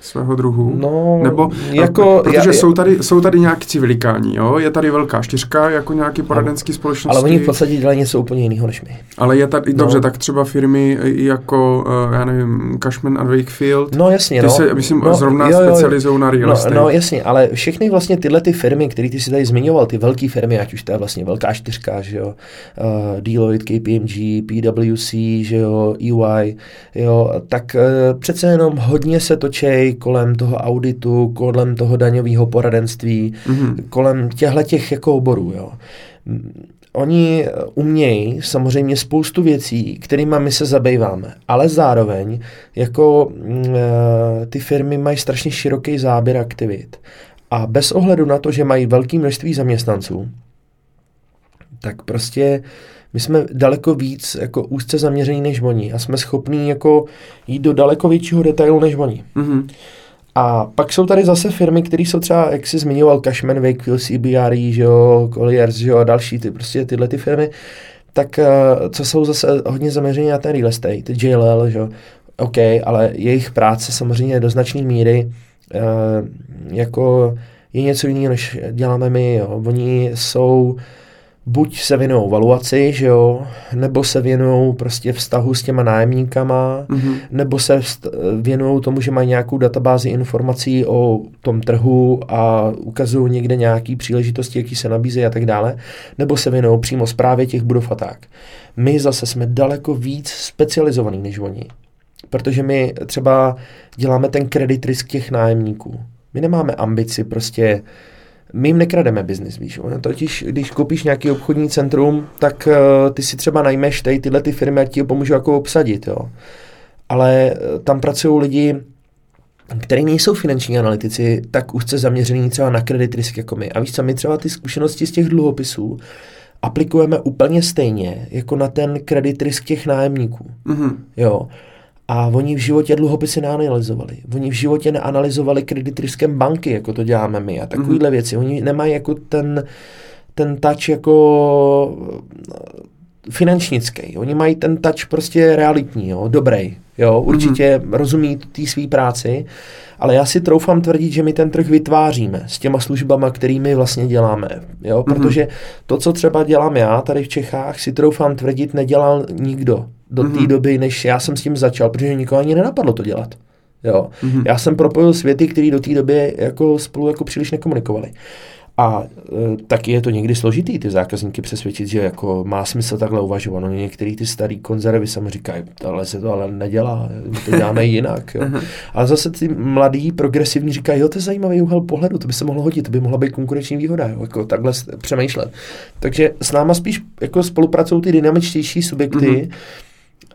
svého druhu? No, Nebo, jako, protože já, jsou, tady, jsou tady nějaký velikáni, jo? Je tady velká čtyřka jako nějaký poradenský společnost. Ale oni v podstatě dělají něco úplně jiného než my. Ale je tady, no. dobře, tak třeba firmy jako, uh, já nevím, Cashman a Wakefield. No jasně, ty no. se, myslím, no, zrovna jo, jo, specializují na real no, estate. No jasně, ale všechny vlastně tyhle ty firmy, které ty si tady zmiňoval, ty velké firmy, ať už to je vlastně velká čtyřka, že jo, uh, Deloitte, KPMG, PwC, že jo, EY, jo, tak uh, přece jenom hodně se točej kolem toho auditu, kolem toho daňového poradenství, mm-hmm. kolem těchto těch jako oborů. Jo. Oni umějí samozřejmě spoustu věcí, kterými my se zabýváme, ale zároveň jako e, ty firmy mají strašně široký záběr aktivit. A bez ohledu na to, že mají velké množství zaměstnanců, tak prostě My jsme daleko víc jako úzce zaměření než oni a jsme schopní jako jít do daleko většího detailu než oni. Mm-hmm. A pak jsou tady zase firmy, které jsou třeba, jak jsi zmiňoval, Cashman, Wakefield, CBRE, že jo, Colliers, že jo, a další, ty, prostě tyhle ty firmy, tak eh, co jsou zase hodně zaměření na ten real estate, JLL, že jo, OK, ale jejich práce samozřejmě do značné míry uh, jako je něco jiného, než děláme my, jo. Oni jsou buď se věnují valuaci, že jo, nebo se věnují prostě vztahu s těma nájemníkama, mm-hmm. nebo se věnují tomu, že mají nějakou databázi informací o tom trhu a ukazují někde nějaké příležitosti, jaký se nabízejí a tak dále, nebo se věnují přímo zprávě těch budov a tak. My zase jsme daleko víc specializovaní než oni, protože my třeba děláme ten kredit risk těch nájemníků. My nemáme ambici prostě my jim nekrademe biznis, víš. Ono totiž, když koupíš nějaký obchodní centrum, tak uh, ty si třeba najmeš tady tyhle ty firmy, ať ti ho pomůžu jako obsadit, jo. Ale uh, tam pracují lidi, kteří nejsou finanční analytici, tak úzce zaměřený třeba na kredit risk jako my. A víš co, my třeba ty zkušenosti z těch dluhopisů aplikujeme úplně stejně, jako na ten kredit risk těch nájemníků. Mm-hmm. Jo. A oni v životě dluhopisy neanalyzovali. Oni v životě neanalyzovali kredit riskem banky, jako to děláme my a takovýhle mm-hmm. věci. Oni nemají jako ten, ten touch jako eh, finančnický. Oni mají ten touch prostě realitní, jo, dobrý. Jo, určitě mm-hmm. rozumí té své práci, ale já si troufám tvrdit, že my ten trh vytváříme s těma službama, kterými vlastně děláme. Jo, mm-hmm. protože to, co třeba dělám já tady v Čechách, si troufám tvrdit, nedělal nikdo do té mm-hmm. doby, než já jsem s tím začal, protože nikoho ani nenapadlo to dělat. Jo. Mm-hmm. Já jsem propojil světy, které do té doby jako spolu jako příliš nekomunikovali. A e, taky je to někdy složitý ty zákazníky přesvědčit, že jako má smysl takhle uvažovat. No, některý ty starý konzervy sami říkají, ale se to ale nedělá, my to děláme jinak. Jo. Ale zase ty mladí, progresivní říkají, jo, to je zajímavý úhel pohledu, to by se mohlo hodit, to by mohla být konkurenční výhoda, jo, jako takhle přemýšlet. Takže s náma spíš jako spolupracují ty dynamičtější subjekty, mm-hmm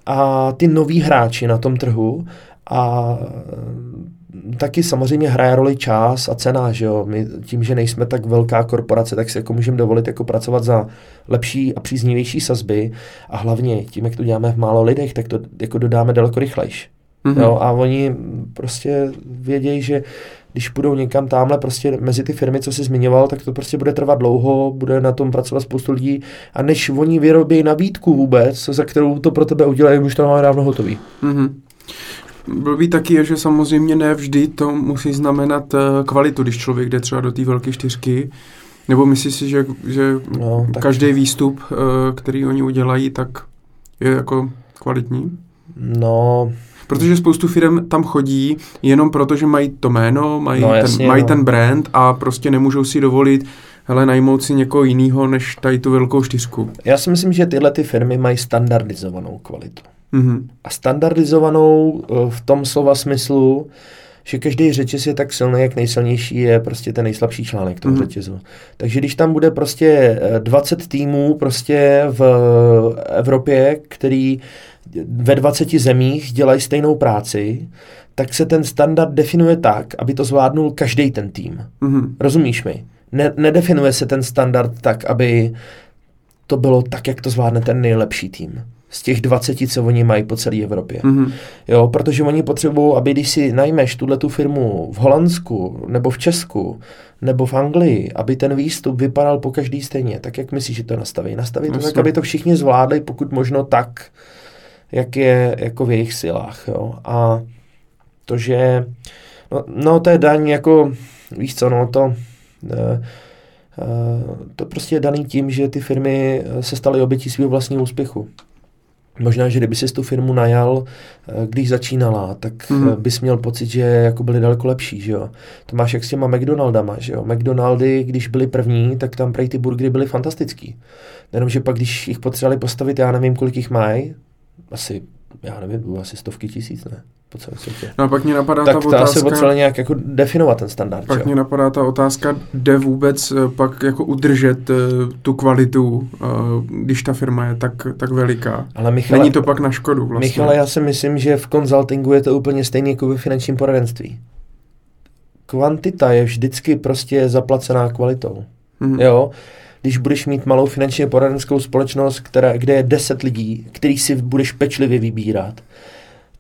a ty noví hráči na tom trhu a taky samozřejmě hraje roli čas a cena, že jo. My tím, že nejsme tak velká korporace, tak si jako můžeme dovolit jako pracovat za lepší a příznivější sazby a hlavně tím, jak to děláme v málo lidech, tak to jako dodáme daleko rychlejš. Mm-hmm. Jo, a oni prostě vědějí, že když půjdou někam tamhle prostě mezi ty firmy, co jsi zmiňoval, tak to prostě bude trvat dlouho, bude na tom pracovat spoustu lidí a než oni vyrobí nabídku vůbec, za kterou to pro tebe udělají, už to máme dávno hotový. Mm-hmm. Blbý taky je, že samozřejmě ne vždy to musí znamenat eh, kvalitu, když člověk jde třeba do té velké čtyřky, nebo myslíš si, že, že no, tak... každý výstup, eh, který oni udělají, tak je jako kvalitní? No, Protože spoustu firm tam chodí jenom proto, že mají to jméno, mají, no, jasně, ten, mají no. ten brand a prostě nemůžou si dovolit hele, najmout si někoho jiného než tady tu velkou čtyřku. Já si myslím, že tyhle ty firmy mají standardizovanou kvalitu. Mm-hmm. A standardizovanou eh, v tom slova smyslu, že každý řetěz je tak silný, jak nejsilnější je prostě ten nejslabší článek toho mm-hmm. řetězu. Takže když tam bude prostě 20 eh, týmů prostě v Evropě, který ve 20 zemích dělají stejnou práci, tak se ten standard definuje tak, aby to zvládnul každý ten tým. Mm-hmm. Rozumíš mi? Ne, nedefinuje se ten standard tak, aby to bylo tak, jak to zvládne ten nejlepší tým z těch 20, co oni mají po celé Evropě. Mm-hmm. Jo, protože oni potřebují, aby když si najmeš tuhle tu firmu v Holandsku, nebo v Česku, nebo v Anglii, aby ten výstup vypadal po každý stejně, tak jak myslíš, že to nastaví? Nastaví to tak, aby to všichni zvládli, pokud možno tak, jak je jako v jejich silách. Jo. A to, že no, no to je daň jako, víš co, no to uh, to prostě je daný tím, že ty firmy se staly obětí svého vlastního úspěchu. Možná, že kdyby si tu firmu najal, když začínala, tak mm. bys měl pocit, že jako byli daleko lepší, že jo. To máš jak s těma McDonaldama, že jo. McDonaldy, když byli první, tak tam prej ty burgery byly fantastický. Jenom, že pak, když jich potřebovali postavit, já nevím, kolik jich mají, asi, já nevím, asi stovky tisíc, ne? Po celém světě. No a pak mě napadá tak ta otázka... Tak asi potřeba nějak jako definovat ten standard, Pak mě napadá ta otázka, jde vůbec eh, pak jako udržet uh, tu kvalitu, uh, když ta firma je tak, tak veliká. Ale Michale, Není to pak na škodu vlastně. Michale, já si myslím, že v konzultingu je to úplně stejné jako ve finančním poradenství. Kvantita je vždycky prostě zaplacená kvalitou. Mm-hmm. Jo? Když budeš mít malou finančně poradenskou společnost, která, kde je 10 lidí, který si budeš pečlivě vybírat,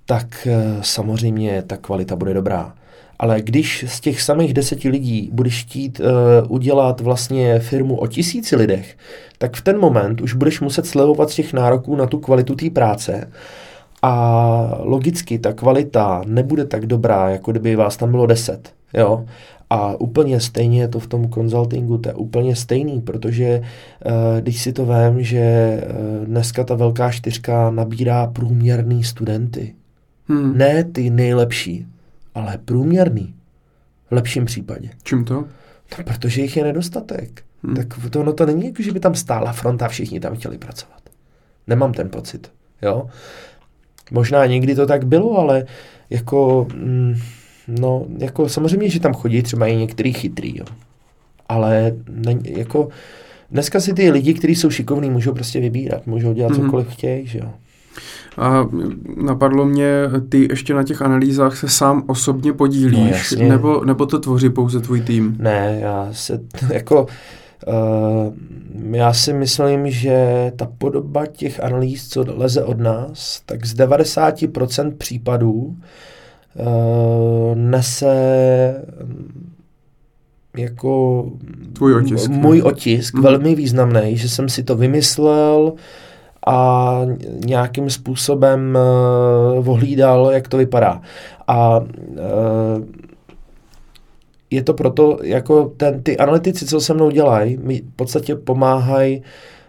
tak eh, samozřejmě ta kvalita bude dobrá. Ale když z těch samých deseti lidí budeš chtít uh, udělat vlastně firmu o tisíci lidech, tak v ten moment už budeš muset slevovat z těch nároků na tu kvalitu té práce a logicky ta kvalita nebude tak dobrá, jako kdyby vás tam bylo deset. Jo? A úplně stejně je to v tom konzultingu, to je úplně stejný, protože uh, když si to vím, že uh, dneska ta velká čtyřka nabírá průměrný studenty. Hmm. Ne ty nejlepší, ale průměrný. V lepším případě. Čím to? No, protože jich je nedostatek. Hmm. Tak to, no to není jako, že by tam stála fronta a všichni tam chtěli pracovat. Nemám ten pocit. Jo? Možná někdy to tak bylo, ale jako, mm, no, jako samozřejmě, že tam chodí třeba i některý chytrý, jo. Ale ne, jako, dneska si ty lidi, kteří jsou šikovní, můžou prostě vybírat, můžou dělat mm-hmm. cokoliv chtějí, že jo. A napadlo mě, ty ještě na těch analýzách se sám osobně podílíš, no, nebo, nebo to tvoří pouze tvůj tým? Ne, já se, jako, uh, já si myslím, že ta podoba těch analýz, co leze od nás, tak z 90% případů uh, nese jako Tvůj otisk, můj otisk, mm. velmi významný, že jsem si to vymyslel, a nějakým způsobem uh, ohlídal, jak to vypadá. A uh, je to proto, jako ten, ty analytici, co se mnou dělají, mi v podstatě pomáhají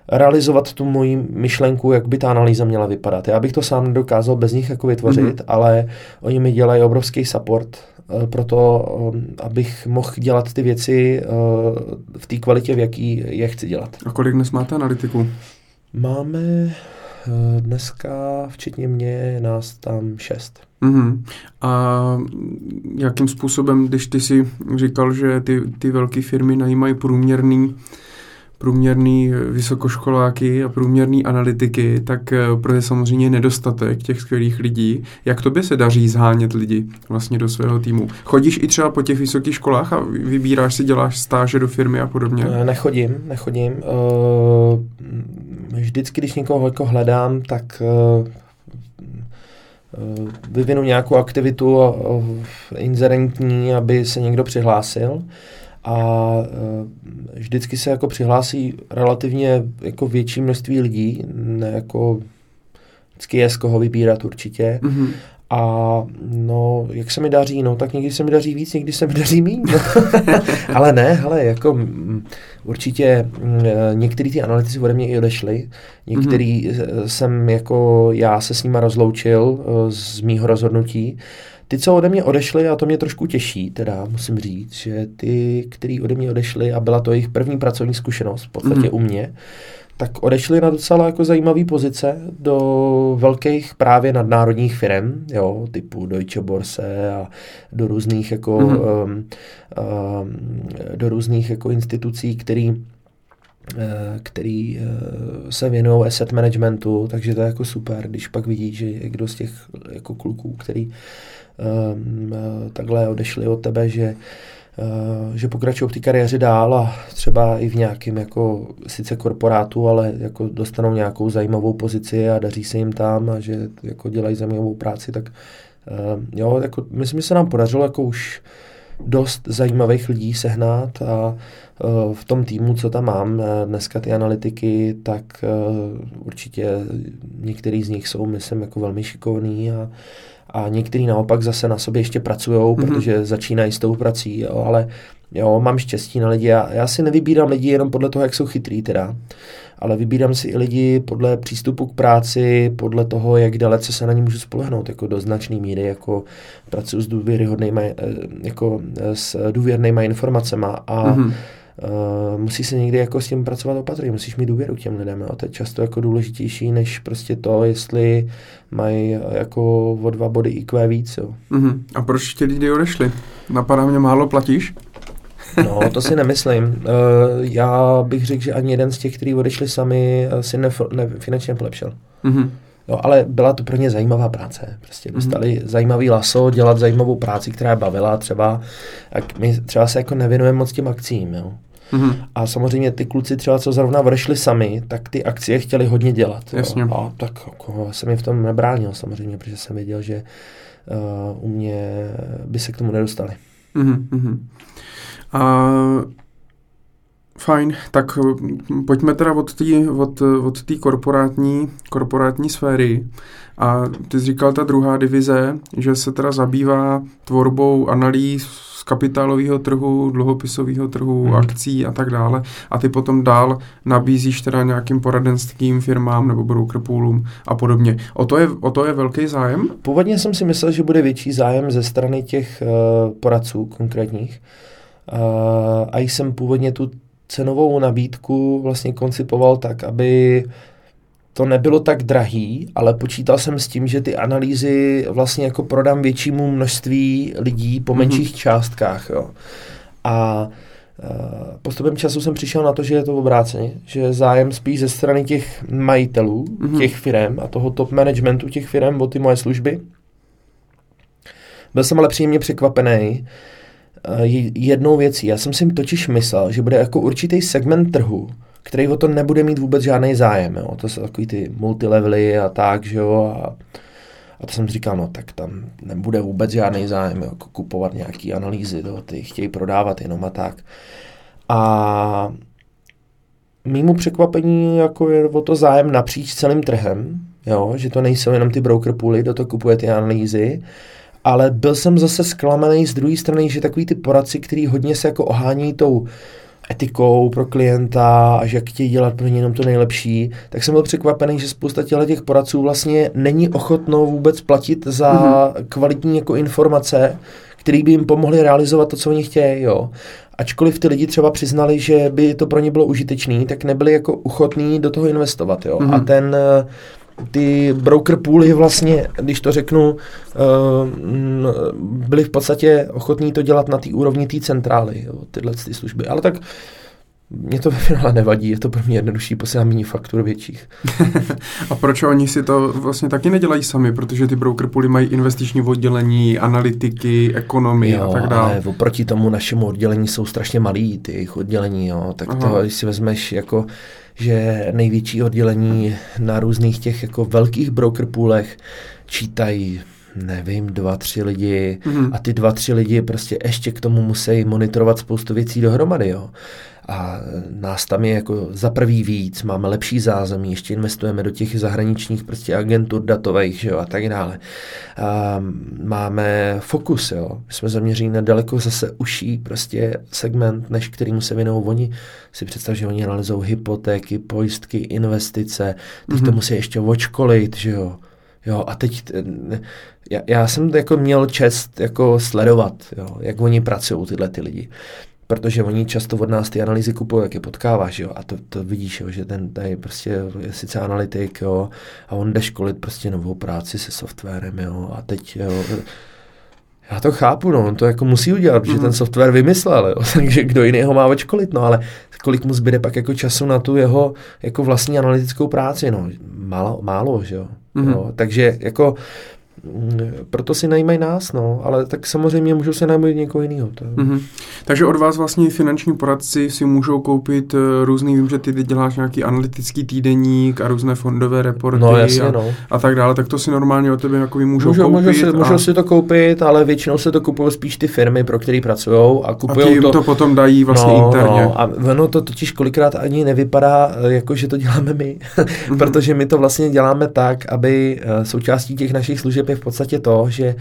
realizovat tu moji myšlenku, jak by ta analýza měla vypadat. Já bych to sám nedokázal bez nich jako vytvořit, mm-hmm. ale oni mi dělají obrovský support uh, pro to, um, abych mohl dělat ty věci uh, v té kvalitě, v jaký je chci dělat. A kolik dnes máte analytiků? Máme eh, dneska, včetně mě, nás tam šest. Mm-hmm. A jakým způsobem, když ty si říkal, že ty, ty velké firmy najímají průměrný průměrný vysokoškoláky a průměrný analytiky, tak eh, pro je samozřejmě nedostatek těch skvělých lidí. Jak tobě se daří zhánět lidi vlastně do svého týmu? Chodíš i třeba po těch vysokých školách a vybíráš si, děláš stáže do firmy a podobně? Eh, nechodím, nechodím. Eh, vždycky, když někoho jako hledám, tak vyvinu nějakou aktivitu inzerentní, aby se někdo přihlásil a e, vždycky se jako přihlásí relativně jako větší množství lidí, ne jako vždycky je z koho vybírat určitě. Mm-hmm. A no, jak se mi daří, no, tak někdy se mi daří víc, někdy se mi daří méně. No. ale ne, ale jako m, určitě m, některý ty analytici ode mě i odešli, některý mm-hmm. jsem jako já se s nima rozloučil e, z mýho rozhodnutí, ty, co ode mě odešli, a to mě trošku těší, teda musím říct, že ty, který ode mě odešli a byla to jejich první pracovní zkušenost, v podstatě mm. u mě, tak odešli na docela jako zajímavé pozice do velkých právě nadnárodních firm, jo, typu Deutsche Börse a do různých jako mm. um, um, do různých jako institucí, který eh, který eh, se věnují asset managementu, takže to je jako super, když pak vidíš, že kdo z těch jako kluků, který takhle odešli od tebe, že eh, že pokračují v té kariéře dál a třeba i v nějakém jako sice korporátu, ale jako dostanou nějakou zajímavou pozici a daří se jim tam a že jako dělají zajímavou práci, tak ehm, jo, jako myslím, že se nám podařilo jako už dost zajímavých lidí sehnat a eh, v tom týmu, co tam mám dneska ty analytiky, tak určitě některý z nich jsou, myslím, jako velmi šikovný a a některý naopak zase na sobě ještě pracují, mm-hmm. protože začínají s tou prací, jo, ale jo, mám štěstí na lidi. Já, já si nevybírám lidi jenom podle toho, jak jsou chytrý teda, ale vybírám si i lidi podle přístupu k práci, podle toho, jak dalece se na ně můžu spolehnout, jako do značné míry, jako pracuji s důvěryhodnýma, eh, jako eh, s důvěrnýma informacemi a mm-hmm Uh, musí se někdy jako s tím pracovat opatrně, musíš mít důvěru k těm lidem, jo. to je často jako důležitější, než prostě to, jestli mají jako o dva body IQ víc, jo. Uh-huh. A proč ti lidi odešli? Napadá mě málo platíš? no, to si nemyslím. Uh, já bych řekl, že ani jeden z těch, kteří odešli sami, si nef- ne, finančně polepšil. Uh-huh. Jo, ale byla to pro ně zajímavá práce. Prostě mhm. dostali mm-hmm. zajímavý laso, dělat zajímavou práci, která je bavila třeba. Jak my třeba se jako nevěnujeme moc těm akcím, jo. Mm-hmm. A samozřejmě ty kluci třeba, co zrovna vršli sami, tak ty akcie chtěli hodně dělat. Jasně. Jo. A tak jako, jsem je v tom nebránil samozřejmě, protože jsem věděl, že uh, u mě by se k tomu nedostali. Mm-hmm. A Fajn, tak hm, pojďme teda od té od, od tý korporátní, korporátní sféry. A ty jsi říkal ta druhá divize, že se teda zabývá tvorbou analýz z kapitálového trhu, dluhopisového trhu, hmm. akcí a tak dále. A ty potom dál nabízíš teda nějakým poradenským firmám nebo broker poolům a podobně. O to je, o to je velký zájem? Původně jsem si myslel, že bude větší zájem ze strany těch uh, poradců konkrétních. Uh, a jsem původně tu cenovou nabídku vlastně koncipoval tak, aby to nebylo tak drahý, ale počítal jsem s tím, že ty analýzy vlastně jako prodám většímu množství lidí po mm-hmm. menších částkách. Jo. A uh, postupem času jsem přišel na to, že je to obráceně, že zájem spíš ze strany těch majitelů, mm-hmm. těch firm a toho top managementu těch firm o ty moje služby. Byl jsem ale příjemně překvapený, Eh, jednou věcí. Já jsem si totiž myslel, že bude jako určitý segment trhu, který o to nebude mít vůbec žádný zájem. Jo. To jsou takový ty multilevely a tak, že jo. A, a to jsem říkal, no tak tam nebude vůbec žádný zájem, jo, jako kupovat nějaký analýzy, to, ty chtějí prodávat jenom a tak. A mýmu překvapení jako je o to zájem napříč celým trhem, jo, že to nejsou jenom ty broker pooly, do to kupuje ty analýzy, ale byl jsem zase zklamaný z druhé strany, že takový ty poradci, který hodně se jako ohání tou etikou pro klienta a že jak chtějí dělat pro ně jenom to nejlepší, tak jsem byl překvapený, že spousta těch poradců vlastně není ochotno vůbec platit za mm-hmm. kvalitní jako informace, které by jim pomohly realizovat to, co oni chtějí. Jo. Ačkoliv ty lidi třeba přiznali, že by to pro ně bylo užitečné, tak nebyli jako ochotní do toho investovat. Jo. Mm-hmm. A ten ty broker pooly vlastně, když to řeknu, eh, byli v podstatě ochotní to dělat na té úrovni té centrály, jo, tyhle ty služby. Ale tak mě to ve finále nevadí, je to pro mě jednodušší, posílám méně faktur větších. a proč oni si to vlastně taky nedělají sami, protože ty broker pooly mají investiční oddělení, analytiky, ekonomii jo, a tak dále. ale oproti tomu našemu oddělení jsou strašně malý ty jejich oddělení, jo, tak Aha. to, když si vezmeš jako že největší oddělení na různých těch jako velkých broker poolech čítají nevím, dva, tři lidi mm-hmm. a ty dva, tři lidi prostě ještě k tomu musí monitorovat spoustu věcí dohromady, jo a nás tam je jako za prvý víc, máme lepší zázemí, ještě investujeme do těch zahraničních prostě agentur datových, že jo, a tak dále. A máme fokus, jo. My jsme zaměření na daleko zase uší prostě segment, než kterýmu se věnou oni. Si představ, že oni analyzují hypotéky, pojistky, investice, teď mm-hmm. to musí ještě očkolit, že jo. Jo, a teď já, já jsem jako měl čest jako sledovat, jo, jak oni pracují, tyhle ty lidi protože oni často od nás ty analýzy kupují, jak je potkáváš, jo, a to, to vidíš, jo, že ten tady prostě je sice analytik, jo, a on jde školit prostě novou práci se softwarem, jo, a teď, jo, já to chápu, no, on to jako musí udělat, protože mm. ten software vymyslel, jo, takže kdo jiný ho má odškolit, no, ale kolik mu zbyde pak jako času na tu jeho jako vlastní analytickou práci, no, málo, málo že jo, mm. jo takže jako proto si najímají nás, no, ale tak samozřejmě můžou se najmout někoho jiného. To... Mm-hmm. Takže od vás vlastně finanční poradci si můžou koupit uh, různý, vím, že ty děláš nějaký analytický týdeník a různé fondové reporty no, jasně, a, no. a tak dále, tak to si normálně od tebe jako můžou, můžou koupit. Můžou si, a... můžou si to koupit, ale většinou se to kupují spíš ty firmy, pro které pracují a kupují a ty to... to potom dají vlastně no, interně. No, a ono to totiž kolikrát ani nevypadá, eh, jako že to děláme my, mm-hmm. protože my to vlastně děláme tak, aby eh, součástí těch našich služeb je v podstatě to, že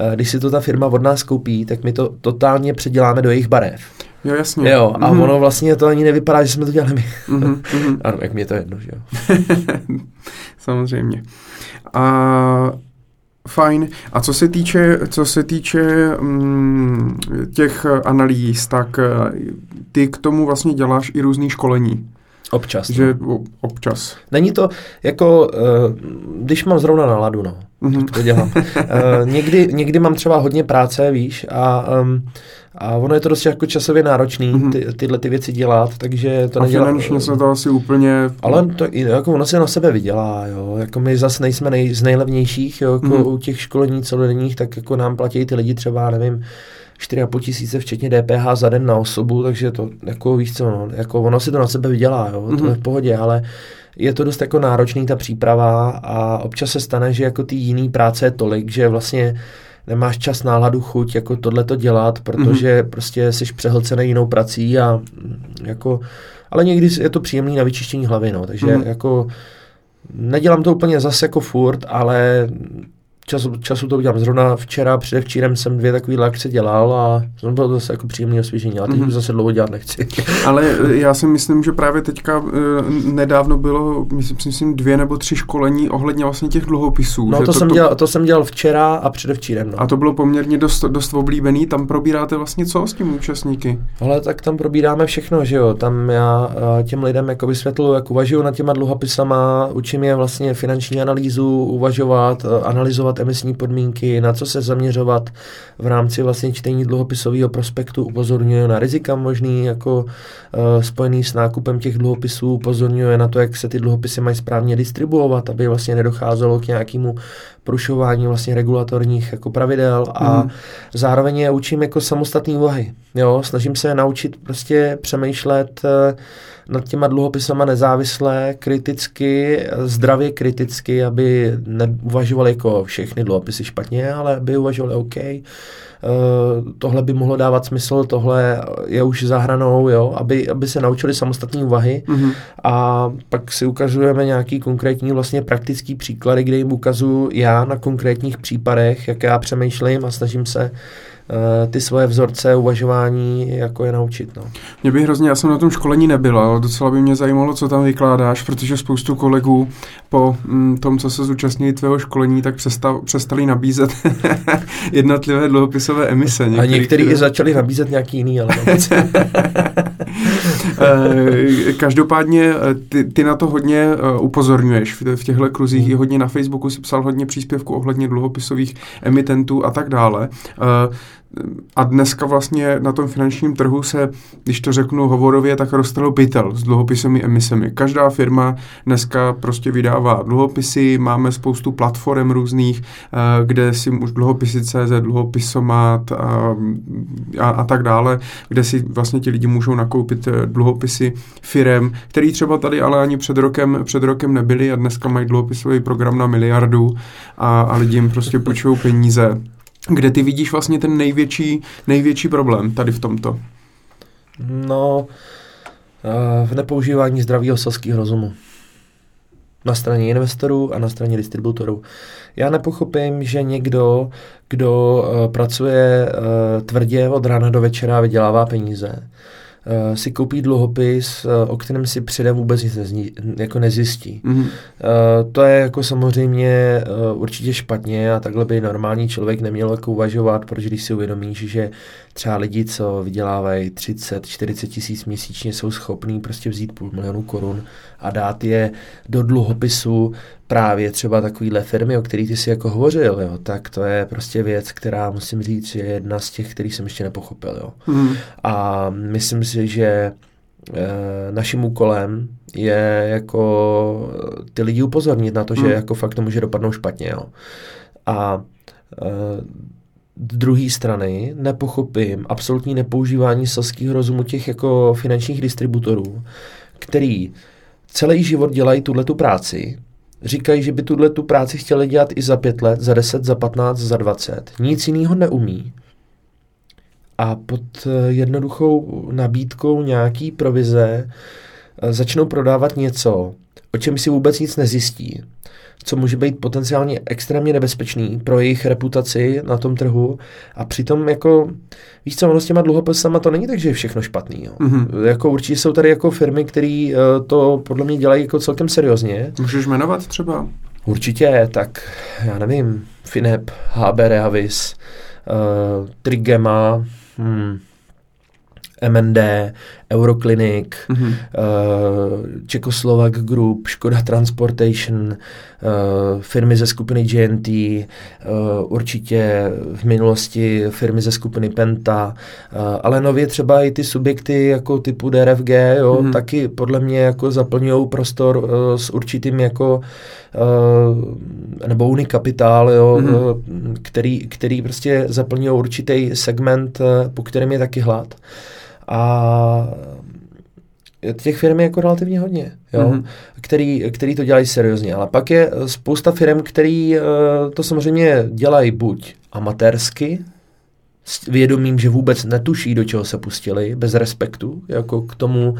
eh, když si to ta firma od nás koupí, tak my to totálně předěláme do jejich barev. Jo, jasně. Jo, a mm-hmm. ono vlastně to ani nevypadá, že jsme to dělali my. Mm-hmm. ano, jak mi je to jedno, že jo. Samozřejmě. A Fajn. A co se týče, co se týče mm, těch analýz, tak eh, ty k tomu vlastně děláš i různý školení. Občas. Že no. občas. Není to jako, uh, když mám zrovna náladu, no, mm-hmm. tak to dělám. uh, někdy, někdy mám třeba hodně práce, víš, a, um, a ono je to dost jako časově náročný mm-hmm. ty, tyhle ty věci dělat, takže to a finančně se to asi úplně... Ale to, jako ono se na sebe vydělá, jo, jako my zase nejsme nej, z nejlevnějších, jo, jako mm-hmm. u těch školení celodenních, tak jako nám platí ty lidi třeba, nevím, 4,5 tisíce včetně DPH za den na osobu, takže to jako víš co, no, jako ono si to na sebe vydělá, jo, mm-hmm. to je v pohodě, ale je to dost jako náročný ta příprava a občas se stane, že jako ty jiný práce je tolik, že vlastně nemáš čas, náladu, chuť jako tohle to dělat, protože mm-hmm. prostě jsi přehlcený jinou prací a jako, ale někdy je to příjemný na vyčištění hlavy, no, takže mm-hmm. jako nedělám to úplně zase jako furt, ale času, času to udělám. Zrovna včera, předevčírem jsem dvě takové akce dělal a to bylo zase jako příjemné osvěžení, ale teď mm-hmm. zase dlouho dělat nechci. ale eh, já si myslím, že právě teďka eh, nedávno bylo, myslím, myslím dvě nebo tři školení ohledně vlastně těch dluhopisů. No to, to, jsem to... Dělal, to jsem dělal včera a předevčírem. No. A to bylo poměrně dost, dost oblíbený, tam probíráte vlastně co s tím účastníky? Ale tak tam probíráme všechno, že jo, tam já eh, těm lidem jako vysvětluji, jak uvažuji nad těma dluhopisama, učím je vlastně finanční analýzu, uvažovat, analyzovat emisní podmínky, na co se zaměřovat v rámci vlastně čtení dluhopisového prospektu, upozorňuje na rizika možný jako uh, spojený s nákupem těch dluhopisů, upozorňuje na to, jak se ty dluhopisy mají správně distribuovat, aby vlastně nedocházelo k nějakému porušování vlastně regulatorních jako pravidel a mm. zároveň je učím jako samostatný úvahy. Jo, snažím se naučit prostě přemýšlet uh, nad těma dluhopisama nezávisle, kriticky, zdravě kriticky, aby neuvažovali jako všechny dluhopisy špatně, ale aby uvažovali OK, tohle by mohlo dávat smysl, tohle je už za hranou, jo, aby, aby se naučili samostatní úvahy mm-hmm. a pak si ukazujeme nějaký konkrétní vlastně praktický příklady, kde jim ukazuju já na konkrétních případech, jak já přemýšlím a snažím se Eh, ty svoje vzorce uvažování jako je naučit. No. Mě by hrozně, já jsem na tom školení nebyla, ale docela by mě zajímalo, co tam vykládáš, protože spoustu kolegů po mm, tom, co se zúčastnili tvého školení, tak přestav, přestali nabízet jednotlivé dluhopisové emise. Některý, a někteří i začali nabízet nějaký jiný, ale eh, Každopádně eh, ty, ty na to hodně upozorňuješ v, v těchto kruzích, hmm. i hodně na Facebooku si psal hodně příspěvků ohledně dluhopisových emitentů a tak dále. A dneska vlastně na tom finančním trhu se, když to řeknu hovorově, tak roztrhl pytel s dluhopisemi emisemi. Každá firma dneska prostě vydává dluhopisy, máme spoustu platform různých, eh, kde si už dluhopisy CZ, dluhopisomat a, a, a tak dále, kde si vlastně ti lidi můžou nakoupit eh, dluhopisy firem, který třeba tady ale ani před rokem, před rokem nebyly a dneska mají dluhopisový program na miliardu a, a lidi jim prostě půjčují peníze kde ty vidíš vlastně ten největší, největší problém tady v tomto? No, eh, v nepoužívání zdravého selského rozumu. Na straně investorů a na straně distributorů. Já nepochopím, že někdo, kdo uh, pracuje uh, tvrdě od rána do večera a vydělává peníze, uh, si koupí dluhopis, uh, o kterém si předem vůbec nic nezní, jako nezjistí. Mm-hmm. Uh, to je jako samozřejmě uh, určitě špatně a takhle by normální člověk neměl jako uvažovat, protože když si uvědomíš, že třeba lidi, co vydělávají 30, 40 tisíc měsíčně, jsou schopní prostě vzít půl milionu korun a dát je do dluhopisu právě třeba takovýhle firmy, o kterých ty si jako hovořil, jo, tak to je prostě věc, která musím říct, je jedna z těch, který jsem ještě nepochopil. Jo. Mm. A myslím si, že e, naším úkolem je jako ty lidi upozornit na to, mm. že jako fakt to může dopadnout špatně. Jo. A e, z druhé strany nepochopím absolutní nepoužívání selského rozumu těch jako finančních distributorů, který celý život dělají tuhle tu práci, říkají, že by tuhle tu práci chtěli dělat i za pět let, za deset, za patnáct, za dvacet. Nic jiného neumí. A pod eh, jednoduchou nabídkou nějaký provize eh, začnou prodávat něco, o čem si vůbec nic nezjistí co může být potenciálně extrémně nebezpečný pro jejich reputaci na tom trhu a přitom jako, víš co, ono s těma dluhopisama to není tak, že je všechno špatný. Jo. Mm-hmm. Jako určitě jsou tady jako firmy, které uh, to podle mě dělají jako celkem seriózně. Můžeš jmenovat třeba? Určitě, tak já nevím, Finep, HB Reavis, uh, Trigema, hmm, MND, Euroclinic, mm-hmm. uh, Czechoslovak Group, Škoda Transportation, uh, firmy ze skupiny GNT, uh, určitě v minulosti firmy ze skupiny Penta, uh, ale nově třeba i ty subjekty jako typu DRFG, jo, mm-hmm. taky podle mě jako zaplňují prostor uh, s určitým jako uh, nebo unikapitál, jo, mm-hmm. který, který prostě zaplňují určitý segment, uh, po kterém je taky hlad. A těch firm je jako relativně hodně, jo, mm-hmm. který, který to dělají seriózně, ale pak je spousta firm, který uh, to samozřejmě dělají buď amatérsky, s vědomím, že vůbec netuší, do čeho se pustili, bez respektu, jako k tomu,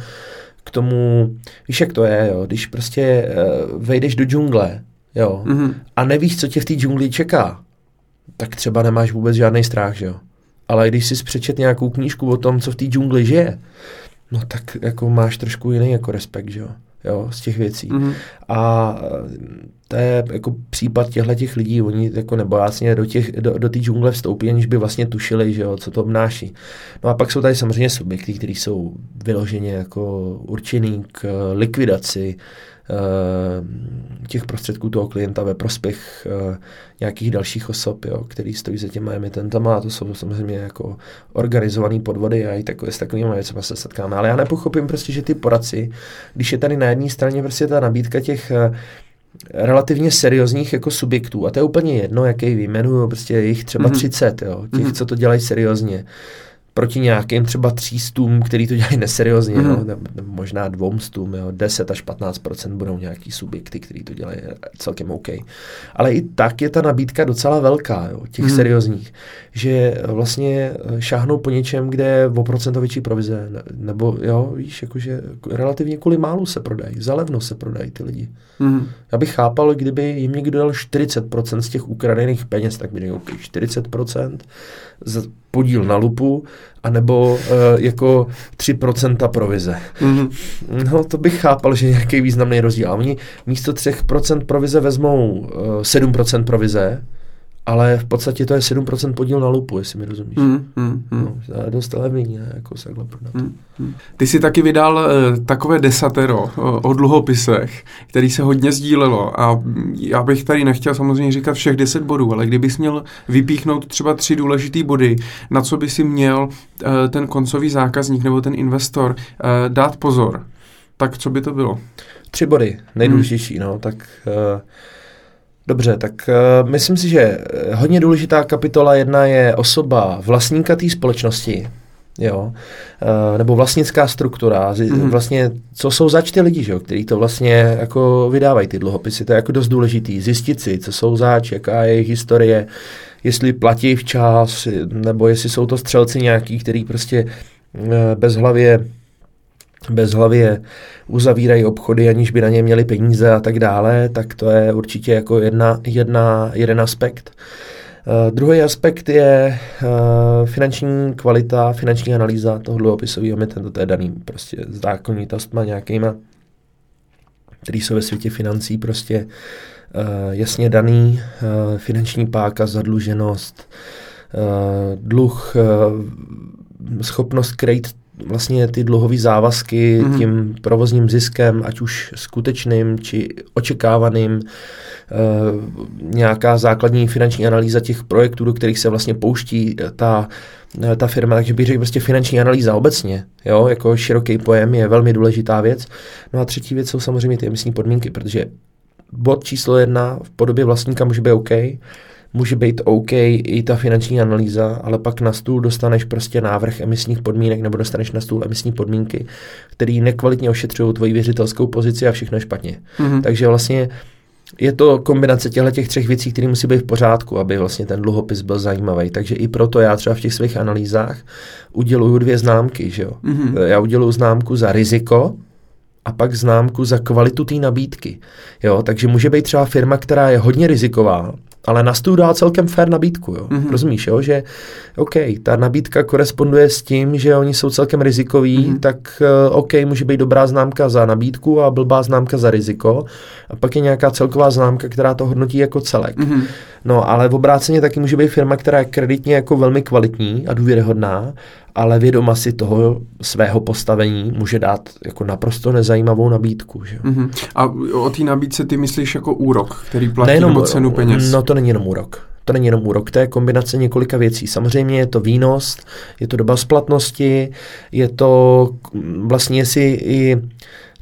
k tomu, víš, jak to je, jo, když prostě uh, vejdeš do džungle, jo, mm-hmm. a nevíš, co tě v té džungli čeká, tak třeba nemáš vůbec žádný strach, že jo. Ale když jsi přečet nějakou knížku o tom, co v té džungli žije, no tak jako máš trošku jiný jako respekt, že jo, jo z těch věcí. Mm-hmm. A to je jako případ těchto těch lidí, oni jako nebojácně do, těch, do, do té džungle vstoupí, aniž by vlastně tušili, že jo, co to obnáší. No a pak jsou tady samozřejmě subjekty, které jsou vyloženě jako určený k likvidaci těch prostředků toho klienta ve prospěch uh, nějakých dalších osob, jo, který stojí za těma emitentama a to jsou samozřejmě jako organizované podvody a i takové, s takovými věcmi se setkáme. Ale já nepochopím prostě, že ty poradci, když je tady na jedné straně prostě ta nabídka těch uh, relativně seriózních jako subjektů, a to je úplně jedno, jaký vyjmenuju, prostě jich třeba mm-hmm. 30, jo, těch, mm-hmm. co to dělají seriózně, proti nějakým třeba třístům, který to dělají neseriózně, mm. no, nebo možná dvoumstům, jo, 10 až 15% budou nějaký subjekty, který to dělají celkem OK. Ale i tak je ta nabídka docela velká, jo, těch mm. seriózních, že vlastně šáhnou po něčem, kde je o procento větší provize, nebo jo, víš, jakože relativně kvůli málu se prodají, za levno se prodají ty lidi. Mm. Já bych chápal, kdyby jim někdo dal 40% z těch ukradených peněz, tak by řekl, OK, 40%, podíl na lupu, anebo uh, jako 3% provize. Mm-hmm. No, to bych chápal, že nějaký významný rozdíl. A oni místo 3% provize vezmou uh, eh, 7% provize, ale v podstatě to je 7% podíl na lupu, jestli mi rozumíš. Mm, mm, mm. No, dost levný, ne, jako takhle prodat. Mm, mm. Ty jsi taky vydal uh, takové desatero uh, o dluhopisech, který se hodně sdílelo a já bych tady nechtěl samozřejmě říkat všech 10 bodů, ale kdybys měl vypíchnout třeba tři důležité body, na co by si měl uh, ten koncový zákazník nebo ten investor uh, dát pozor, tak co by to bylo? Tři body, nejdůležitější, mm. no, tak... Uh, Dobře, tak uh, myslím si, že eh, hodně důležitá kapitola jedna je osoba vlastníka té společnosti, jo, uh, nebo vlastnická struktura, mm-hmm. vlastně, co jsou zač ty lidi, že jo, který to vlastně jako vydávají ty dluhopisy, to je jako dost důležitý, zjistit si, co jsou zač, jaká je jejich historie, jestli platí včas, nebo jestli jsou to střelci nějaký, který prostě uh, bezhlavě bezhlavě uzavírají obchody, aniž by na ně měli peníze a tak dále, tak to je určitě jako jedna, jedna, jeden aspekt. Uh, druhý aspekt je uh, finanční kvalita, finanční analýza toho dluhopisového emitentu, to je daný prostě zákonitostma nějakýma, který jsou ve světě financí prostě uh, jasně daný, uh, finanční páka, zadluženost, uh, dluh, uh, schopnost krejt vlastně ty dluhové závazky mm-hmm. tím provozním ziskem, ať už skutečným či očekávaným, e, nějaká základní finanční analýza těch projektů, do kterých se vlastně pouští ta, ta firma, takže bych řekl prostě finanční analýza obecně, jo, jako široký pojem je velmi důležitá věc. No a třetí věc jsou samozřejmě ty emisní podmínky, protože bod číslo jedna v podobě vlastníka může být OK, může být OK i ta finanční analýza, ale pak na stůl dostaneš prostě návrh emisních podmínek nebo dostaneš na stůl emisní podmínky, které nekvalitně ošetřují tvoji věřitelskou pozici a všechno je špatně. Mm-hmm. Takže vlastně je to kombinace těchto těch třech věcí, které musí být v pořádku, aby vlastně ten dluhopis byl zajímavý. Takže i proto já třeba v těch svých analýzách uděluju dvě známky. Že jo? Mm-hmm. Já uděluju známku za riziko, a pak známku za kvalitu té nabídky. Jo, takže může být třeba firma, která je hodně riziková, ale na stůl dá celkem fair nabídku, jo. Mm-hmm. Rozumíš, jo, že OK, ta nabídka koresponduje s tím, že oni jsou celkem rizikoví, mm-hmm. tak uh, OK, může být dobrá známka za nabídku a blbá známka za riziko. A pak je nějaká celková známka, která to hodnotí jako celek. Mm-hmm. No, ale v obráceně taky může být firma, která je kreditně jako velmi kvalitní a důvěryhodná, ale vědoma si toho svého postavení může dát jako naprosto nezajímavou nabídku. Že? Mm-hmm. A o té nabídce ty myslíš jako úrok, který platí Nejenom, nebo cenu peněz? No to není jenom úrok. To není jenom úrok, to je kombinace několika věcí. Samozřejmě je to výnos, je to doba splatnosti, je to vlastně si i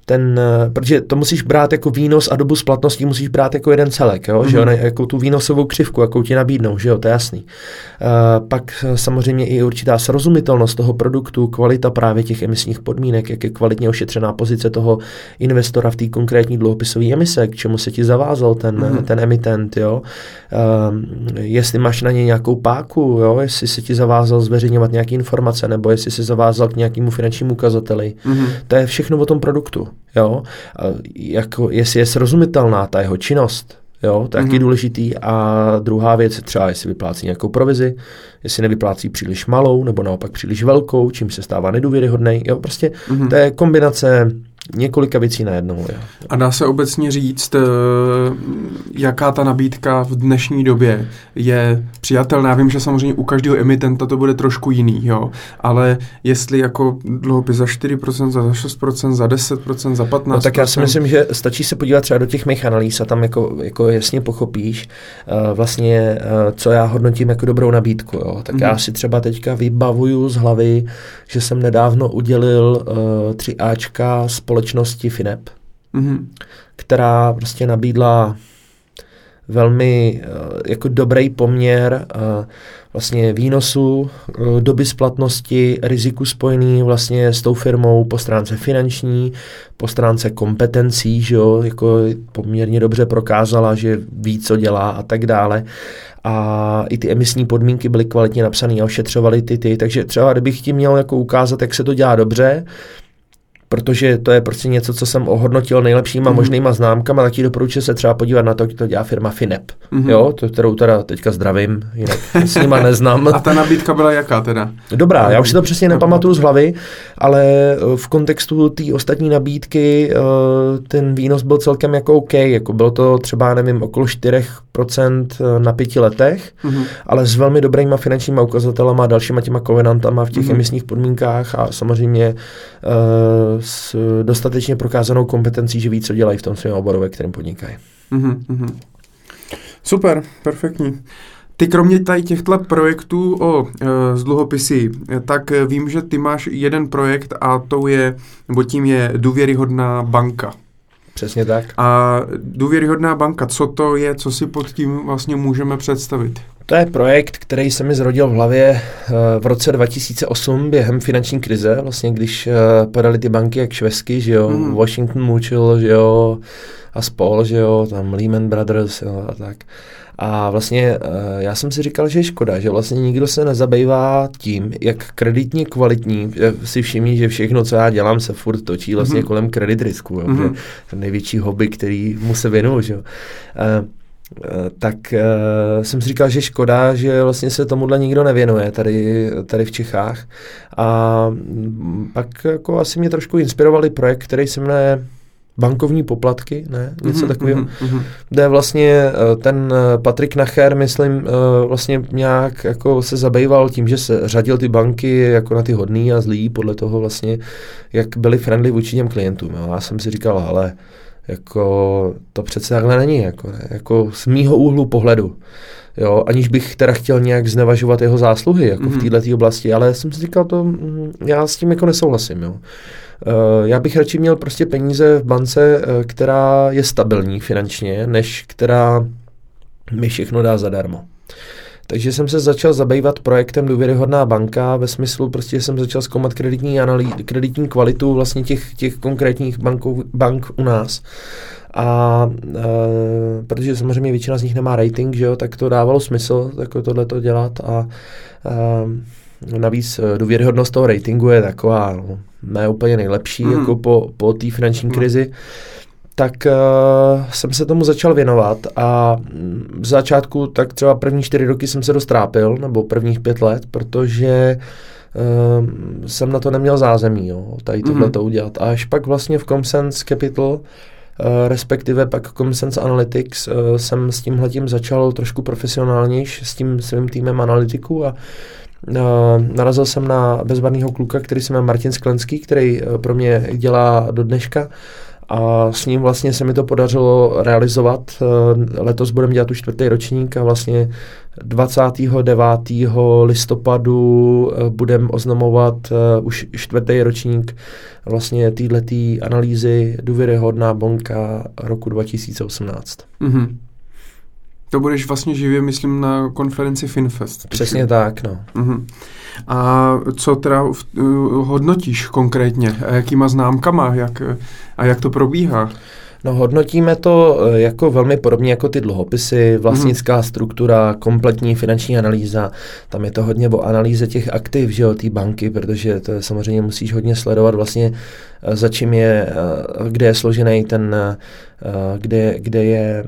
ten, eh, protože to musíš brát jako výnos a dobu splatnosti musíš brát jako jeden celek, jo? Mm-hmm. že jo, mhm. ne, jako tu výnosovou křivku, jakou ti nabídnou, že jo, to je jasný. Uh, pak samozřejmě i určitá srozumitelnost toho produktu, kvalita právě těch emisních podmínek, jak je kvalitně ošetřená pozice toho investora v té konkrétní dluhopisové emise, k čemu se ti zavázal ten, mm-hmm. ten emitent, jo. Uh, jestli máš na ně nějakou páku, jo, jestli se ti zavázal zveřejňovat nějaké informace, nebo jestli se zavázal k nějakému finančnímu ukazateli. Mm-hmm. To je všechno o tom produktu. Jo? A jako, jestli je srozumitelná ta jeho činnost, Jo, to je mm-hmm. důležitý. A druhá věc je třeba, jestli vyplácí nějakou provizi, jestli nevyplácí příliš malou, nebo naopak příliš velkou, čím se stává nedůvěryhodný. Jo, prostě mm-hmm. to je kombinace několika věcí najednou. Jo. A dá se obecně říct, eh, jaká ta nabídka v dnešní době je přijatelná. Já vím, že samozřejmě u každého emitenta to bude trošku jiný, jo, ale jestli jako dluhopis za 4%, za 6%, za 10%, za 15%. No tak já si myslím, že stačí se podívat třeba do těch mých analýz a tam jako, jako jasně pochopíš uh, vlastně, uh, co já hodnotím jako dobrou nabídku. Jo. Tak mm-hmm. já si třeba teďka vybavuju z hlavy, že jsem nedávno udělil uh, 3Ačka společnosti společnosti FINEP, mm-hmm. která prostě nabídla velmi uh, jako dobrý poměr uh, vlastně výnosu, uh, doby splatnosti, riziku spojený vlastně s tou firmou po stránce finanční, po stránce kompetencí, že jo, jako poměrně dobře prokázala, že ví, co dělá a tak dále. A i ty emisní podmínky byly kvalitně napsané a ošetřovaly ty ty, takže třeba kdybych ti měl jako ukázat, jak se to dělá dobře, protože to je prostě něco, co jsem ohodnotil nejlepšíma mm-hmm. možnýma známkama, tak ti doporučuji se třeba podívat na to, jak to dělá firma Finep, mm-hmm. jo, to, kterou teda teďka zdravím, jinak s nima neznám. A ta nabídka byla jaká teda? Dobrá, já už si to přesně nepamatuju z hlavy, ale eh, v kontextu té ostatní nabídky eh, ten výnos byl celkem jako OK, jako bylo to třeba, nevím, okolo 4% eh, na pěti letech, mm-hmm. ale s velmi dobrýma finančníma ukazatelama a dalšíma těma kovenantama v těch mm-hmm. emisních podmínkách a samozřejmě s dostatečně prokázanou kompetencí, že ví, co dělají v tom svém oboru, ve kterém podnikají. Mm-hmm. Super, perfektní. Ty kromě tady těchto projektů o e, z dluhopisy, tak vím, že ty máš jeden projekt a to je, nebo tím je důvěryhodná banka. Přesně tak. A důvěryhodná banka, co to je, co si pod tím vlastně můžeme představit? To je projekt, který se mi zrodil v hlavě eh, v roce 2008 během finanční krize, vlastně když eh, padaly ty banky jak švesky, že jo, mm. Washington Mutual, že jo, a spol, že jo, tam Lehman Brothers jo, a tak. A vlastně eh, já jsem si říkal, že je škoda, že vlastně nikdo se nezabývá tím, jak kreditně kvalitní, si všimní, že všechno, co já dělám, se furt točí vlastně mm-hmm. kolem kredit risku, jo, mm-hmm. že největší hobby, který mu se věnuju, že jo. Eh, tak uh, jsem si říkal, že škoda, že vlastně se tomuhle nikdo nevěnuje tady, tady v Čechách. A pak jako asi mě trošku inspirovali projekt, který se jmenuje bankovní poplatky, ne, něco mm-hmm, takového, mm-hmm. kde vlastně uh, ten Patrik Nacher, myslím, uh, vlastně nějak jako se zabýval tím, že se řadil ty banky jako na ty hodný a zlý podle toho vlastně, jak byli friendly vůči těm klientům. Jo. Já jsem si říkal, ale jako to přece takhle není, jako, ne? jako z mýho úhlu pohledu. Jo, aniž bych teda chtěl nějak znevažovat jeho zásluhy jako mm-hmm. v mhm. této oblasti, ale jsem si říkal, to, mm, já s tím jako nesouhlasím. Jo. Uh, já bych radši měl prostě peníze v bance, uh, která je stabilní finančně, než která mi všechno dá zadarmo. Takže jsem se začal zabývat projektem Důvěryhodná banka ve smyslu, prostě jsem začal zkoumat kreditní, analý, kreditní kvalitu vlastně těch, těch konkrétních bankov, bank u nás. A e, protože samozřejmě většina z nich nemá rating, že jo, tak to dávalo smysl jako tohle to dělat a e, navíc e, důvěryhodnost toho ratingu je taková no, ne úplně nejlepší mm. jako po, po té finanční mhm. krizi. Mm tak uh, jsem se tomu začal věnovat a v začátku tak třeba první čtyři roky jsem se dostrápil, nebo prvních pět let, protože uh, jsem na to neměl zázemí, jo, tady tohle mm-hmm. to udělat. A až pak vlastně v Comsense Capital, uh, respektive pak Comsense Analytics, uh, jsem s tímhletím začal trošku profesionálnější s tím svým týmem analytiků a narazil jsem na bezbarného kluka, který se jmenuje Martin Sklenský, který pro mě dělá do dneška a s ním vlastně se mi to podařilo realizovat. Eh, letos budeme dělat už čtvrtý ročník a vlastně 29. listopadu eh, budeme oznamovat eh, už čtvrtý ročník vlastně této analýzy důvěryhodná bonka roku 2018. Mm-hmm. To budeš vlastně živě, myslím, na konferenci FinFest. Přesně tak, no. Uh-huh. A co teda uh, hodnotíš konkrétně? A jakýma známkama? Jak, a jak to probíhá? No hodnotíme to eh, jako velmi podobně jako ty dluhopisy, vlastnická mm. struktura, kompletní finanční analýza. Tam je to hodně o analýze těch aktiv, že jo, té banky, protože to je, samozřejmě musíš hodně sledovat vlastně, eh, za čím je, eh, kde je složený ten, kde, kde je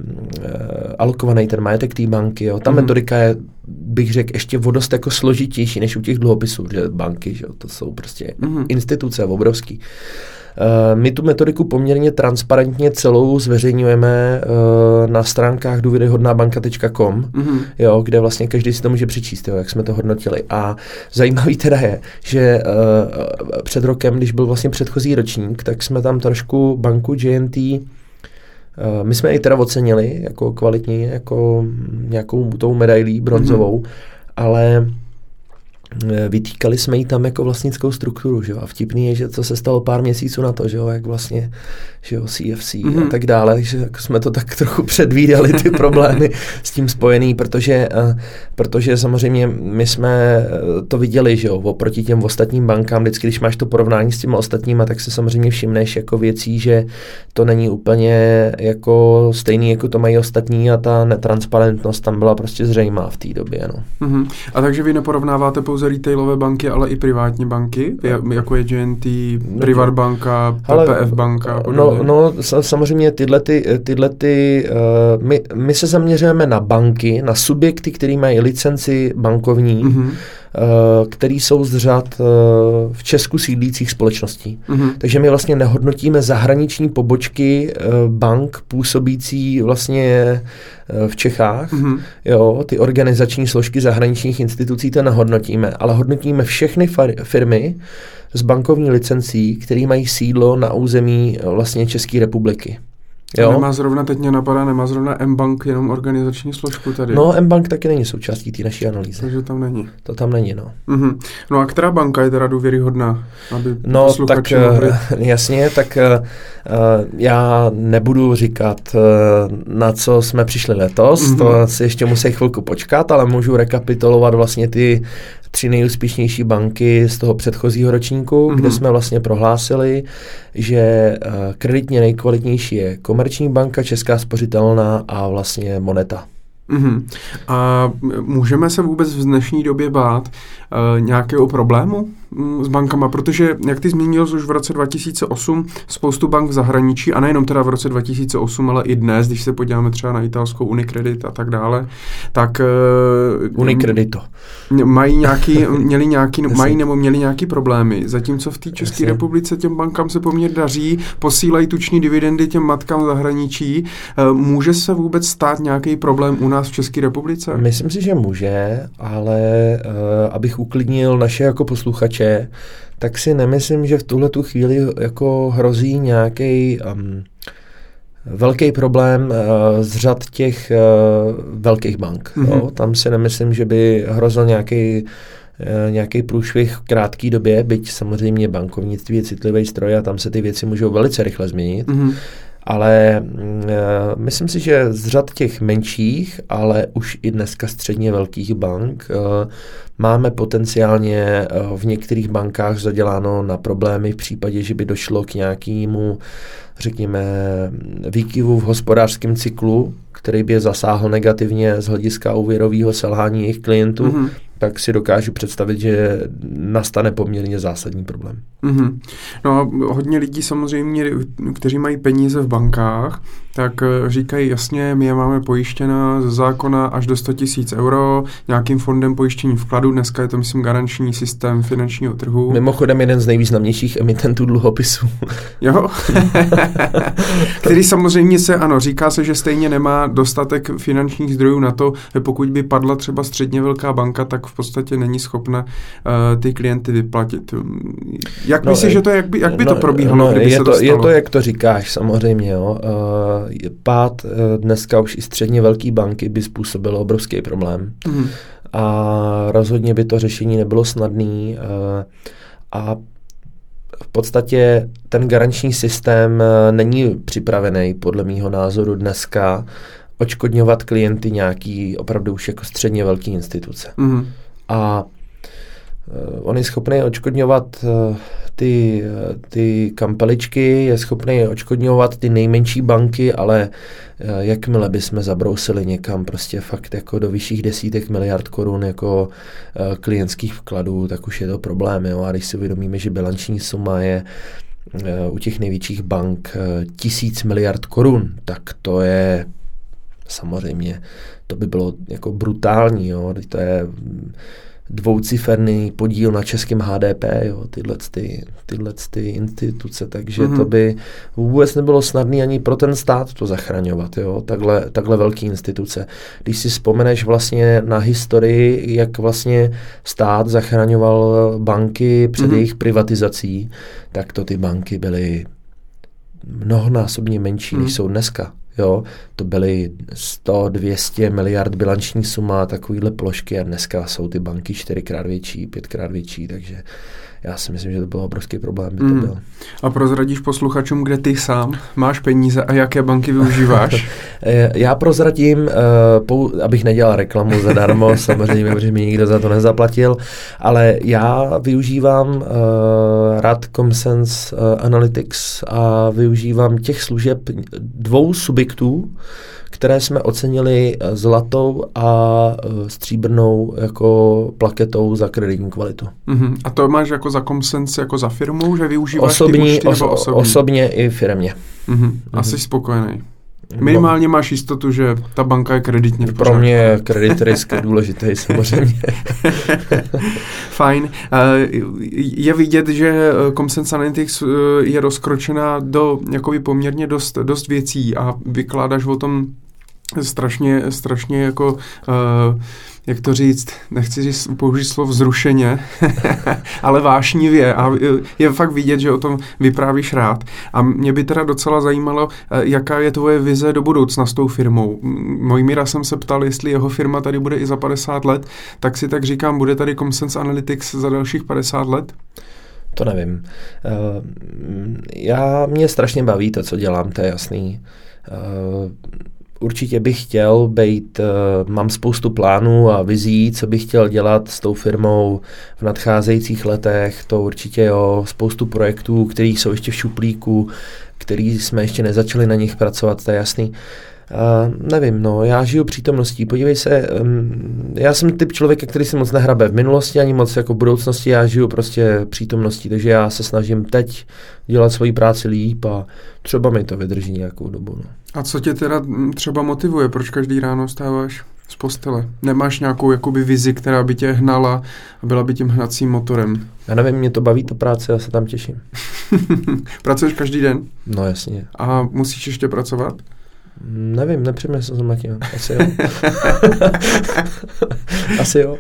alokovaný ten majetek té banky. Jo. Ta mm. metodika je bych řekl, ještě vodost jako složitější než u těch dluhopisů, že banky, že jo, to jsou prostě mm. instituce obrovský. My tu metodiku poměrně transparentně celou zveřejňujeme eh, na stránkách důvěryhodnábanka.com, mm-hmm. jo, kde vlastně každý si to může přečíst, jo, jak jsme to hodnotili. A zajímavý teda je, že uh, před rokem, když byl vlastně předchozí ročník, tak jsme tam trošku banku JNT my jsme ji teda ocenili jako kvalitní, jako nějakou tou medailí bronzovou, mm-hmm. ale Eh, vytýkali jsme jí tam jako vlastnickou strukturu, že jo? A vtipný je, že to se stalo pár měsíců na to, že jo, jak vlastně, že jo, CFC mm-hmm. a mhm. tak dále, takže jako jsme to tak trochu předvídali, ty problémy s tím spojený, protože, uh, protože samozřejmě my jsme eh, to viděli, že jo, oproti těm ostatním bankám, vždycky, když máš to porovnání s těmi ostatníma, tak se samozřejmě všimneš jako věcí, že to není úplně jako stejný, jako to mají ostatní a ta netransparentnost tam byla prostě zřejmá v té době, no. Mm-hmm. A takže vy neporovnáváte pouze pouze retailové banky, ale i privátní banky, jako je GNT, Privat banka, PPF banka. No, no samozřejmě tyhle, ty, tyhle ty, uh, my, my se zaměřujeme na banky, na subjekty, které mají licenci bankovní, mm-hmm který jsou z řad eh, v Česku sídlících společností. Mm-hmm. Takže my vlastně nehodnotíme zahraniční pobočky bank působící vlastně v Čechách. Mm-hmm. Jo, ty organizační složky zahraničních institucí to nehodnotíme, ale hodnotíme všechny firmy s bankovní licencí, které mají sídlo na území vlastně České republiky. Jo? Nemá zrovna, teď mě napadá, nemá zrovna M-Bank jenom organizační složku tady. No, M-Bank taky není součástí té naší analýzy. Takže tam není. To tam není, no. Mm-hmm. No a která banka je teda důvěryhodná? Aby no, tak mohli... jasně, tak uh, já nebudu říkat, uh, na co jsme přišli letos, mm-hmm. to si ještě musí chvilku počkat, ale můžu rekapitulovat vlastně ty tři nejúspěšnější banky z toho předchozího ročníku, mm-hmm. kde jsme vlastně prohlásili, že uh, kreditně nejkvalitnější je Komerční banka, Česká spořitelná a vlastně Moneta. Mm-hmm. A můžeme se vůbec v dnešní době bát uh, nějakého problému s bankama, protože, jak ty zmínil, už v roce 2008 spoustu bank v zahraničí, a nejenom teda v roce 2008, ale i dnes, když se podíváme třeba na italskou Unicredit a tak dále, tak... Uh, Unicredito. Mají nějaký, měli nějaký, mají nebo měli nějaký problémy, zatímco v té České republice těm bankám se poměrně daří, posílají tuční dividendy těm matkám v zahraničí. Uh, může se vůbec stát nějaký problém u nás nás v České republice? Myslím si, že může, ale uh, abych uklidnil naše jako posluchače, tak si nemyslím, že v tuhle tu chvíli jako hrozí nějaký um, velký problém uh, z řad těch uh, velkých bank. Mm-hmm. Jo? Tam si nemyslím, že by hrozil nějaký nějaký průšvih v krátké době, byť samozřejmě bankovnictví je citlivý stroj a tam se ty věci můžou velice rychle změnit. Mm-hmm ale uh, myslím si, že z řad těch menších, ale už i dneska středně velkých bank uh, máme potenciálně uh, v některých bankách zaděláno na problémy v případě, že by došlo k nějakému, řekněme, výkyvu v hospodářském cyklu, který by je zasáhl negativně z hlediska úvěrového selhání jejich klientů. Mm-hmm tak si dokážu představit, že nastane poměrně zásadní problém. Mm-hmm. No a hodně lidí samozřejmě, kteří mají peníze v bankách, tak eh, říkají jasně, my je máme pojištěna ze zákona až do 100 tisíc euro nějakým fondem pojištění vkladu. Dneska je to, myslím, garanční systém finančního trhu. Mimochodem jeden z nejvýznamnějších emitentů dluhopisů. Jo, který samozřejmě se, ano, říká se, že stejně nemá dostatek finančních zdrojů na to, pokud by padla třeba středně velká banka, tak v podstatě není schopna uh, ty klienty vyplatit. Jak no, myslíš, že to, jak by, jak by no, to probíhalo, no, kdyby je se to, to Je to, jak to říkáš, samozřejmě. Jo. Uh, pád uh, dneska už i středně velké banky by způsobil obrovský problém. Mm. A rozhodně by to řešení nebylo snadné. Uh, a v podstatě ten garanční systém není připravený, podle mýho názoru, dneska očkodňovat klienty nějaký opravdu už jako středně velký instituce. Mm. A on je schopný očkodňovat uh, ty, uh, ty kampeličky, je schopný očkodňovat ty nejmenší banky, ale jakmile bychom zabrousili někam prostě fakt jako do vyšších desítek miliard korun jako klientských vkladů, tak už je to problém. Jo? A když si uvědomíme, že bilanční suma je u těch největších bank tisíc miliard korun, tak to je samozřejmě to by bylo jako brutální, jo, to je dvouciferný podíl na českém HDP, jo, tyhle, ty, tyhle ty instituce, takže mm-hmm. to by vůbec nebylo snadné ani pro ten stát to zachraňovat, jo, takhle, takhle velké instituce. Když si vzpomeneš vlastně na historii, jak vlastně stát zachraňoval banky před mm-hmm. jejich privatizací, tak to ty banky byly mnohonásobně menší, mm. než jsou dneska. Jo, to byly 100, 200 miliard bilanční suma, takovýhle plošky a dneska jsou ty banky čtyřikrát větší, pětkrát větší, takže já si myslím, že to byl obrovský problém. By to mm. byl. A prozradíš posluchačům, kde ty sám máš peníze a jaké banky využíváš? Eh, já prozradím, uh, pou, abych nedělal reklamu zadarmo, samozřejmě, protože mi nikdo za to nezaplatil, ale já využívám uh, RAD ComSense uh, Analytics a využívám těch služeb dvou subjektů, které jsme ocenili eh, zlatou a eh, stříbrnou jako plaketou za kreditní kvalitu. Uh-huh. A to máš jako za Comsense, jako za firmu, že využíváš osobní, ty účty, nebo osobní? Osobně i firmě. Uh-huh. A jsi spokojený? Minimálně máš jistotu, že ta banka je kreditně v Pro mě je kredit risk důležitý samozřejmě. Fajn. Je vidět, že Comsense Analytics je rozkročená do jakoby poměrně dost, dost věcí a vykládáš o tom strašně, strašně jako, uh, jak to říct, nechci říct, použít slovo zrušeně, ale vášnivě a je fakt vidět, že o tom vyprávíš rád. A mě by teda docela zajímalo, eh, jaká je tvoje vize do budoucna s tou firmou. Míra jsem se ptal, jestli jeho firma tady bude i za 50 let, tak si tak říkám, bude tady Comsense Analytics za dalších 50 let? To nevím. Uh, já, mě strašně baví to, co dělám, to je jasný. Určitě bych chtěl být, uh, mám spoustu plánů a vizí, co bych chtěl dělat s tou firmou v nadcházejících letech, to určitě jo, spoustu projektů, které jsou ještě v šuplíku, který jsme ještě nezačali na nich pracovat, to je jasný. Uh, nevím, no, já žiju přítomností. Podívej se, um, já jsem typ člověka, který si moc nehrabe v minulosti ani moc jako v budoucnosti, já žiju prostě přítomností, takže já se snažím teď dělat svoji práci líp a třeba mi to vydrží nějakou dobu. No. A co tě teda třeba motivuje, proč každý ráno stáváš z postele? Nemáš nějakou jakoby vizi, která by tě hnala a byla by tím hnacím motorem? Já nevím, mě to baví, to práce, já se tam těším. Pracuješ každý den? No jasně. A musíš ještě pracovat? Nevím, nepřemýšlel jsem nad tím. Asi jo. Asi jo.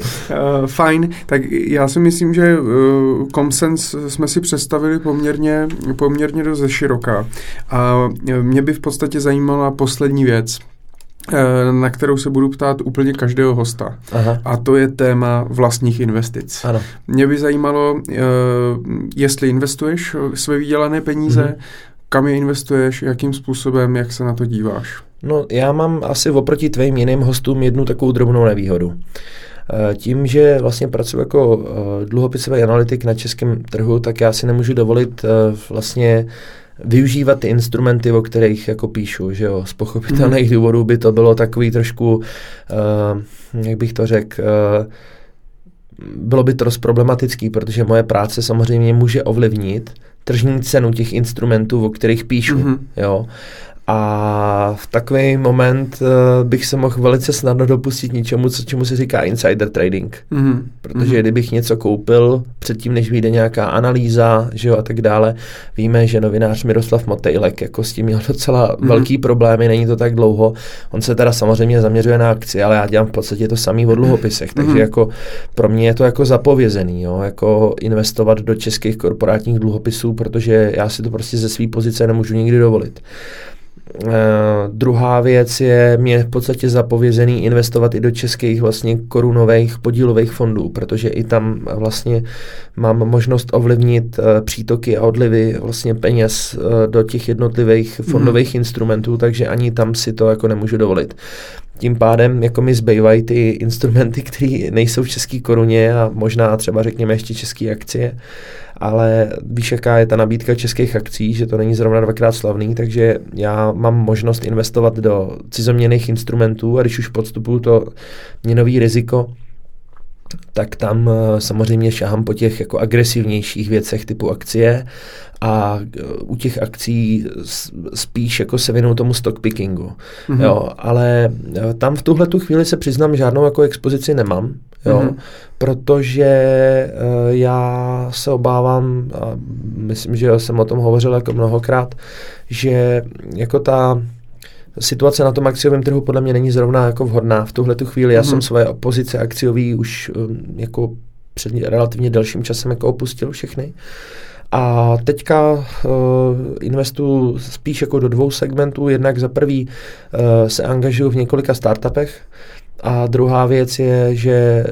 uh, fajn, tak já si myslím, že uh, Comsense jsme si představili poměrně, poměrně dost široká. A mě by v podstatě zajímala poslední věc na kterou se budu ptát úplně každého hosta. Aha. A to je téma vlastních investic. Ano. Mě by zajímalo, jestli investuješ své vydělané peníze, mm-hmm kam je investuješ, jakým způsobem, jak se na to díváš? No, já mám asi oproti tvým jiným hostům jednu takovou drobnou nevýhodu. Eh, tím, že vlastně pracuji jako eh, dluhopisový analytik na českém trhu, tak já si nemůžu dovolit eh, vlastně využívat ty instrumenty, o kterých jako píšu, že jo. Z pochopitelných mm. důvodů by to bylo takový trošku, uh, jak bych to řekl, uh, bylo by to dost problematický, protože moje práce samozřejmě může ovlivnit tržní cenu těch instrumentů, o kterých píšu. Mm-hmm. Jo? A v takový moment uh, bych se mohl velice snadno dopustit něčemu, co, čemu se říká insider trading. Mm-hmm. Protože mm-hmm. kdybych něco koupil předtím, než vyjde nějaká analýza že jo, a tak dále, víme, že novinář Miroslav Motejlek jako s tím měl docela mm-hmm. velký problémy, není to tak dlouho. On se teda samozřejmě zaměřuje na akci, ale já dělám v podstatě to samý o dluhopisech, takže mm-hmm. jako pro mě je to jako zapovězený, jo, jako investovat do českých korporátních dluhopisů, protože já si to prostě ze své pozice nemůžu nikdy dovolit. Uh, druhá věc je mě v podstatě zapovězený investovat i do českých vlastně korunových podílových fondů, protože i tam vlastně mám možnost ovlivnit uh, přítoky a odlivy vlastně peněz uh, do těch jednotlivých mhm. fondových mm. instrumentů, takže ani tam si to jako nemůžu dovolit. Tím pádem jako mi zbývají ty instrumenty, které nejsou v české koruně a možná třeba řekněme ještě české akcie. Uh, ale víš, jaká je ta nabídka českých akcí, že to není zrovna dvakrát slavný, takže já mám možnost investovat do cizoměných instrumentů a když už podstupuju to měnový riziko, tak tam eh, samozřejmě šahám po těch jako agresivnějších věcech typu akcie a eh, u těch akcí spíš jako se věnou tomu stock pickingu. Mm-hmm. Jo, ale eh, tam v tuhle tu chvíli se přiznám, žádnou jako expozici nemám, jo, mm-hmm. protože uh, já se obávám, a myslím, že jsem o tom hovořil jako mnohokrát, že jako ta situace na tom akciovém trhu podle mě není zrovna jako vhodná v tuhle tu chvíli. Já mm-hmm. jsem své opozice akciový už um, jako před relativně delším časem jako opustil všechny. A teďka uh, investuju spíš jako do dvou segmentů. Jednak za prvý uh, se angažuju v několika startupech, a druhá věc je, že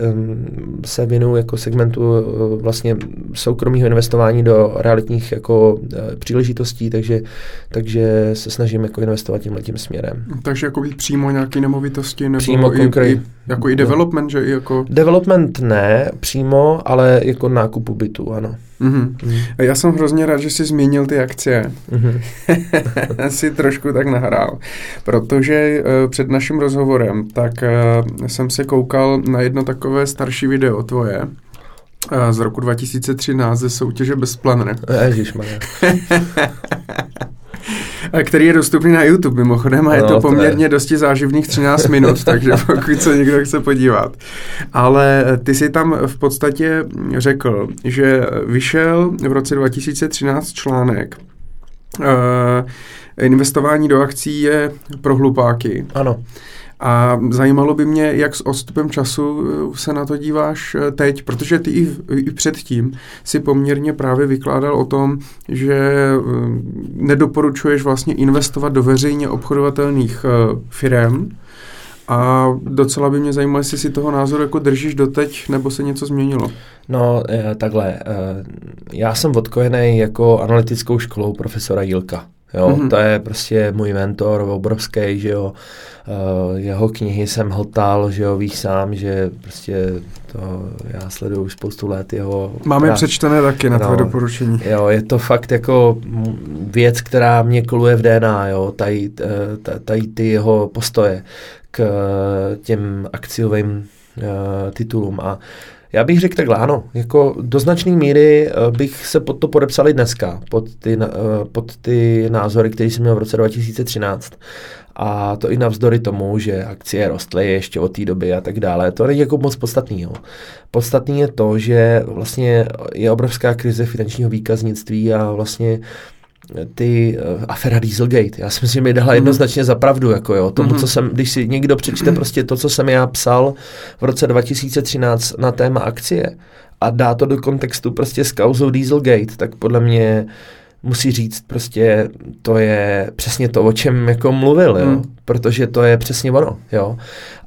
se věnuju jako segmentu eh, vlastně soukromého investování do realitních jako eh, příležitostí, takže, takže se snažím jako investovat tímhle tím směrem. Takže jako přímo nějaké nemovitosti nebo přímo i, i, jako i development, že i jako... Development ne přímo, ale jako nákupu bytu, ano. Mm-hmm. Mm. Já jsem hrozně rád, že jsi změnil ty akcie. Mm-hmm. si trošku tak nahrál. Protože uh, před naším rozhovorem tak uh, jsem se koukal na jedno takové starší video tvoje, uh, z roku 2013 ze soutěže bez planner. Ježišmarja. který je dostupný na YouTube mimochodem a je no, to poměrně to je. dosti záživných 13 minut, takže pokud se někdo chce podívat. Ale ty si tam v podstatě řekl, že vyšel v roce 2013 článek uh, investování do akcí je pro hlupáky. Ano. A zajímalo by mě, jak s odstupem času eh, se na to díváš eh, teď, protože ty i, i předtím si poměrně právě vykládal o tom, že eh, nedoporučuješ vlastně investovat do veřejně obchodovatelných firm, a docela by mě zajímalo, jestli si toho názoru jako držíš doteď, nebo se něco změnilo. No, takhle. Já jsem odkojený jako analytickou školou profesora Jilka. Jo, mm-hmm. to je prostě můj mentor obrovský, že jo. Uh, jeho knihy jsem hltal, že jo, víš sám, že prostě to já sleduju už spoustu let jeho... Máme já, přečtené taky na no, tvé doporučení. Jo, je to fakt jako věc, která mě koluje v DNA, jo, tady, eh, tady ty jeho postoje k eh, těm akciovým uh, titulům a já bych řekl takhle, ano, jako do značné míry bych se pod to podepsal i dneska, pod ty, pod ty názory, které jsem měl v roce 2013. A to i navzdory tomu, že akcie rostly ještě od té doby a tak dále. To není jako moc podstatný. Jo. Podstatný je to, že vlastně je obrovská krize finančního výkaznictví a vlastně ty uh, afera Dieselgate. Já si myslím, že mi dala mm. jednoznačně za pravdu, jako jo, tomu, mm. co jsem, když si někdo přečte prostě to, co jsem já psal v roce 2013 na téma akcie a dá to do kontextu prostě s kauzou Dieselgate, tak podle mě musí říct prostě, to je přesně to, o čem jako mluvil, jo? Hmm. protože to je přesně ono, jo.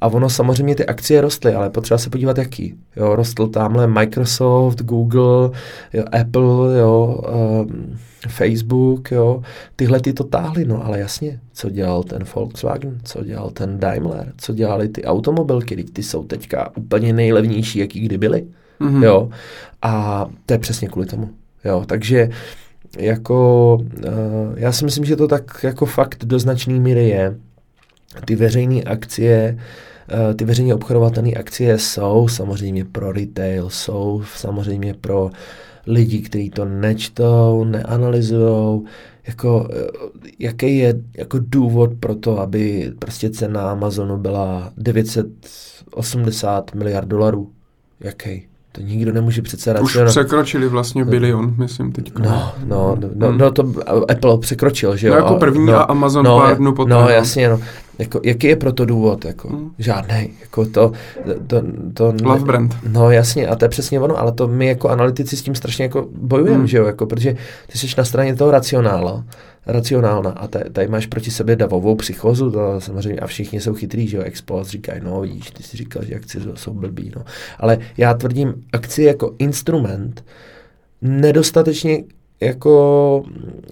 A ono samozřejmě ty akcie rostly, ale potřeba se podívat jaký, jo. Rostl tamhle Microsoft, Google, jo, Apple, jo, um, Facebook, jo, tyhle ty to táhly, no ale jasně, co dělal ten Volkswagen, co dělal ten Daimler, co dělali ty automobilky, ty jsou teďka úplně nejlevnější, jaký kdy byly, mm-hmm. jo. A to je přesně kvůli tomu, jo. Takže jako, uh, já si myslím, že to tak jako fakt do značné míry je. Ty veřejné akcie, uh, ty veřejně obchodovatelné akcie jsou samozřejmě pro retail, jsou samozřejmě pro lidí, kteří to nečtou, neanalyzují, jako, eh, jaký je jako důvod pro to, aby prostě cena Amazonu byla 980 miliard dolarů. Jaký? To nikdo nemůže přece Už racionálně. překročili vlastně bilion, myslím teď. No, no, no, no, Hmm. no, to Apple překročil, že jo? No jako první no, a Amazon no, pár dnů. No, no. jasně, no. Jako, jaký je pro to důvod? Jako, Hmm. Žádný. Jako to, to, to, Love brand. No jasně, a to je přesně ono, ale to my jako analytici s tím strašně jako bojujeme, Hmm. že jo, jako, protože ty jsi na straně toho racionála, racionálna a tady, máš proti sobě davovou psychozu, to samozřejmě a všichni jsou chytrý, že jo, Expo říkají, no vidíš, ty si říkal, že akcie jsou- blbý, no. Ale já tvrdím, akcie jako instrument nedostatečně jako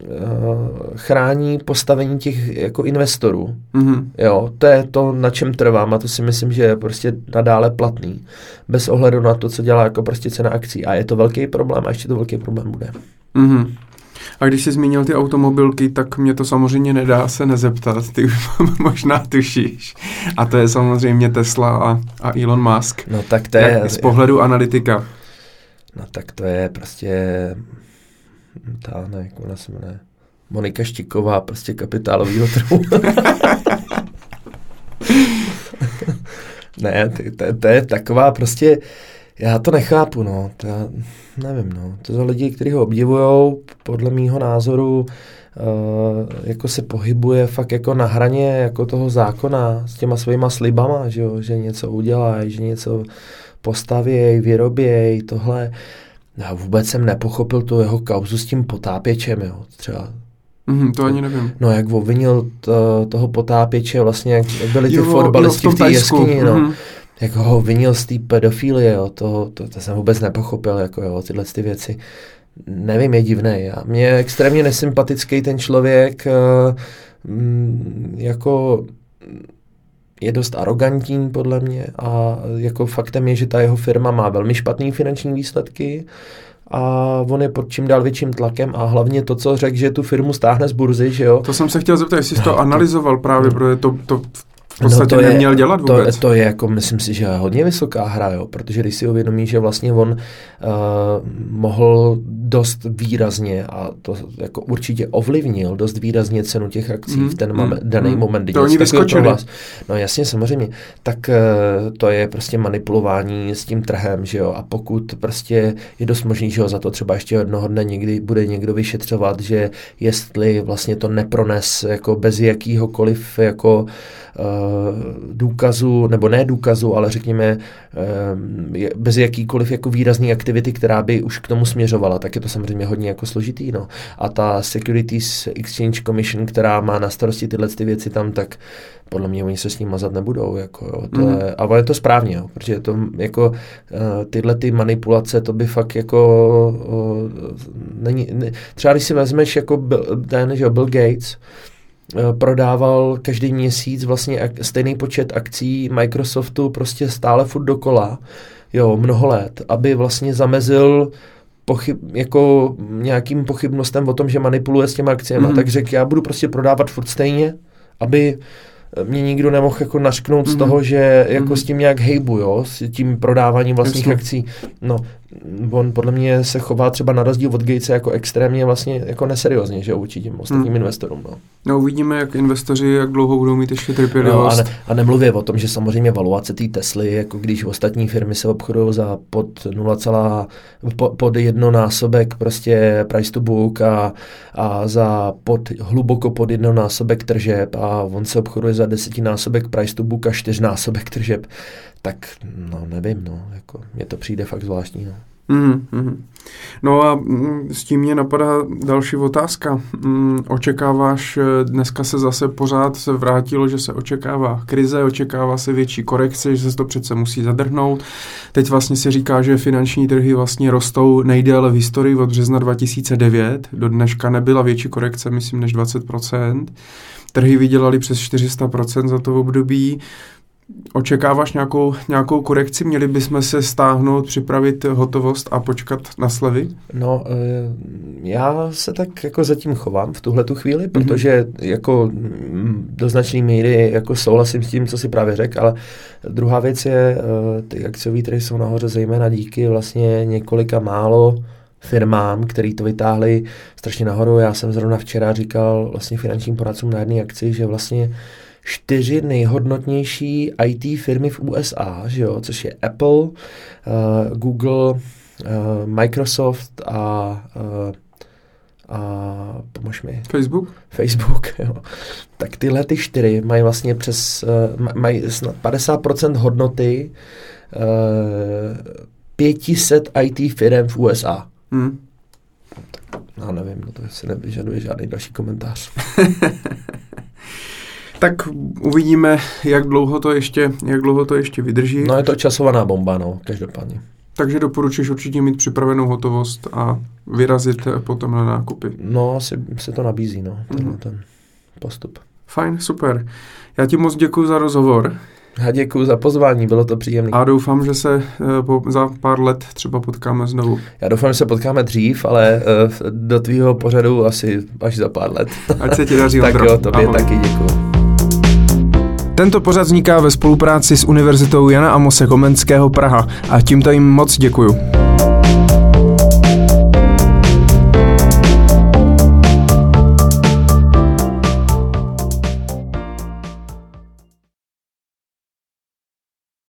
uh, chrání postavení těch jako investorů. Mhm. Jo, to je to, na čem trvám a to si myslím, že je prostě nadále platný. Bez ohledu na to, co dělá jako prostě cena akcí. A je to velký problém a ještě to velký problém bude. Mhm. A když jsi zmínil ty automobilky, tak mě to samozřejmě nedá se nezeptat. Ty už možná tušíš. A to je samozřejmě Tesla a, a Elon Musk. No tak to je, Jak, z pohledu analytika. no tak to je prostě ta, ne, jak ona se jmenuje, Monika Štiková, prostě kapitálovýho trhu. ne, to je taková prostě, já to nechápu, no, to já nevím, no, to jsou lidi, kteří ho obdivujou, podle mýho názoru, Uh, jako se pohybuje fakt jako na hraně jako toho zákona s těma svýma slibama, že, jo? že něco udělají, že něco postavějí, vyrobějí, tohle. Já vůbec jsem nepochopil tu jeho kauzu s tím potápěčem, jo, třeba. Mhm, to ani nevím. No, jak obvinil to, toho potápěče, vlastně, jak byli ty Jo, jo, v fotbalisti v té jeskyni, no. Mhm. Jak ho vinil z té pedofilie, jo, to, to, to, jsem vůbec nepochopil, jako jo, tyhle ty věci. Nevím, je divný. Já, mě je extrémně nesympatický ten člověk, eh, mm, jako je dost arrogantní podle mě a jako faktem je, že ta jeho firma má velmi špatné finanční výsledky a on je pod čím dál větším tlakem a hlavně to, co řekl, že tu firmu stáhne z burzy, že jo, To jsem se chtěl zeptat, jestli jsi No, to to- analyzoval právě, no. protože to, to v podstatě to je- neměl dělat to, vůbec. to je jako, myslím si, že hodně vysoká hra, jo, protože když si uvědomí, že vlastně on uh, mohl dost výrazně a to jako určitě ovlivnil dost výrazně cenu těch akcí Mm, v ten mm, daný mm. moment. kdy To oni vyskočili. prohlás- No jasně, samozřejmě. Tak uh, to je prostě manipulování s tím trhem, že jo, a pokud prostě je dost možný, že ho za to třeba ještě jednoho dne někdy bude někdo vyšetřovat, že jestli vlastně to neprones jako bez jakýhokoliv jako uh, důkazu, nebo ne důkazu, ale řekněme je- bez jakýkoliv jako výrazný aktivity, která by už k tomu směřovala, tak je to samozřejmě hodně jako složitý, no. A ta Securities Exchange Commission, která má na starosti tyhle ty věci tam, tak podle mě oni se s ním mazat nebudou, jako jo, to Mhm. je, ale je to správně, jo, protože to jako uh, tyhle ty manipulace, to by fakt jako uh, není, ne, třeba když si vezmeš jako Bill, ten, že Bill Gates, eh, prodával každý měsíc vlastně ak- stejný počet akcí Microsoftu prostě stále furt dokola, jo, mnoho let, aby vlastně zamezil pochyb, jako nějakým pochybnostem o tom, že manipuluje s těma akciemi. Mhm. Tak řekl, já budu prostě prodávat furt stejně, aby mě nikdo nemohl jako nařknout z Mhm. toho, že jako Mhm. s tím nějak hejbu, jo, s tím prodáváním vlastních Jasně. akcí. No, on podle mě se chová třeba na rozdíl od Gatese jako extrémně vlastně jako neseriózně, že vůči těm ostatním Mhm. investorům, no. No uvidíme, jak investoři, jak dlouho budou mít ještě No, a, trpělivost. ne, a nemluvě o tom, že samozřejmě valuace té Tesly, jako když ostatní firmy se obchodují za pod 0, po, pod jednonásobek prostě price to book a, a za pod, hluboko pod jednonásobek tržeb a on se obchoduje za desetinásobek price to book a čtyřnásobek tržeb, tak no nevím, no, jako mně to přijde fakt zvláštní, no. Mm, mm. No a mm, s tím mě napadá další otázka. Mm, Očekáváš, eh, dneska se zase pořád se vrátilo, že se očekává krize, očekává se větší korekce, že se to přece musí zadrhnout. Teď vlastně se říká, že finanční trhy vlastně rostou nejdéle v historii od března 2009. Do dneška nebyla větší korekce, myslím, než 20%. Trhy vydělali přes 400% za to období. Očekáváš nějakou, nějakou korekci? Měli bychom se stáhnout, připravit hotovost a počkat na slevy? No, eh, já se tak jako zatím chovám v tuhle tu chvíli, protože jako mm, do značné míry jako souhlasím s tím, co si právě řekl, ale druhá věc je, eh, ty akciové trhy jsou nahoře zejména díky vlastně několika málo firmám, který to vytáhli strašně nahoru. Já jsem zrovna včera říkal vlastně finančním poradcům na jedné akci, že vlastně čtyři nejhodnotnější IT firmy v USA, že jo, což je Apple, uh, Google, uh, Microsoft a uh, a pomož mi. Facebook? Facebook, jo. Tak tyhle ty čtyři mají vlastně přes, uh, mají snad 50% hodnoty uh, 500 IT firm v USA. Hmm. Já nevím, no to si nevyžaduje žádný další komentář. tak uvidíme, jak dlouho to ještě, jak dlouho to ještě vydrží. No je to časovaná bomba, no, každopádně. Takže doporučíš určitě mít připravenou hotovost a vyrazit potom na nákupy. No, asi se to nabízí, no, ten, mm. ten postup. Fajn, super. Já ti moc děkuji za rozhovor. Já děkuji za pozvání, bylo to příjemné. A doufám, že se uh, po, za pár let třeba potkáme znovu. Já doufám, že se potkáme dřív, ale uh, do tvýho pořadu asi až za pár let. Ať se ti daří, Tak jo, tobě Ahoj. taky děkuji. Tento pořad vzniká ve spolupráci s Univerzitou Jana Amose Komenského Praha a tímto jim moc děkuju.